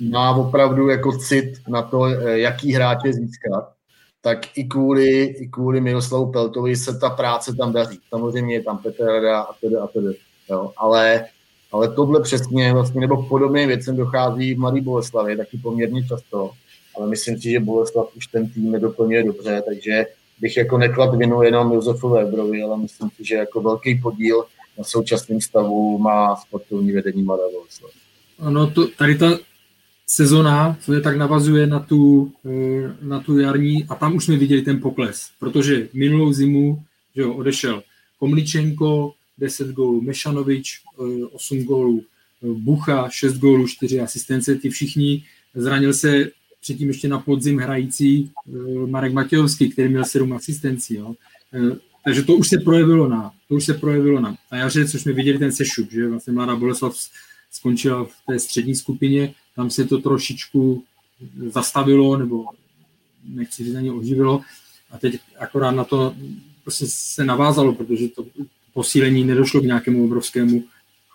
má opravdu jako cit na to, eh, jaký hráče získat, tak i kvůli, i kvůli Miroslavu Peltovi se ta práce tam daří. Samozřejmě je tam Petr a tedy a tedy, jo, ale ale tohle přesně vlastně, nebo podobné věcem dochází v Mladé Boleslavi taky poměrně často, ale myslím si, že Boleslav už ten tým nedoplňuje dobře, takže bych jako neklad vinu jenom Josefu Weberovi, ale myslím si, že jako velký podíl na současném stavu má sportovní vedení Mladé Boleslav. Ano, to, tady ta sezona, je tak navazuje na tu, eh, na tu jarní a tam už jsme viděli ten pokles, protože minulou zimu že jo, odešel Komličenko, 10 gólů, Mešanovič, 8 eh, gólů, eh, Bucha, 6 gólů, 4 asistence, ty všichni. Zranil se předtím ještě na podzim hrající Marek Matějovský, který měl 7 asistencí. Jo. Takže to už se projevilo na, to už se projevilo na. A jaře, což jsme viděli ten sešup, že vlastně Mladá Boleslav skončila v té střední skupině, tam se to trošičku zastavilo, nebo nechci říct ani oživilo, a teď akorát na to prostě se navázalo, protože to posílení nedošlo k nějakému obrovskému,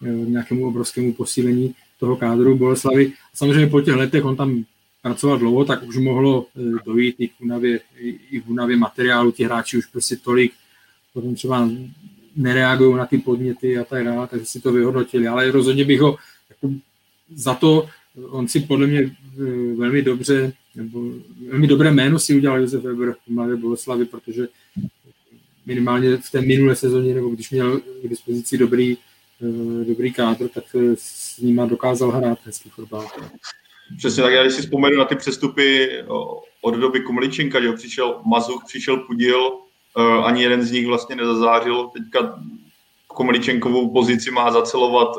eh, nějakému obrovskému posílení toho kádru Boleslavy. A samozřejmě po těch letech on tam pracoval dlouho, tak už mohlo eh, dojít i k únavě, i k únavě materiálu. Ti hráči už prostě tolik potom třeba nereagují na ty podněty a tak dále, takže si to vyhodnotili. Ale rozhodně bych ho jako za to, on si podle mě eh, velmi dobře, nebo velmi dobré jméno si udělal Josef Weber v Mladé Boleslavy, protože minimálně v té minulé sezóně, nebo když měl k dispozici dobrý, eh, dobrý kádr, tak s ním dokázal hrát hezký fotbal. Přesně tak, já když si vzpomenu na ty přestupy od doby Komličenka, že přišel Mazuch, přišel Pudil, eh, ani jeden z nich vlastně nezazářil. Teďka Komličenkovou pozici má zacelovat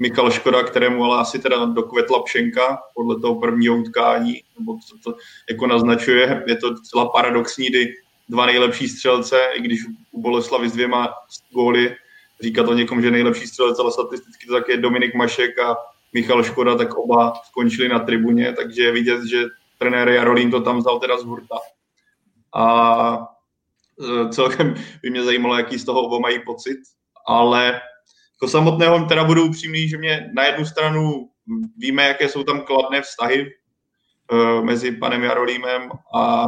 Michal Škoda, kterému ale asi teda dokvetla pšenka podle toho prvního utkání, nebo co to jako naznačuje. Je to docela paradoxní, kdy dva nejlepší střelce, i když u Boleslavy s dvěma góly říká to někomu, že nejlepší střelec, ale statisticky to tak je Dominik Mašek a Michal Škoda, tak oba skončili na tribuně, takže je vidět, že trenér Jarolín to tam vzal teda z hurta. A e, celkem by mě zajímalo, jaký z toho oba mají pocit, ale jako samotného teda budu upřímný, že mě na jednu stranu víme, jaké jsou tam kladné vztahy e, mezi panem Jarolímem a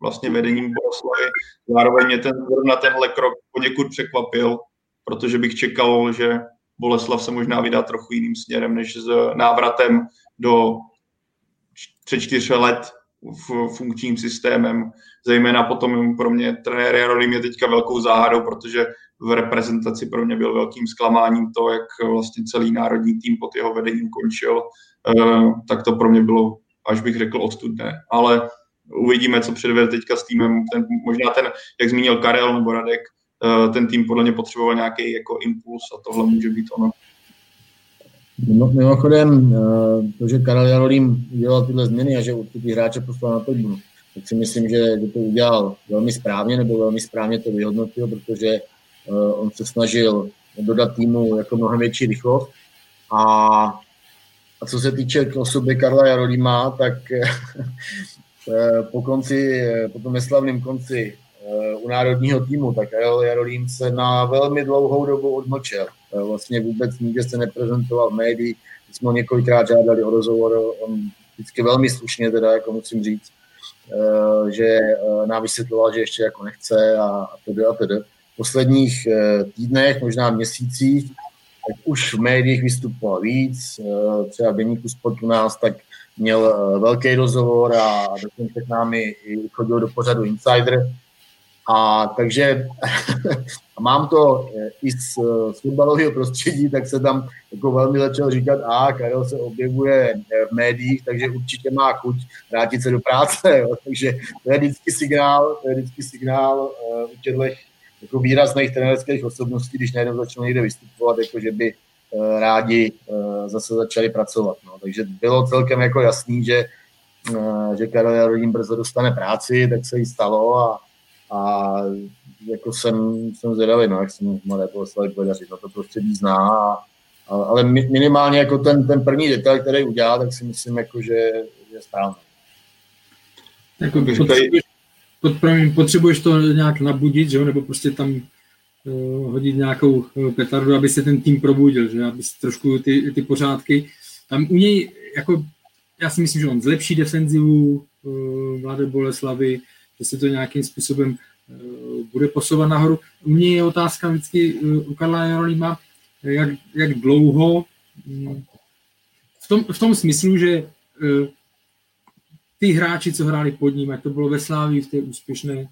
vlastně vedením Boleslavy. Zároveň mě ten, na tenhle krok poněkud překvapil, protože bych čekal, že Boleslav se možná vydá trochu jiným směrem, než s návratem do tři čtyř let v funkčním systémem. Zejména potom pro mě trenér Jarolím je teďka velkou záhadou, protože v reprezentaci pro mě byl velkým zklamáním to, jak vlastně celý národní tým pod jeho vedením končil. Eh, tak to pro mě bylo, až bych řekl, odstudné. Ale uvidíme, co předvede teďka s týmem. Ten, možná ten, jak zmínil Karel nebo Radek, eh, ten tým podle mě potřeboval nějaký jako impuls a tohle může být ono. Mimochodem, eh, to, že Karel Jarolím dělal tyhle změny a že určitý hráče poslal na tribunu, tak si myslím, že to udělal velmi správně, nebo velmi správně to vyhodnotil, protože on se snažil dodat týmu jako mnohem větší rychlost. A, a co se týče osoby Karla Jarolíma, tak [LAUGHS] Eh, po konci, eh, po tom neslavném konci eh, u národního týmu, tak Karel Jarolím se na velmi dlouhou dobu odmlčel. Vlastně vůbec nikde se neprezentoval v médiích, jsme ho několikrát žádali o rozhovor, on vždycky velmi slušně, teda, jako musím říct, že nám vysvětloval, že ještě jako nechce a, a tedy a tedy. Posledních týdnech, možná měsících, tak už v médiích vystupoval víc, třeba v Deníku Sport u nás, tak měl eh, velký rozhovor a dokonce k námi chodil do pořadu Insider. A takže [LAUGHS] mám to eh, i z, eh, z fotbalového prostředí, tak se tam jako velmi začal říkat, a Karel se objevuje v médiích, takže určitě má chuť vrátit se do práce. [LAUGHS] Jo. Takže to je vždycky signál, to je vždycky signál u těchto jako výrazných trenerských osobností, když najednou začnou někde vystupovat, jako že by Eh, rádi eh, zase začali pracovat. No. Takže bylo celkem jako jasný, že, eh, že Karel Jarodím brzo dostane práci, tak se jí stalo a, a jako jsem, jsem zvědavý, no, jak se mu Mladé Boleslavi podaří, no to prostředí zná, a, a, ale minimálně jako ten, ten první detail, který udělal, tak si myslím, jako, že je správný. Jako potřebuješ, potřebuješ to nějak nabudit, že jo? nebo prostě tam Eh, hodit nějakou eh, petardu, aby se ten tým probudil, že aby se trošku ty, ty pořádky. Tam u něj, jako, já si myslím, že on zlepší defenzivu uh, Mladé Boleslavy, že se to nějakým způsobem uh, bude posouvat nahoru. U mě je otázka vždycky uh, u Karla Jarolíma, jak, jak dlouho mm, v tom, v tom smyslu, že uh, ty hráči, co hráli pod ním, jak to bylo ve Slávii v té úspěšné uh,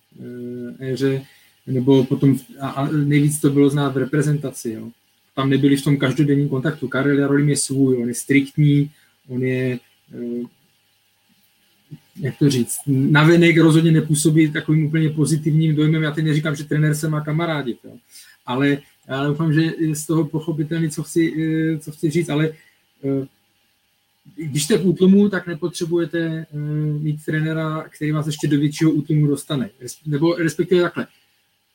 éře, nebo potom, a, nejvíc to bylo znát v reprezentaci, jo. Tam nebyli v tom každodenním kontaktu. Karel Jarolím je svůj, on je striktní, on je, uh, jak to říct, navenek rozhodně nepůsobí takovým úplně pozitivním dojmem. Já teď neříkám, že trenér se má kamarádi, jo. ale já doufám, že je z toho pochopitelný, co chci, co chci říct, ale když jste v útlumu, tak nepotřebujete uh, mít trenéra, který vás ještě do většího útlumu dostane. Nebo respektive takhle.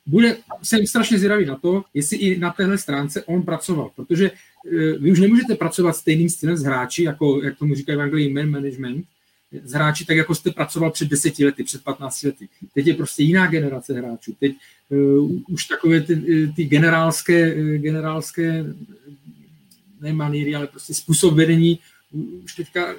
Bude, jsem strašně zvědavý na to, jestli i na téhle stránce on pracoval, protože uh, vy už nemůžete pracovat stejným stylem s hráči, jako, jak tomu říkají v Anglii man management, s hráči tak, jako jste pracoval před deseti lety, před 15 lety. Teď je prostě jiná generace hráčů. Teď uh, už takové ty, ty generálské, generálské ne maníry, ale prostě způsob vedení už teďka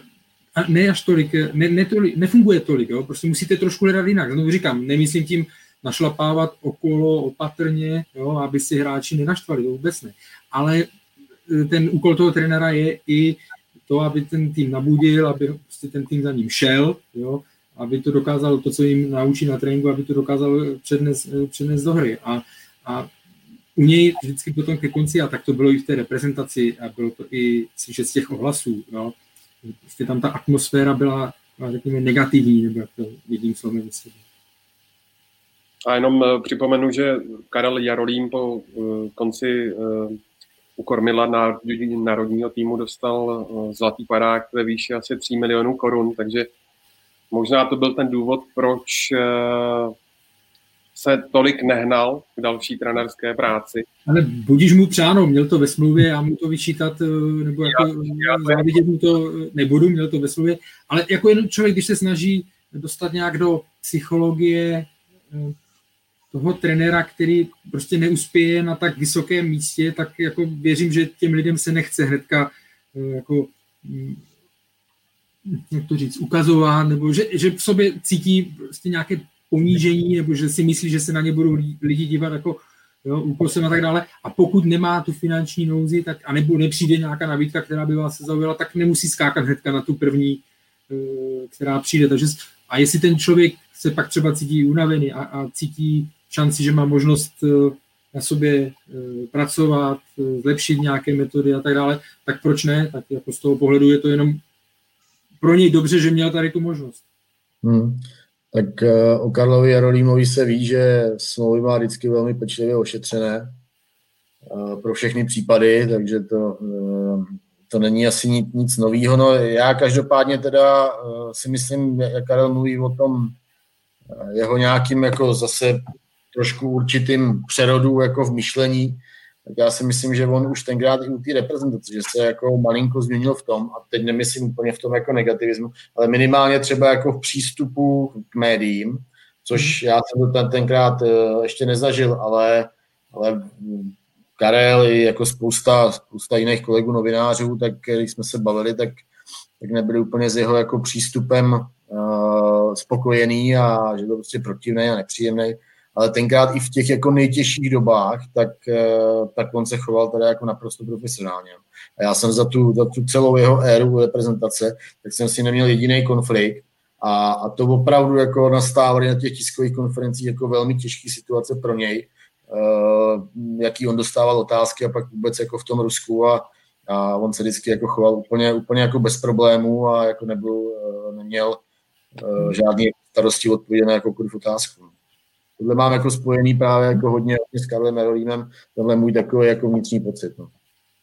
a ne až tolik, ne, ne tolik, nefunguje tolik, jo? prostě musíte trošku hledat jinak. Znovu říkám, nemyslím tím našlapávat okolo opatrně, jo? aby si hráči nenaštvali, to vůbec ne. Ale e, ten úkol toho trenéra je i to, aby ten tým nabudil, aby prostě ten tým za ním šel, jo? aby to dokázal, to, co jim naučí na tréninku, aby to dokázal přednes, e, přednes do hry. A, a u něj vždycky potom ke konci, a tak to bylo i v té reprezentaci, a bylo to i slyšet z těch ohlasů, jo, prostě tam ta atmosféra byla, řekněme, negativní, nebo jak to jedním slovem. A jenom uh, připomenu, že Karel Jarolím po uh, konci uh, u Kormila národní, národního týmu dostal zlatý parák ve výši asi 3 milionů korun, takže možná to byl ten důvod, proč se tolik nehnal k další trenerské práci. Ale budíš mu přáno, měl to ve smlouvě, já mu to vyčítat, eh, nebo jako závidět mu to nebudu, měl to ve smlouvě, ale jako jeden člověk, když se snaží dostat nějak do psychologie eh, toho trenéra, který prostě neuspěje na tak vysokém místě, tak jako věřím, že těm lidem se nechce hnedka eh, jako hm, jak to říct, ukazovat, nebo že, že v sobě cítí prostě nějaké ponížení, nebo že si myslí, že se na ně budou lidi dívat jako úkosem a tak dále. A pokud nemá tu finanční nouzi, tak, a nebo nepřijde nějaká nabídka, která by vás zaujala, tak nemusí skákat hnedka na tu první, eh, která přijde. Takže, a jestli ten člověk se pak třeba cítí unavený a, a cítí šanci, že má možnost eh, na sobě eh, pracovat, zlepšit nějaké metody a tak dále, tak proč ne? Tak jako z toho pohledu je to jenom pro něj dobře, že měl tady tu možnost. Hmm tak eh, o Karlovi Jarolímovi se ví, že smlouvy má vždycky velmi pečlivě ošetřené eh, pro všechny případy, takže to, eh, to není asi nic, nic nového. No, já každopádně teda si myslím, jak Karel mluví o tom jeho nějakým jako zase trošku určitým přerodu jako v myšlení, tak já si myslím, že on už tenkrát i u té reprezentace, že se jako malinko změnil v tom, a teď nemyslím úplně v tom jako negativismu, ale minimálně třeba jako v přístupu k médiím, což já jsem to ten, tenkrát eh, ještě nezažil, ale, ale Karel i jako spousta, spousta jiných kolegů novinářů, tak když jsme se bavili, tak, tak nebyli úplně s jeho jako přístupem uh, spokojený a že byl prostě protivný a nepříjemný ale tenkrát i v těch jako nejtěžších dobách, tak, eh, tak on se choval teda jako naprosto profesionálně. A já jsem za tu, za tu celou jeho éru reprezentace, tak jsem si neměl jediný konflikt. A, a to opravdu jako nastávaly na těch tiskových konferencích jako velmi těžké situace pro něj, uh, jaký on dostával otázky a pak vůbec jako v tom Rusku. A, a on se vždycky jako choval úplně, úplně jako bez problémů a jako nebyl, uh, neměl žádný starosti odpovědět na jakoukoliv otázku tohle mám jako spojený právě jako hodně, hodně s Karlem Merolínem, tenhle můj takový jako vnitřní pocit. No.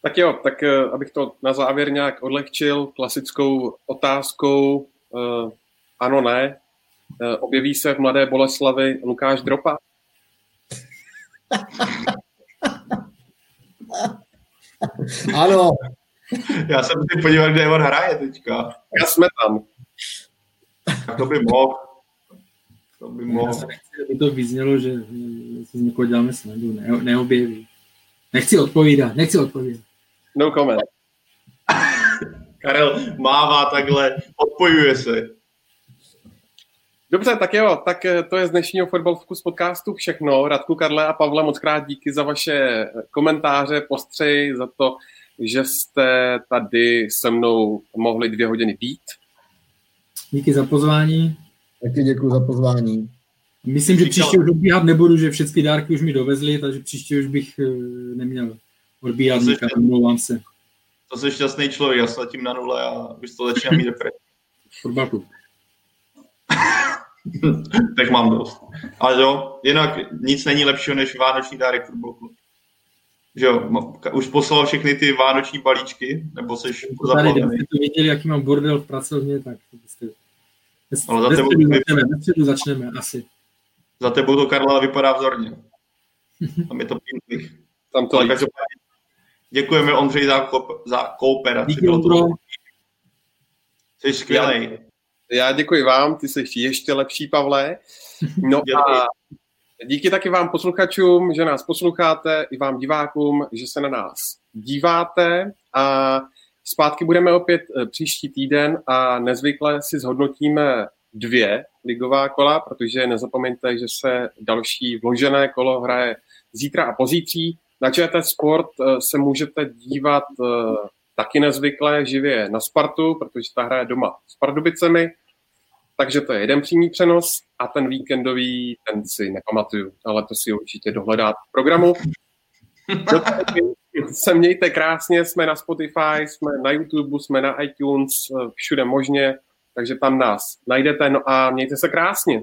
Tak jo, tak uh, abych to na závěr nějak odlehčil klasickou otázkou uh, ano, ne. Uh, objeví se v Mladé Boleslavi Lukáš Dropa? [LAUGHS] ano. Já jsem si podíval, kde on hraje teďka. Já jsme tam. To by mohl. To by mohl. Nechci, aby to vyznělo, že si z někoho děláme snadu, ne, neobjeví. Nechci odpovídat, nechci odpovídat. No comment. Karel mává takhle, odpojuje se. Dobře, tak jo, tak eh, to je z dnešního Fotbal Focus podcastu všechno. Radku, Karle a Pavle, moc krát díky za vaše komentáře, postřeji, za to, že jste tady se mnou mohli dvě hodiny být. Díky za pozvání. Taky děkuji za pozvání. Myslím, že příště už odbíhat nebudu, že všechny dárky už mi dovezli, takže příště už bych eh, neměl odbíhat nikam, omlouvám se. To jsi šťastný člověk, já se tím na nule a už to začíná mít depresi. [LAUGHS] Tak mám dost. Ale jo, jinak nic není lepšího než vánoční dárek fotbalku. Že jo, už poslal všechny ty vánoční balíčky, nebo jsi zaplavený? Kdybyste to viděli, jaký mám bordel v pracovně, tak to byste... Ale za tebou, začneme, začneme, asi. Za tebou to Karla vypadá vzorně. [LAUGHS] Tam je to pěkný. Tam to Ale děkujeme Ondřej za, ko- za kooperaci. Díky, Ondro. Jsi skvělý. Já, já děkuji vám, ty jsi ještě lepší, Pavle. No [LAUGHS] a díky taky vám posluchačům, že nás posloucháte, i vám divákům, že se na nás díváte a zpátky budeme opět eh, příští týden a nezvykle si zhodnotíme dvě ligová kola, protože nezapomeňte, že se další vložené kolo hraje zítra a pozítří. Na ČT Sport eh, se můžete dívat eh, taky nezvykle živě na Spartu, protože ta hraje doma s Pardubicemi, takže to je jeden přímý přenos a ten víkendový, ten si nepamatuju, ale to si určitě dohledáte v programu. [LAUGHS] se mějte krásně, jsme na Spotify, jsme na YouTube, jsme na iTunes, eh, všude možně, takže tam nás najdete, no a mějte se krásně.